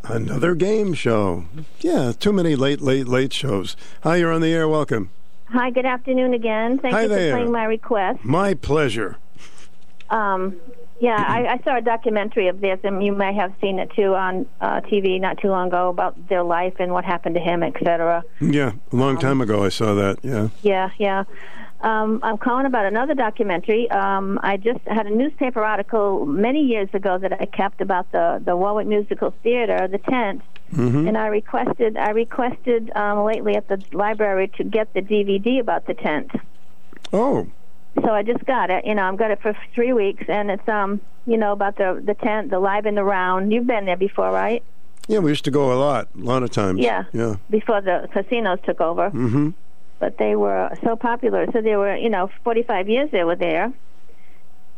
Another game show. Yeah, too many late, late, late shows. Hi, you're on the air. Welcome. Hi, good afternoon again. Thank Hi you there. for playing my request. My pleasure. Um, Yeah, I, I saw a documentary of this, and you may have seen it too on uh, TV not too long ago about their life and what happened to him, etc. Yeah, a long time ago I saw that. Yeah. Yeah, yeah. Um, I'm calling about another documentary. Um, I just had a newspaper article many years ago that I kept about the the Warwick Musical Theater, the tent, Mhm. and I requested I requested um, lately at the library to get the DVD about the tent. Oh. So I just got it. You know, I've got it for three weeks, and it's um, you know, about the the tent, the live and the round. You've been there before, right? Yeah, we used to go a lot, a lot of times. Yeah. Yeah. Before the casinos took over. Mm-hmm. but they were so popular. So they were, you know, 45 years they were there.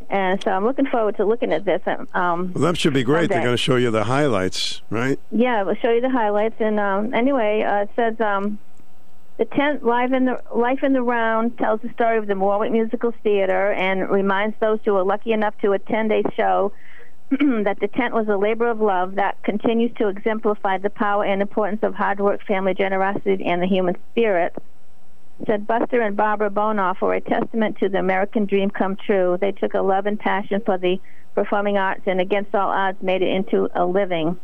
And so I'm looking forward to looking at this. Um, Well, that should be great. They're going to show you the highlights, right? Yeah, we'll show you the highlights. And um, anyway, uh, it says um, the tent live in the life in the round tells the story of the Warwick Musical Theater and reminds those who are lucky enough to attend a show that the tent was a labor of love that continues to exemplify the power and importance of hard work, family generosity, and the human spirit. Said Buster and Barbara Bonoff were a testament to the American dream come true. They took a love and passion for the performing arts and against all odds made it into a living.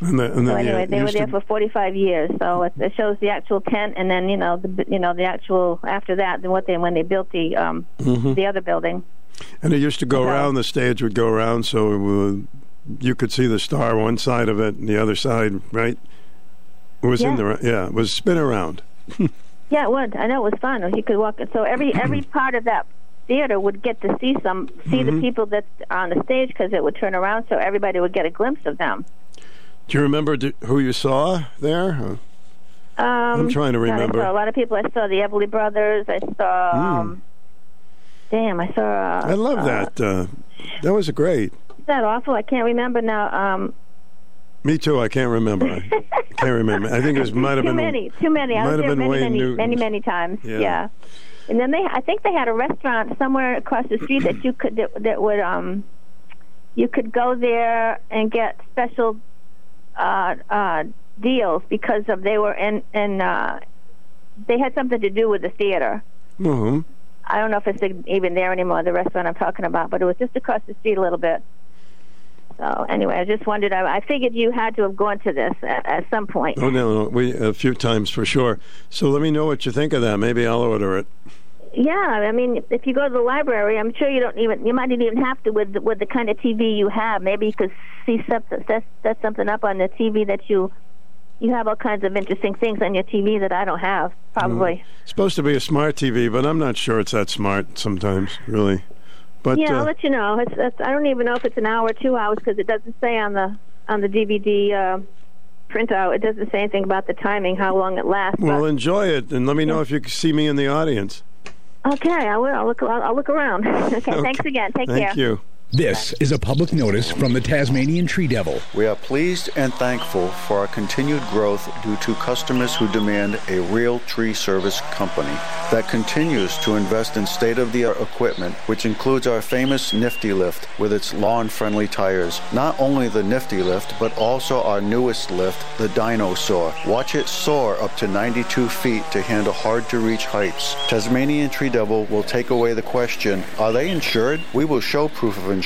And the, and So anyway, uh, they were there to- for 45 years. So it, it shows the actual tent, and then you know the you know the actual after that, then what they when they built the um Mhm. the other building. And it used to go around. The stage would go around, so uh, you could see the star one side of it, and the other side, right? It was in the yeah. It was spin around. Yeah, it would. I know it was fun. You could walk. So every every part of that theater would get to see some see the Mhm. people that's on the stage because it would turn around, so everybody would get a glimpse of them. Do you remember who you saw there? I'm trying to remember. I saw a lot of people. I saw the Everly Brothers. I saw. Mm. Um, damn, I saw. Uh, I love uh, that. Uh, that was great. That awful? I can't remember now. Um, Me too. I can't remember. I can't remember. I think it was might have been too many, too many. I might was have there been many, Wayne many, Newton's. many, many times. Yeah. And then they, I think they had a restaurant somewhere across the street that you could that, that would um, you could go there and get special uh, uh, deals because of they were in in uh, they had something to do with the theater. hmm I don't know if it's even there anymore, the restaurant I'm talking about, but it was just across the street a little bit. So anyway, I just wondered. I, I figured you had to have gone to this at, at some point. Oh no, no, we a few times for sure. So let me know what you think of that. Maybe I'll order it. Yeah, I mean, if you go to the library, I'm sure you don't even you might even have to with the, with the kind of TV you have. Maybe you could see something set, set something up on the TV that you you have all kinds of interesting things on your TV that I don't have. Probably. It's supposed to be a smart TV, but I'm not sure it's that smart sometimes, really. But yeah, I'll uh, let you know. It's, it's, I don't even know if it's an hour or two hours because it doesn't say on the on the DVD uh, printout. It doesn't say anything about the timing, how long it lasts. well, enjoy it, and let me know if you can see me in the audience. Okay, I will. I'll look. I'll, I'll look around. okay, thanks again. Take care. Thank you. This is a public notice from the Tasmanian Tree Devil. We are pleased and thankful for our continued growth due to customers who demand a real tree service company that continues to invest in state of the art equipment, which includes our famous Nifty Lift with its lawn friendly tires. Not only the Nifty Lift, but also our newest lift, the Dinosaur. Watch it soar up to 92 feet to handle hard to reach heights. Tasmanian Tree Devil will take away the question Are they insured? We will show proof of insurance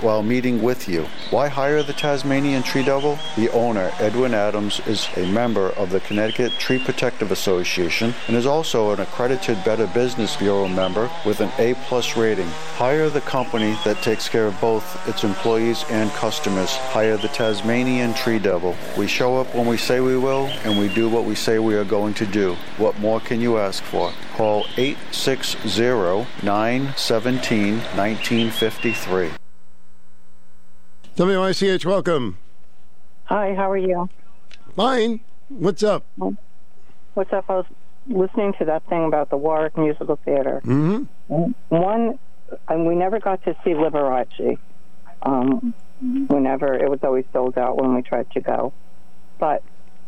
while meeting with you. Why hire the Tasmanian Tree Devil? The owner, Edwin Adams, is a member of the Connecticut Tree Protective Association and is also an accredited Better Business Bureau member with an A plus rating. Hire the company that takes care of both its employees and customers. Hire the Tasmanian Tree Devil. We show up when we say we will, and we do what we say we are going to do. What more can you ask for? Call 860 917 1953. WICH, welcome. Hi, how are you? Fine. What's up? What's up? I was listening to that thing about the Warwick Musical Theater. Mm-hmm. One, and we never got to see Liberace. Um, we never. It was always sold out when we tried to go. But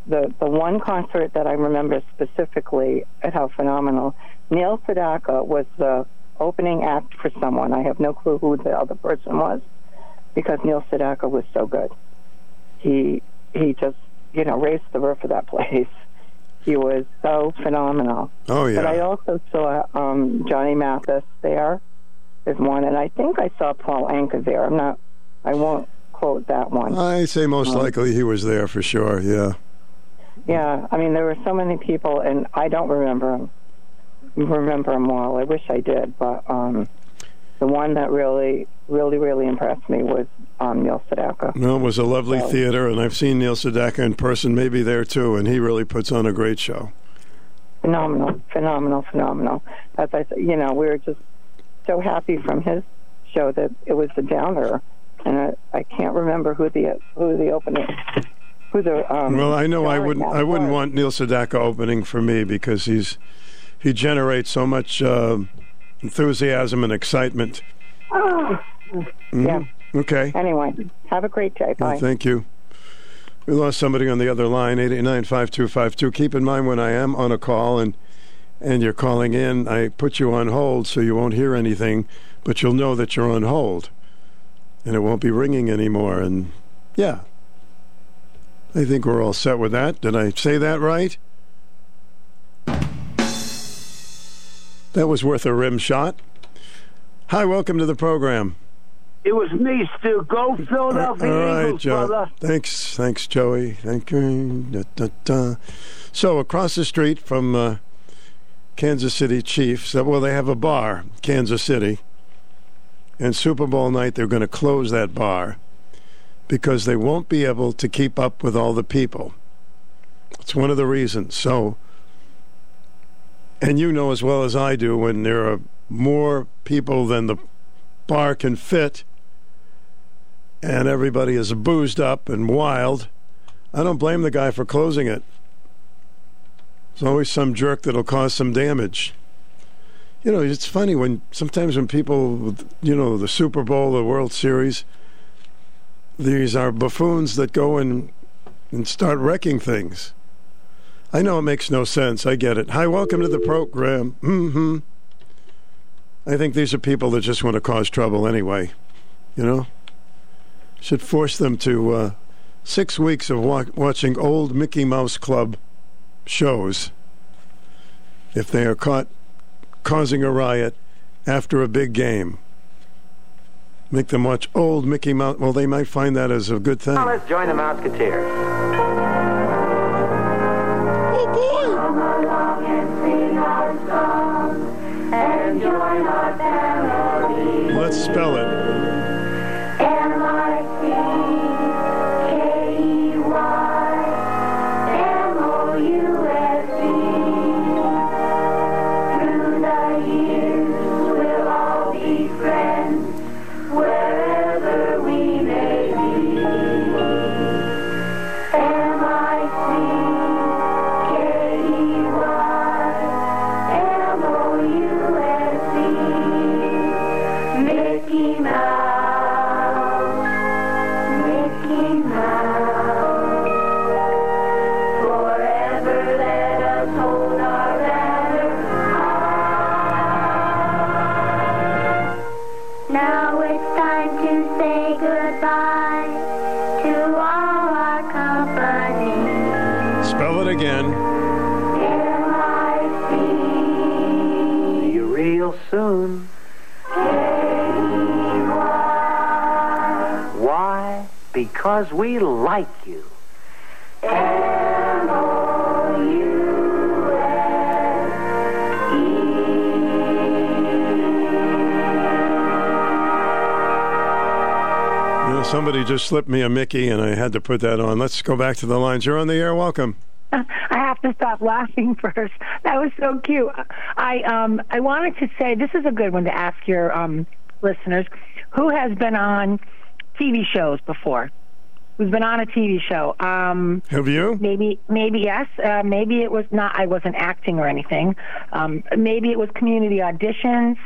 the the one concert that I remember specifically at how phenomenal Neil Sedaka was the opening act for someone. I have no clue who the other person was because Neil Sedaka was so good. He he just you know raised the roof of that place. He was so phenomenal. Oh, yeah. But I also saw um, Johnny Mathis there, is one, and I think I saw Paul Anka there. I'm not. I won't quote that one. I say most Um, likely he was there for sure. Yeah. Yeah, I mean there were so many people, and I don't remember them. Remember them all. I wish I did, but um, the one that really, really, really impressed me was um, Neil Sedaka. No, it was a lovely So- theater, and I've seen Neil Sedaka in person, maybe there too, and he really puts on a great show. phenomenal, phenomenal, phenomenal. As I said, you know, we were just so happy from his show that it was the downer, and I, I can't remember who the who the opening, who the um. well, I know I wouldn't. I wouldn't want Neil Sedaka opening for me because he's he generates so much uh, enthusiasm and excitement. Oh. Mhm. Yeah. Okay. Anyway, have a great day. Well, Bye. thank you. We lost somebody on the other line, 889-5252. Keep in mind when I am on a call and and you're calling in, I put you on hold so you won't hear anything, but you'll know that you're on hold. And it won't be ringing anymore. And yeah, I think we're all set with that. Did I say that right? That was worth a rim shot. Hi, welcome to the program. It was me, Stu. Go Philadelphia All right, Eagles, Joe. brother. Thanks, thanks, Joey. Thank you. Da, da, da. So across the street from uh, Kansas City Chiefs, uh, well, they have a bar, Kansas City, and Super Bowl night they're going to close that bar because they won't be able to keep up with all the people. It's one of the reasons. So, and you know as well as I do, when there are more people than the bar can fit and everybody is boozed up and wild, I don't blame the guy for closing it. There's always some jerk that'll cause some damage. You know, it's funny when sometimes when people, you know, the Super Bowl, the World Series, these are buffoons that go and and start wrecking things. I know it makes no sense. I get it. Hi, welcome to the program. hmm I think these are people that just want to cause trouble anyway. You know, should force them to uh, six weeks of wa- watching old Mickey Mouse Club shows if they are caught causing a riot after a big game. Make them watch old Mickey Mouse. Well, they might find that as a good thing. Now let's join the Mouseketeers. Oh boy! Come along and sing our song and join our family. Let's spell it. Because we like you. You know, somebody just slipped me a Mickey, and I had to put that on. Let's go back to the lines. You're on the air. Welcome. I have to stop laughing first. That was so cute. I um I wanted to say this is a good one to ask your um listeners who has been on TV shows before. Who's been on a TV show? Um Have you? Maybe maybe yes. Uh, maybe it was not. I wasn't acting or anything. Um, maybe it was community auditions.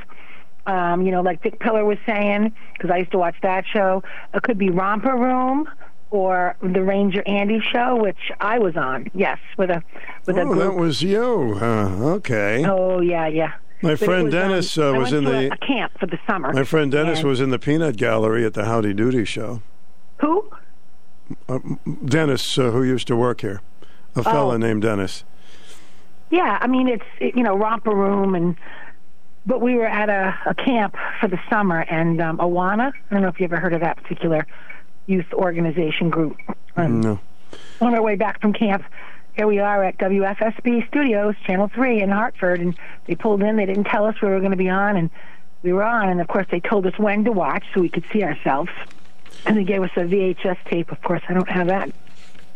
Um, you know, like Dick Pillar was saying, because I used to watch that show. It could be Romper Room or the Ranger Andy show, which I was on. Yes, with a with a Oh, group. that was you. Uh, okay. Oh yeah, yeah. My But friend was, um, Dennis, I uh, was in the- a, a camp for the summer. My friend Dennis was in the peanut gallery at the Howdy Doody show. Who? Uh, Dennis, uh, who used to work here, a fella Oh. named Dennis. Yeah, I mean it's it, you know Romper Room and but we were at a, a camp for the summer, and um, Awana. I don't know if you ever heard of that particular youth organization group. Um, No. On our way back from camp, here we are at WFSB Studios, Channel Three in Hartford, and they pulled in. They didn't tell us we were going to be on, and we were on. And of course, they told us when to watch so we could see ourselves. And they gave us a VHS tape. Of course, I don't have that.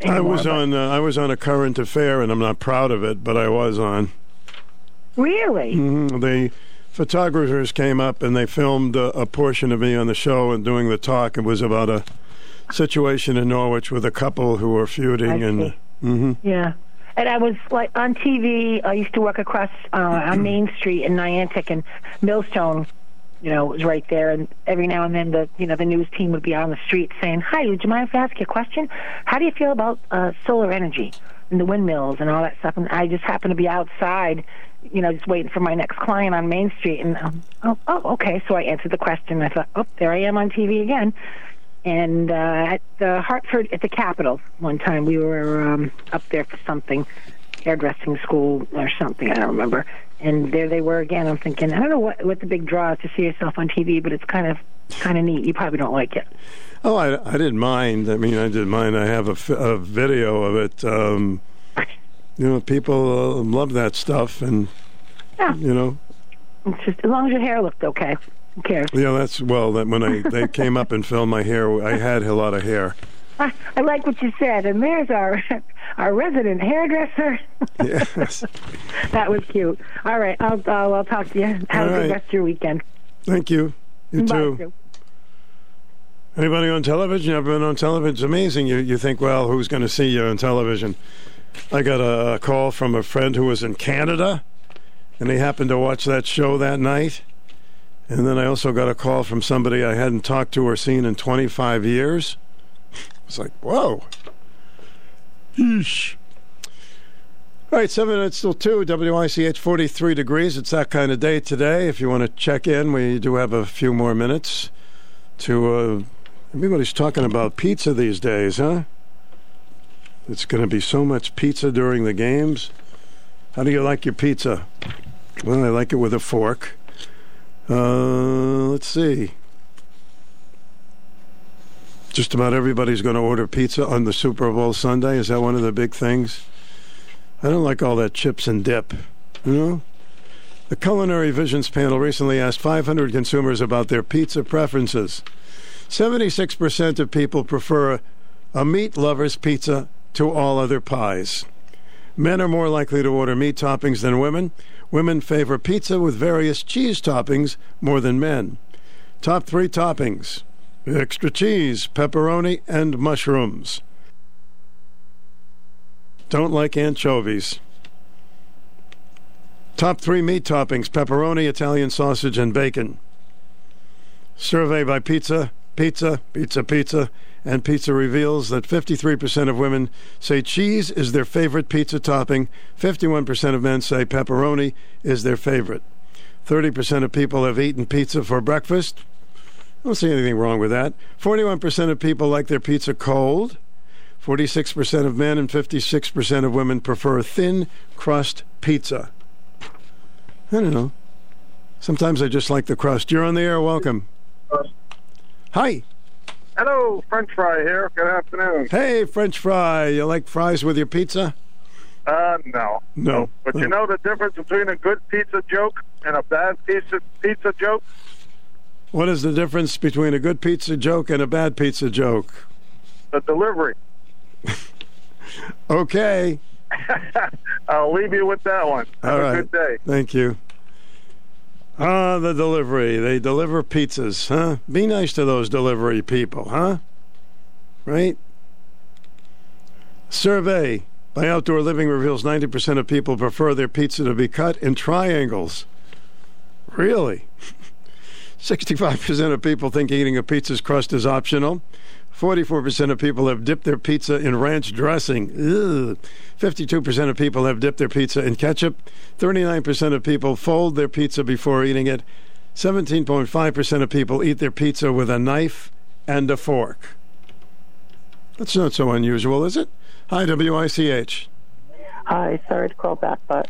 I was on. Uh, I was on a current affair, and I'm not proud of it, but I was on. Really? hmm The photographers came up and they filmed a, a portion of me on the show and doing the talk. It was about a situation in Norwich with a couple who were feuding, and see. hmm Yeah. And I was like on TV. I used to work across uh, on Main Street in Niantic, and Millstone, you know, was right there. And every now and then, the you know the news team would be on the street saying, "Hi, would you mind if I ask you a question? How do you feel about uh, solar energy and the windmills and all that stuff?" And I just happened to be outside, you know, just waiting for my next client on Main Street. And um, oh, oh, okay. So I answered the question. I thought, oh, there I am on TV again. And uh, at the Hartford, at the Capitol, one time we were um, up there for something, hairdressing school or something. I don't remember. And there they were again. I'm thinking, I don't know what what the big draw is to see yourself on TV, but it's kind of kind of neat. You probably don't like it. Oh, I, I didn't mind. I mean, I didn't mind. I have a, f- a video of it. Um, you know, people uh, love that stuff, and Yeah. you know, It's just as long as your hair looked okay. Who cares? yeah, that's well. That when I they came up and filmed my hair, I had a lot of hair. I, I like what you said. And there's our our resident hairdresser. Yes. that was cute. All right, I'll I'll, I'll talk to you. Have All a good right. rest of your weekend. Thank you. You Bye, too. Sue. Anybody on television? You ever been on television? It's amazing. You you think, well, who's going to see you on television? I got a, a call from a friend who was in Canada, and he happened to watch that show that night. And then I also got a call from somebody I hadn't talked to or seen in 25 years. It's like, whoa. Yeesh. All right, seven minutes till two. WICH 43 degrees. It's that kind of day today. If you want to check in, we do have a few more minutes to. Uh, everybody's talking about pizza these days, huh? It's going to be so much pizza during the games. How do you like your pizza? Well, I like it with a fork. Uh, let's see. Just about everybody's going to order pizza on the Super Bowl Sunday. Is that one of the big things? I don't like all that chips and dip. You know? The Culinary Visions panel recently asked 500 consumers about their pizza preferences. 76% of people prefer a meat lover's pizza to all other pies. Men are more likely to order meat toppings than women. Women favor pizza with various cheese toppings more than men. Top three toppings extra cheese, pepperoni, and mushrooms. Don't like anchovies. Top three meat toppings pepperoni, Italian sausage, and bacon. Survey by Pizza, Pizza, Pizza, Pizza, and Pizza reveals that 53% of women say cheese is their favorite pizza topping, 51% of men say pepperoni is their favorite. 30% of people have eaten pizza for breakfast. I don't see anything wrong with that. 41% of people like their pizza cold. 46% of men and 56% of women prefer thin crust pizza. I don't know. Sometimes I just like the crust. You're on the air. Welcome. Hi. Hello, French fry here. Good afternoon. Hey, French fry. You like fries with your pizza? Uh, no. No. But you know the difference between a good pizza joke and a bad pizza pizza joke? What is the difference between a good pizza joke and a bad pizza joke? The delivery. Okay. I'll leave you with that one. Have All a right. good day. Thank you. Ah, the delivery. They deliver pizzas, huh? Be nice to those delivery people, huh? Right? Survey by Outdoor Living reveals 90% of people prefer their pizza to be cut in triangles. Really? 65% of people think eating a pizza's crust is optional. 44% of people have dipped their pizza in ranch dressing. Ugh. 52% of people have dipped their pizza in ketchup. 39% of people fold their pizza before eating it. 17.5% of people eat their pizza with a knife and a fork. That's not so unusual, is it? Hi, WICH. Hi, sorry to call back, but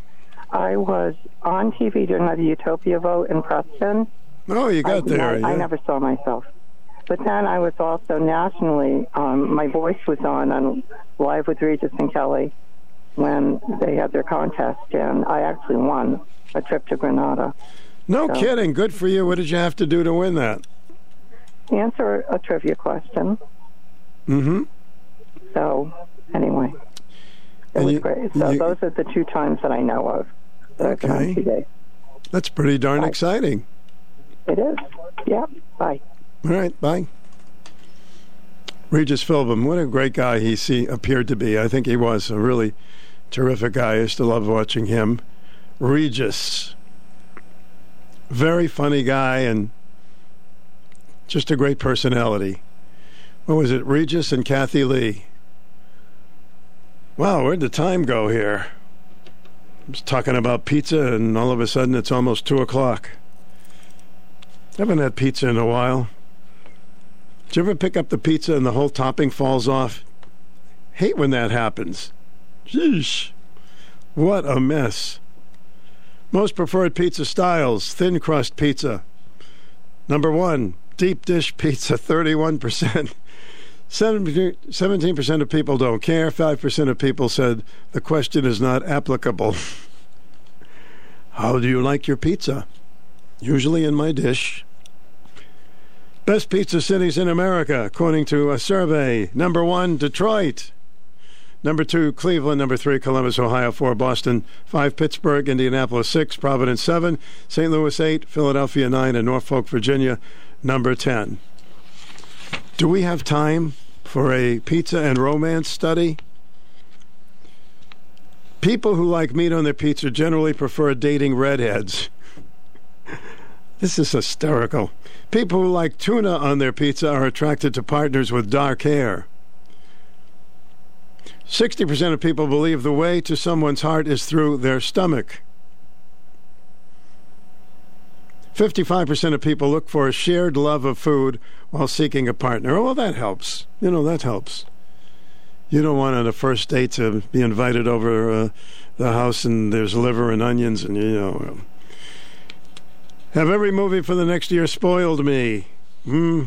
I was on TV during the Utopia vote in Preston. Oh, you got I, there. I, I never saw myself. But then I was also nationally, um, my voice was on on Live with Regis and Kelly when they had their contest, and I actually won a trip to Granada. No So- kidding. Good for you. What did you have to do to win that? Answer a trivia question. Mm-hmm. So, anyway, it And was you- great. So you- those are the two times that I know of that I've been on Okay. That's pretty darn exciting. It is. Yeah. Bye. All right, bye. Regis Philbin, what a great guy he see, appeared to be. I think he was a really terrific guy. I used to love watching him. Regis, very funny guy and just a great personality. What was it, Regis and Kathie Lee? Wow, where'd the time go here? I was talking about pizza, and all of a sudden it's almost two o'clock. I Haven't had pizza in a while. Did you ever pick up the pizza and the whole topping falls off? Hate when that happens. Sheesh. What a mess. Most preferred pizza styles thin crust pizza. Number one, deep dish pizza, 31%. 17% of people don't care. 5% of people said the question is not applicable. How do you like your pizza? Usually in my dish. Best pizza cities in America, according to a survey. Number one, Detroit. Number two, Cleveland. Number three, Columbus, Ohio. Four, Boston. Five, Pittsburgh. Indianapolis, six. Providence, seven. St. Louis, eight. Philadelphia, nine. And Norfolk, Virginia, number 10. Do we have time for a pizza and romance study? People who like meat on their pizza generally prefer dating redheads. This is hysterical. People who like tuna on their pizza are attracted to partners with dark hair. 60% of people believe the way to someone's heart is through their stomach. 55% of people look for a shared love of food while seeking a partner. Oh, well, that helps. You know, that helps. You don't want on a first date to be invited over uh, the house and there's liver and onions and, you know. Have every movie for the next year spoiled me. Hmm.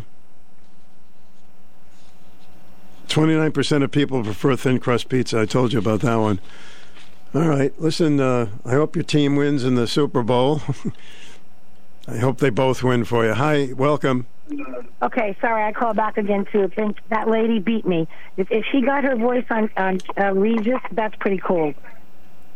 29% of people prefer thin crust pizza. I told you about that one. All right. Listen, uh, I hope your team wins in the Super Bowl. I hope they both win for you. Hi, welcome. Okay, sorry, I called back again too. think that lady beat me. If, if she got her voice on on uh, Regis, that's pretty cool.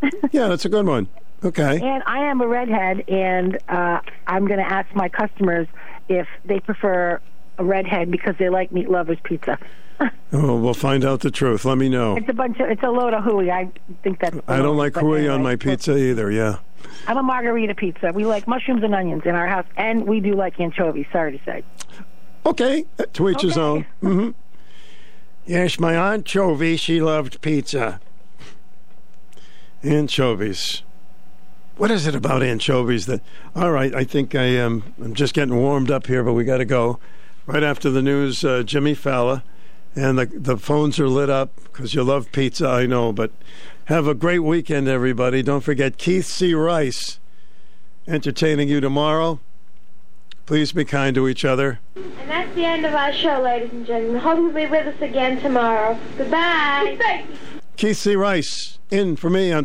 Yeah, that's a good one. Okay. And I am a redhead, and uh, I'm going to ask my customers if they prefer a redhead because they like meat lovers pizza. Oh, we'll find out the truth. Let me know. It's a bunch of it's a load of hooey. I think that's. I don't like hooey on my pizza either. Yeah. I'm a margarita pizza. We like mushrooms and onions in our house, and we do like anchovies. Sorry to say. Okay. To each his own. hmm Yes, my aunt Chovy, she loved pizza. Anchovies. What is it about anchovies that? All right, I think I am. I'm just getting warmed up here, but we got to go. Right after the news, uh, Jimmy Fallon, and the the phones are lit up because you love pizza. I know, but have a great weekend, everybody. Don't forget Keith C. Rice entertaining you tomorrow. Please be kind to each other. And that's the end of our show, ladies and gentlemen. Hope you'll be with us again tomorrow. Goodbye. Keith C. Rice in for me on